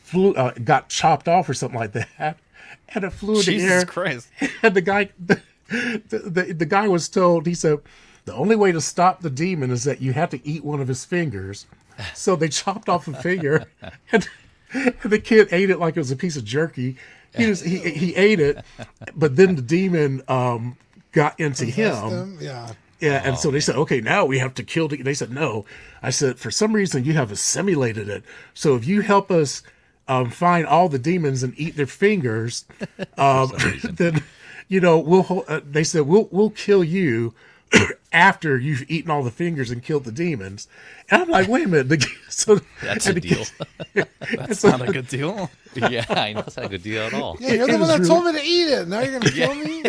flew uh, got chopped off or something like that, and it flew in the Jesus air. Christ. And the guy, the, the, the guy was told, he said, the only way to stop the demon is that you have to eat one of his fingers. So they chopped off a finger, and the kid ate it like it was a piece of jerky. He was he, he ate it, but then the demon um, got into Possessed him. them? Yeah. Yeah, and so they said, okay, now we have to kill the. They said, no. I said, for some reason, you have assimilated it. So if you help us um, find all the demons and eat their fingers, um, then you know we'll. hol- Uh, they said we'll we'll kill you after you've eaten all the fingers and killed the demons. And I'm like, wait a minute. The, so That's a the- deal. That's not a good deal. yeah, I know that's not a good deal at all. Yeah, you're the one that really- told me to eat it. Now you're gonna kill me.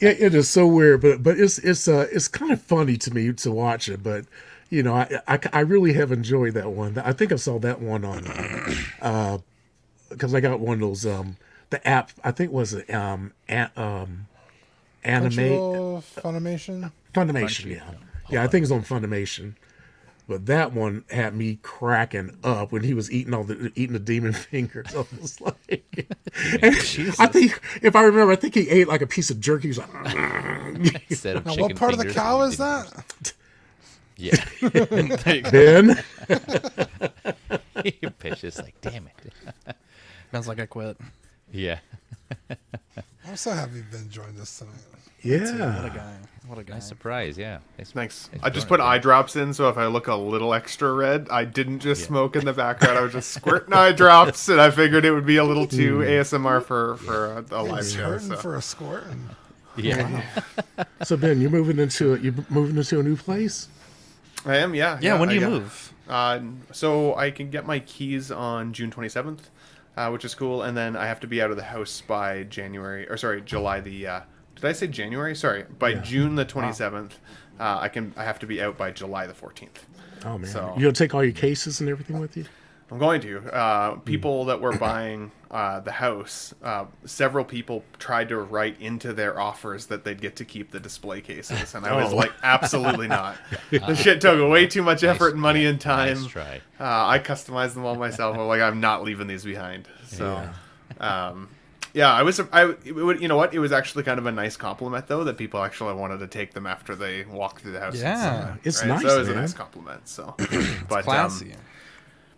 it, it is so weird, but but it's it's uh it's kind of funny to me to watch it. But you know, I I, I really have enjoyed that one. I think I saw that one on uh because I got one of those um the app I think was um a, um anime Crunchyroll, Funimation. Funimation yeah yeah I think it's on Funimation. But that one had me cracking up when he was eating all the eating the demon fingers. I was like, I think if I remember, I think he ate like a piece of jerky. He was like, Instead of Now, what part of the cow is did- that? Yeah. There you go. Ben, Pitch is like, damn it. Sounds like I quit. Yeah. I'm so happy Ben joined us tonight. Yeah. What a guy. What a guy. Nice surprise. Yeah. Thanks. Thanks. thanks I just put it, eye man. drops in, so if I look a little extra red, I didn't just smoke in the background. I was just squirting eye drops, and I figured it would be a little too ASMR for for a, a live He's show. So. for a squirt. And Yeah. So Ben, you're moving into you moving into a new place. I am, yeah. Yeah, when do I- you yeah. move? Uh, so I can get my keys on June 27th, uh, which is cool, and then I have to be out of the house by January, or sorry, July the. Uh, did I say January? Sorry, by June the 27th, uh, I can. I have to be out by July the 14th. Oh man, So- you gonna take all your cases and everything with you? I'm going to. Uh, people that were buying uh, the house, uh, several people tried to write into their offers that they'd get to keep the display cases, and I was Oh. like, absolutely not. the shit took way too much effort and money and time. Nice. Uh, I customized them all myself. I'm like, I'm not leaving these behind. So, um, yeah, I was. I would, you know what? It was actually kind of a nice compliment though that people actually wanted to take them after they walked through the house. Yeah. It's right? nice, So it was a nice compliment. So, but um, Classy.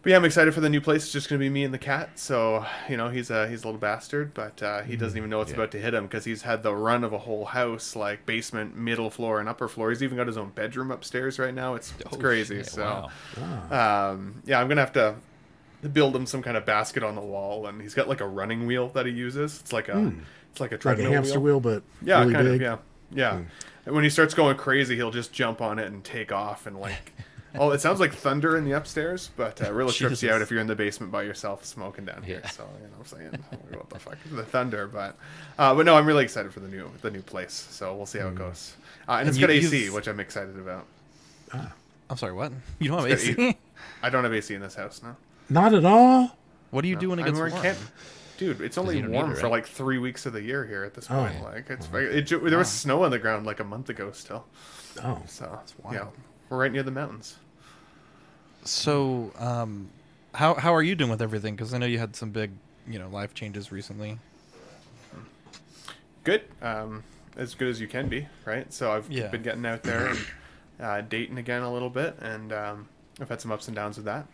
But yeah, I'm excited for the new place. It's just gonna be me and the cat. So you know, he's a he's a little bastard, but uh, he doesn't even know what's about to hit him because he's had the run of a whole house, like basement, middle floor, and upper floor. He's even got his own bedroom upstairs right now. It's, it's Oh, crazy. shit, so wow. um, yeah, I'm gonna have to build him some kind of basket on the wall, and he's got like a running wheel that he uses. It's like a it's like a Like a hamster wheel, but yeah, really kind big. Of. Yeah, yeah. And when he starts going crazy, he'll just jump on it and take off and like. Oh, it sounds like thunder in the upstairs, but uh, really trips you out if you're in the basement by yourself smoking down here. Yeah. So you know, what I'm saying, what the fuck the thunder? But, uh, but no, I'm really excited for the new the new place. So we'll see how it goes. Uh, and, And it's you- got AC, you've- which I'm excited about. I'm sorry, what? You don't have It's AC? I don't have AC in this house now. Not at all. What do you do when it I'm gets warm? Dude, it's only you don't need warm it, for right? like three weeks of the year here at this Oh. point. Like it's it, ju- there was snow on the ground like a month ago still. Oh, So it's wild. yeah, we're right near the mountains. So, um, how how are you doing with everything? Because I know you had some big, you know, life changes recently. Good, um, as good as you can be, right? So I've Yeah. been getting out there and uh, dating again a little bit, and um, I've had some ups and downs with that.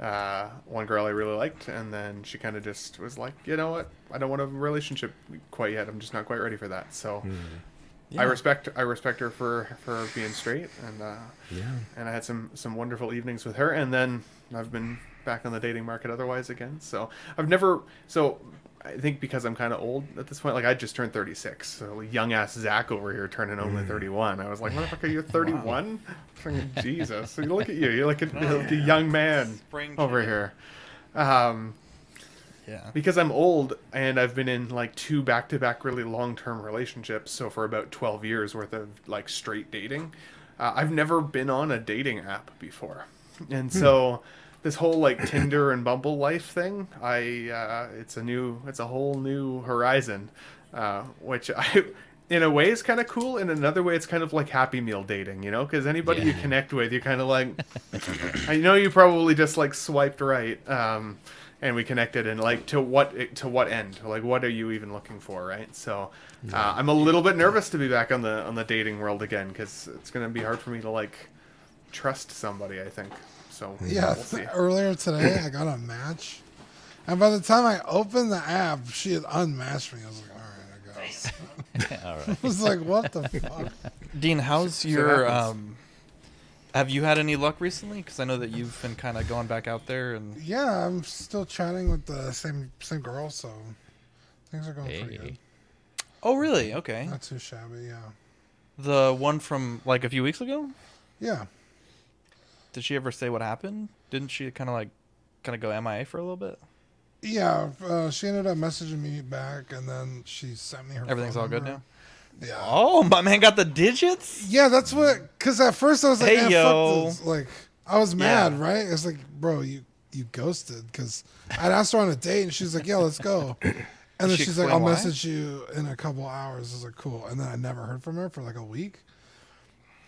Uh, one girl I really liked, and then she kind of just was like, you know what, I don't want a relationship quite yet. I'm just not quite ready for that. So. I respect I respect her for for being straight and uh, yeah. and I had some some wonderful evenings with her, and then I've been back on the dating market otherwise again. So I've never so. I think because I'm kind of old at this point, like I just turned 36, so young ass Zach over here turning only 31. I was like, motherfucker, you're 31? Fucking Jesus! Look at you, you're like a, like a young man Spring over here. Um, Yeah. because I'm old and I've been in like two back to back really long term relationships. So for about 12 years worth of like straight dating, uh, I've never been on a dating app before. And so this whole like Tinder and Bumble life thing, I, uh, it's a new, it's a whole new horizon, uh, which I, in a way is kind of cool. In another way, it's kind of like happy meal dating, you know, because anybody you connect with, you're kind of like, I know you probably just like swiped right, um, and we connected, and like to what to what end? Like, what are you even looking for, right? So, uh, I'm a little bit nervous to be back on the on the dating world again because it's gonna be hard for me to like trust somebody. I think so. Yeah, we'll see. earlier today I got a match, and by the time I opened the app, she had unmatched me. I was like, all right, I guess. All I was like, what the fuck? Dean, how's your um? Have you had any luck recently? Because I know that you've been kind of going back out there and Yeah, I'm still chatting with the same same girl, so things are going pretty good. oh, really? Okay. Not too shabby, yeah. The one from like a few weeks ago. Yeah, Did she ever say what happened? Didn't she kind of like kind of go MIA for a little bit? yeah. Uh, she ended up messaging me back, and then she sent me her. Everything's phone all good now. Yeah. Oh, my man got the digits. Yeah, that's what. Because at first I was like, Hey, "Eh, yo." fuck this." Like, I was mad, Yeah. right? It's like, bro, you you ghosted. Because I'd asked her on a date, and she's like, "Yeah, let's go." And then she she's like, "I'll why? message you in a couple hours." I was like, "Cool." And then I never heard from her for like a week.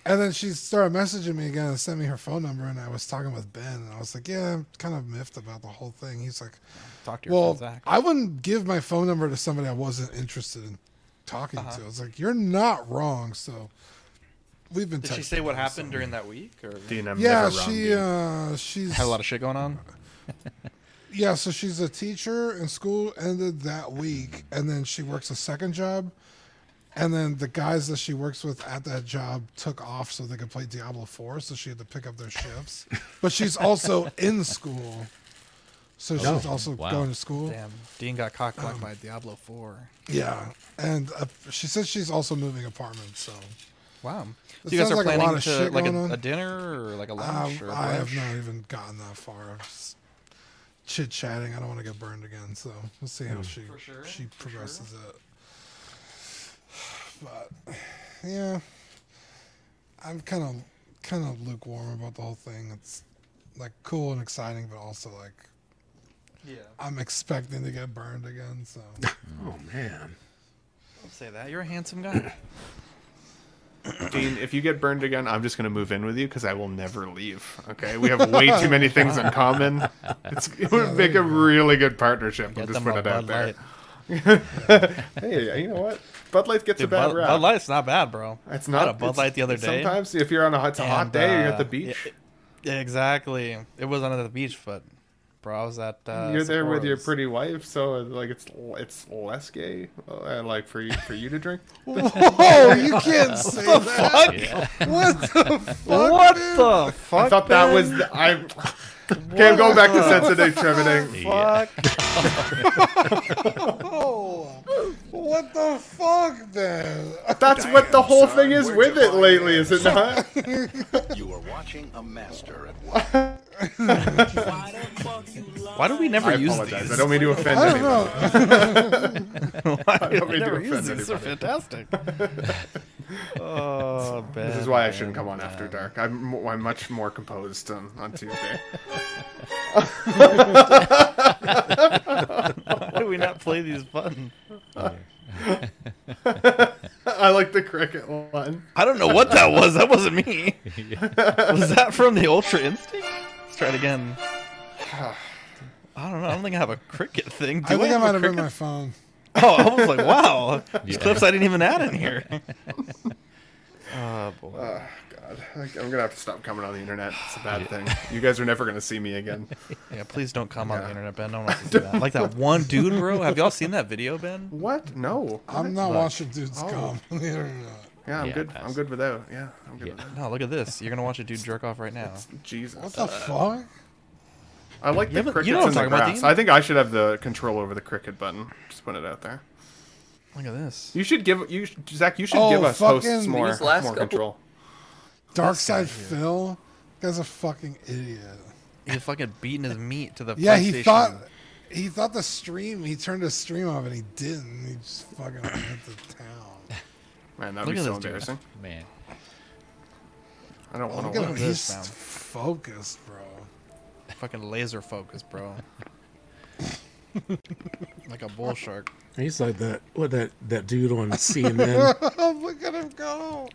And then she started messaging me again and sent me her phone number, and I was talking with Ben, and I was like, "Yeah, I'm kind of miffed about the whole thing." He's like, Talk to your well, friend Zach. I wouldn't give my phone number to somebody I wasn't interested in talking Uh-huh. to. I was like, "You're not wrong." So we've been. Did she say what happened so- during that week, or Dean, I'm Yeah, never wrong, she Dean. uh, she's had a lot of shit going on? yeah. So she's a teacher, and school ended that week, and then she works a second job. And then the guys that she works with at that job took off so they could play Diablo 4, so she had to pick up their shifts. But she's also in school. So she's Oh, also wow. going to school. Damn, Dean got cock blocked by Diablo Four. Yeah, and uh, she says she's also moving apartments. So Wow. So you guys are like a planning lot of to shit like a, a dinner or like a um, lunch or a I have not even gotten that far. Just chit chatting. I don't want to get burned again. So we'll see how she sure, she for progresses it. But yeah, I'm kind of kind of lukewarm about the whole thing. It's like cool and exciting, but also like Yeah. I'm expecting to get burned again. So Oh man. Don't say that. You're a handsome guy. Dean, if you get burned again, I'm just going to move in with you because I will never leave. Okay, we have way too many things in common. It's, it would make a really good partnership. I'm Get just them putting it out Bud there. Light. Hey, you know what? Bud Light gets Dude, a bad Bud, rap. Bud Light's not bad, bro. It's I not had a Bud Light the other day. Sometimes, if you're on a hot, it's a hot and, day, you're at uh, the beach. yeah, yeah, exactly. It was on the beach, but bro. I was at. Uh, You're there with your pretty wife, so like it's it's less gay, uh, like for you for you to drink. Oh, you can't say that. Yeah. What the fuck? What dude? the fuck? I thought that was the, I. Okay, I'm going back to sensitive trimming. Yeah. Oh, what the fuck, then? That's what the whole thing is with it lately, is it not? You are watching a master at work. Why do we never I use apologize. these? I don't mean to offend I don't anyone. know. Why do don't we mean to never use offend these? They're fantastic. oh, This is why I shouldn't come on after dark. I'm I'm much more composed on, on Tuesday. Why do we not play these buttons? I like the cricket one. I don't know what that was. That wasn't me. Was that from the Ultra Instinct? Let's try it again. I don't know. I don't think I have a cricket thing. Do I think I have might have been my phone. Oh, I was like, wow. These Yeah. clips I didn't even add in here. oh boy. Oh God, Like, I'm gonna have to stop coming on the internet. It's a bad thing. You guys are never gonna see me again. Yeah, please don't come on the Yeah. internet, Ben. No one wants to see that. Like that one dude, bro. Have y'all seen that video, Ben? What? No. I'm not watching dudes Oh. come on the internet. Yeah, I'm Yeah, good. pass. I'm good without. Yeah, I'm good Yeah. without. No, look at this. You're gonna watch a dude jerk off right now. Jesus. What the fuck? I like the haven't- crickets you know what and the I'm about, grass. Dean? I think I should have the control over the cricket button. Just put it out there. Look at this. You should give you should- Zach. You should Oh, give us hosts more last more couple- control. Dark Side Phil? Guy's a fucking idiot. He's fucking beating his meat to the Yeah, he PlayStation. thought he thought the stream. He turned his stream off and he didn't. He just fucking went to town. Man, that'd Look be so this dude. embarrassing. Man. I don't want to at at him. this, He's fam. focused, bro. fucking laser focus, bro. like a bull shark. He's like that. What that that dude on CNN Oh, look at him go.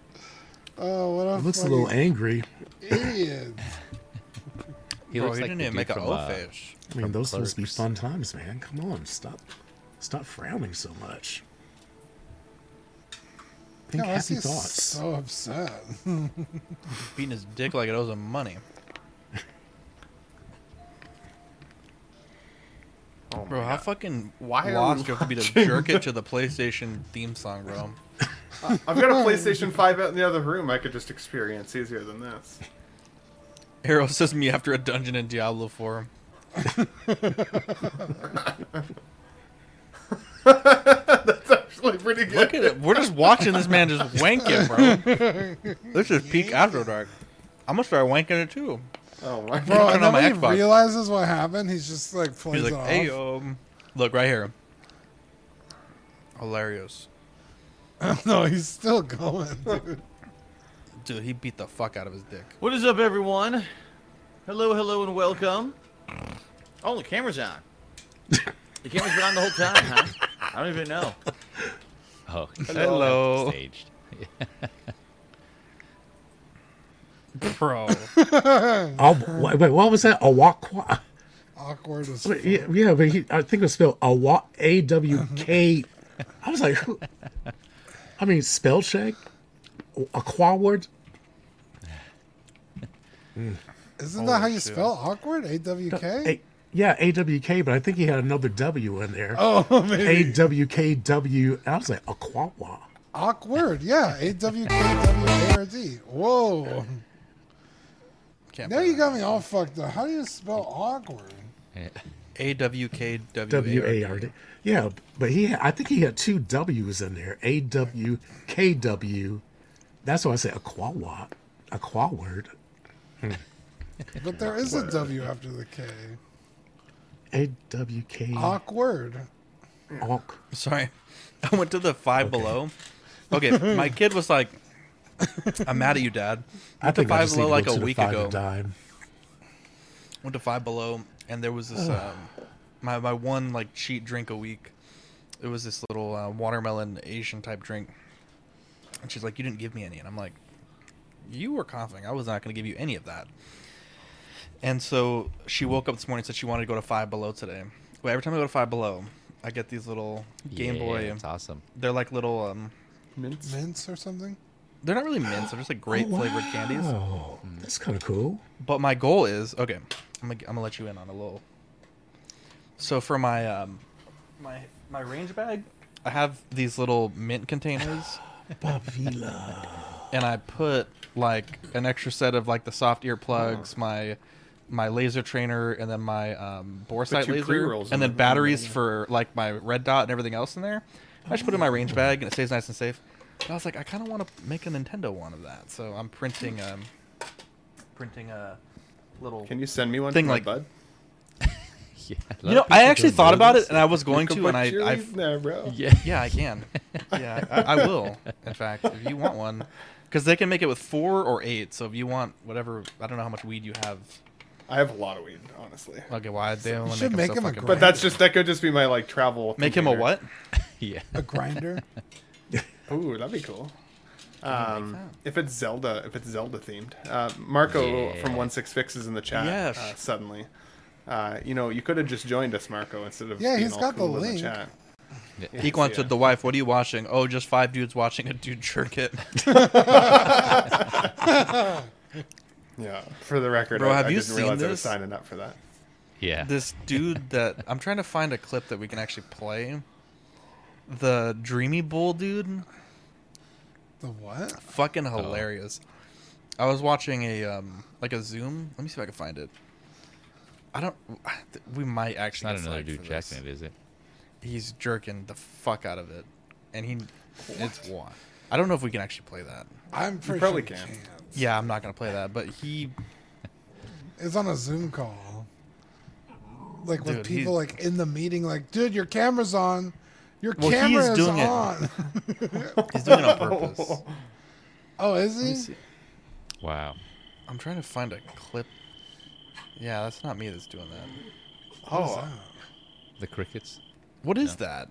Oh, what a looks a little angry. idiot. He bro, looks he like didn't even make an from, O uh, face. I mean, From those supposed to be fun times, man. Come on, stop, stop frowning so much. Think Yeah, why is happy he thoughts. so upset? Beating his dick like it owes him money. Oh my Bro, how fucking Why are lost we do you have to be to jerk it to the PlayStation theme song, bro? I've got a PlayStation 5 out in the other room. I could just experience easier than this. Arrow says me after a dungeon in Diablo 4. That's actually pretty good. Look at it. We're just watching this man just wank it, bro. This is peak After Dark. I'm gonna start wanking it too. Oh my Bro, god. and then when he Xbox. realizes what happened, he's just like plays He's it like, off. hey, um, look right here. Hilarious. no, he's still going, dude. Dude, he beat the fuck out of his dick. What is up, everyone? Hello, hello, and welcome. Oh, the camera's on. The camera's been on the whole time, huh? I don't even know. Oh, Hello. Staged. Pro. Oh, wait, wait, what was that? A walk. Awkward as Wait, yeah, yeah, but he, I think it was spelled a walk. A W K. I was like, who? I mean, spell check. A quaward. Isn't oh, that how you shit. spell awkward? A W K? A, yeah, A W K, but I think he had another W in there. Oh, A maybe. W K W. I was like, a quawa. Awkward. Yeah. A W K W A R D. Whoa. Can't Now you got me all fucked up. How do you spell awkward? A W K W A R D. Yeah, but he, had, I think he had two W's in there. A W K W. That's why I say a quawa, a. But there is a W after the K. A W K. Awkward. Awk. Sorry. I went to the five below. Okay, my kid was like, I'm mad at you, Dad. I Went to think I five just below like a week ago. and dime. Went to five below, and there was this um, my my one like cheat drink a week. It was this little uh, watermelon Asian type drink, and she's like, "You didn't give me any," and I'm like, "You were coughing. I was not going to give you any of that." And so she woke up this morning and said she wanted to go to Five Below today. Well, every time I go to Five Below, I get these little Game yeah, Boy. It's awesome. They're like little um, Mints. Mints or something? they're not really mints. They're just like grape flavored candies. Oh, that's kind of cool. But my goal is okay. I'm gonna, I'm gonna let you in on a little So for my um, my my range bag, I have these little mint containers, Bavila. and I put like an extra set of like the soft earplugs, my my laser trainer, and then my um, bore sight your laser, pre-rolls and then the- batteries for like my red dot and everything else in there. I just put it in my range bag, and it stays nice and safe. But I was like, I kind of want to make a Nintendo one of that, so I'm printing um, printing a little Can you send me one Thing like- bud? Yeah. You know, I actually thought about this. it, and I was going to, and I, I, leaf in there, bro. Yeah. yeah, I can. Yeah, I, I will. In fact, if you want one, because they can make it with four or eight. So if you want whatever, I don't know how much weed you have. I have a lot of weed, honestly. Okay, why they only should make, make them so him a fucking grinder. But that's just that could just be my like travel. make him a what? Yeah. A grinder. Ooh, that'd be cool. Um, if it's Zelda, if it's Zelda themed, uh, Marco Yeah. from One Six Fix is in the chat. Yes. Uh, suddenly, uh, you know, you could have just joined us, Marco, instead of Yeah, he's got the cool in link. chat. He wants yeah. to the wife. What are you watching? Oh, just five dudes watching a dude jerk it. Yeah, for the record, Bro, I, have I you didn't seen realize I was this? signing up for that. Yeah. this dude that I'm trying to find a clip that we can actually play. The Dreamy Bull dude. The what? fucking hilarious. I was watching a um like a Zoom. Let me see if I can find it. I don't. We might It's actually. not get another slagged dude for this. checking it, is it? He's jerking the fuck out of it, and he. It's what? I don't know if we can actually play that. I'm pretty probably sure can. We can't. Yeah, I'm not gonna play that. But he. It's on a Zoom call. Like with Dude, people he's- like in the meeting, like, dude, your camera's on. Your Well, he's camera is doing it. on. He's doing it on purpose. oh, is Let me he? see. Wow. I'm trying to find a clip. Yeah, that's not me that's doing that. Oh, The crickets. What is that?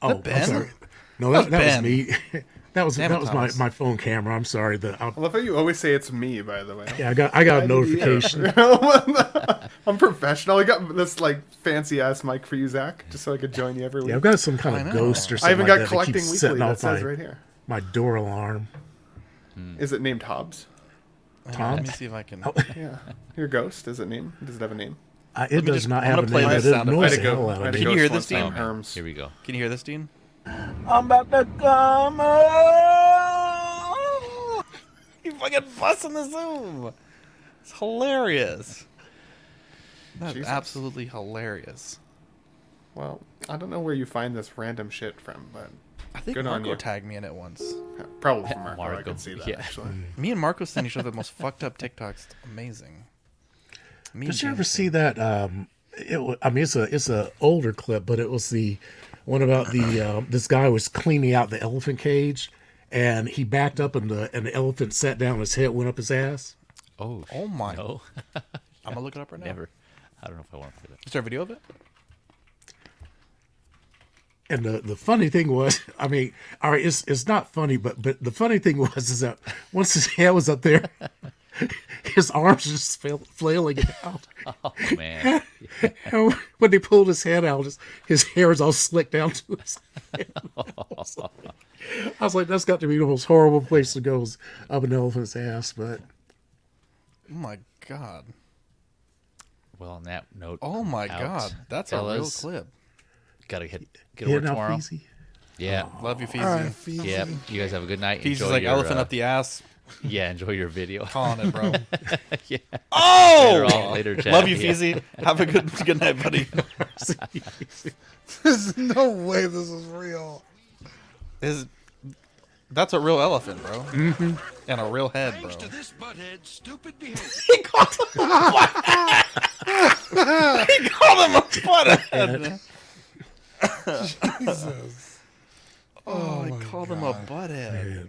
Oh, that Ben? I'm sorry. No, that, That that was me. that was Damn that was my, my phone camera. I'm sorry. The I, I love how you always say it's me. By the way, yeah, I got I got a notification. I'm professional. I got this like fancy ass mic for you, Zach, just so I could join you every week. Yeah, I've got some kind of ghost or something I even like got that that collecting keeps weekly. setting That off says my, right here. my door alarm. Is it named Hobbs? Tom? Let me see if I can. Oh, Yeah. Your ghost. Is it name? Does it have a name? Uh, it does just- not I'm have a play name. this It sound annoys effect. the Way to go. hell out Way of to me. Can you hear this, Dean? Oh, man. Here we go. Can you hear this, Dean? I'm about to come. You fucking busting the Zoom. It's hilarious. That's Jesus. absolutely hilarious. Well, I don't know where you find this random shit from, but I think Good on Marco you. tagged me in it once. probably from Marco. I Marco, could see that yeah. actually. Me and Marco send each other the most fucked up TikToks. It's amazing. Me Did and you ever see that? Um, it, I mean, it's a it's a older clip, but it was the one about the um, this guy was cleaning out the elephant cage, and he backed up, and the and the elephant sat down, his head went up his ass. Oh. Oh my! No. I'm gonna look it up right now. Never. I don't know if I want to play that. Is there a video of it? And the, the funny thing was, I mean, all right, it's it's not funny, but but the funny thing was is that once his head was up there, his arms just flail, flailing out. Oh man. And when they pulled his head out, his, his hair is all slicked down to his head. I was like, that's got to be the most horrible place to go is up an elephant's ass. But Oh my god! Well, on that note. Oh my out. god! That's a real clip. Gotta hit get to yeah, work tomorrow. Feezy. Yeah. Love you, Feezy. All right, Feezy. Yep. You guys have a good night. Feezy's Enjoy like your, elephant uh, up the ass. Yeah, enjoy your video. Calling it, bro. yeah. oh! Later on, later, chat. Love you, Yeah. Feezy. Have a good good night, buddy. There's no way this is real. Is that's a real elephant, bro, mm-hmm. and a real head, bro. Thanks to this butthead's stupid behavior. he called him a butthead. he called him a butthead. Jesus. Oh, I my called him a butthead.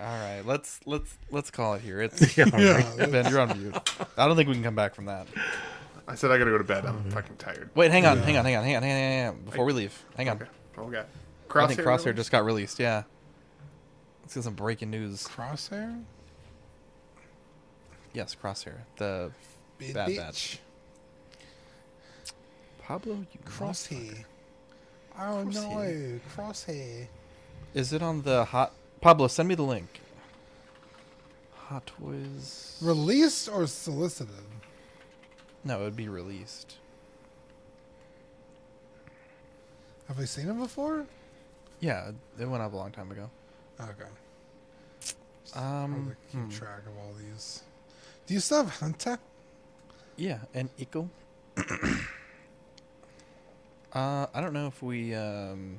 All right, let's let's let's call it here. It's Yeah, all right. Yeah. Ben, you're on mute. I don't think we can come back from that. I said I gotta go to bed. Mm-hmm. I'm fucking tired. Wait, hang on, hang on, hang on, hang on, hang on, hang on. Before we leave, hang on. Okay. Okay. I think Crosshair Crosshair release? just got released. Yeah. Let's get some breaking news. Crosshair? Yes, Crosshair, the Big Bad bitch. Batch. Pablo, you Crosshair. Oh no, crosshair. Is it on the hot? Pablo, send me the link. Hot Toys. Released or solicited? No, it would be released. Have I seen him before? Yeah, it went up a long time ago. Okay. Um, Probably keep hmm. track of all these. Do you still have Hunter? yeah, and Echo. uh, I don't know if we um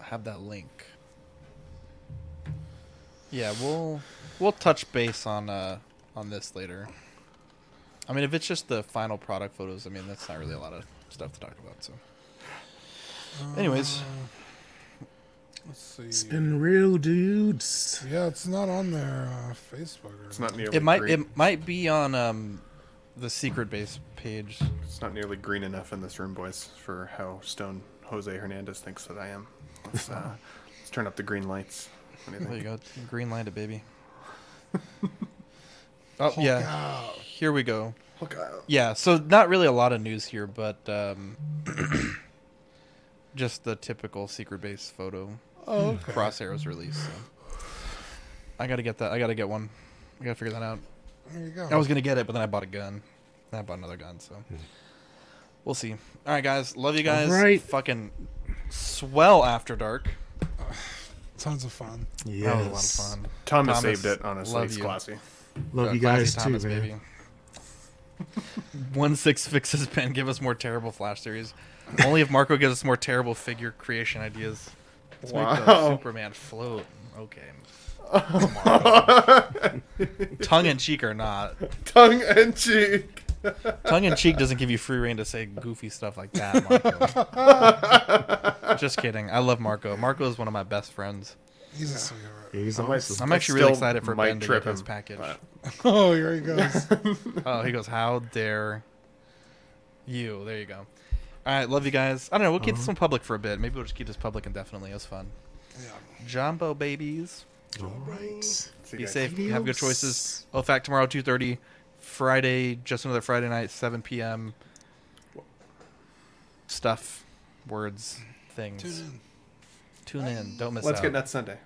have that link. Yeah, we'll we'll touch base on uh on this later. I mean, if it's just the final product photos, I mean, that's not really a lot of stuff to talk about. So, anyways, Let's see. It's been real, dudes. Yeah, it's not on their uh, Facebook. Or It's not nearly it might green. it might be on um the secret base page. It's not nearly green enough in this room, boys, for how stone Jose Hernandez thinks that I am. Let's, uh, let's turn up the green lights. What do you There you go, green light it, baby. oh yeah, here we go. Look out. Yeah, so not really a lot of news here, but um, just the typical secret base photo. Oh, okay. Crosshairs release. So. I gotta get that. I gotta get one. I gotta figure that out. There you go. I was gonna get it, but then I bought a gun. Then I bought another gun, so we'll see. All right, guys. Love you guys. right. Fucking swell after dark. Tons of fun. Yes. That was a lot of fun. Thomas, Thomas, saved it, honestly. love It's you. classy. Love Uh, you guys too, Thomas, man. baby. One six fixes pen. Give us more terrible Flash series. Only if Marco gives us more terrible figure creation ideas. Let's make the Wow. Superman float. Okay. Tongue in cheek or not. Tongue and cheek. Tongue in cheek doesn't give you free reign to say goofy stuff like that, Marco. Just kidding. I love Marco. Marco is one of my best friends. He's a sweetheart. He's I might- awesome. I'm I actually really excited for might Ben to get his him, package. but- Oh, here he goes. Oh, he goes, How dare you? There you go. All right, love you guys. I don't know. We'll keep this uh-huh. one public for a bit. Maybe we'll just keep this public indefinitely. It was fun. yeah. Jumbo babies. All right. Be guys. safe. Have good choices. Oh, fact tomorrow, 2.30. Friday, just another Friday night, 7 p.m. Stuff, words, things. Tune in. Tune in. Don't miss it. Let's out. get nuts Sunday.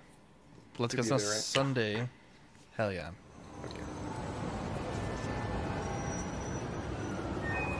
Let's to get be nuts right? Sunday. Hell yeah. Okay.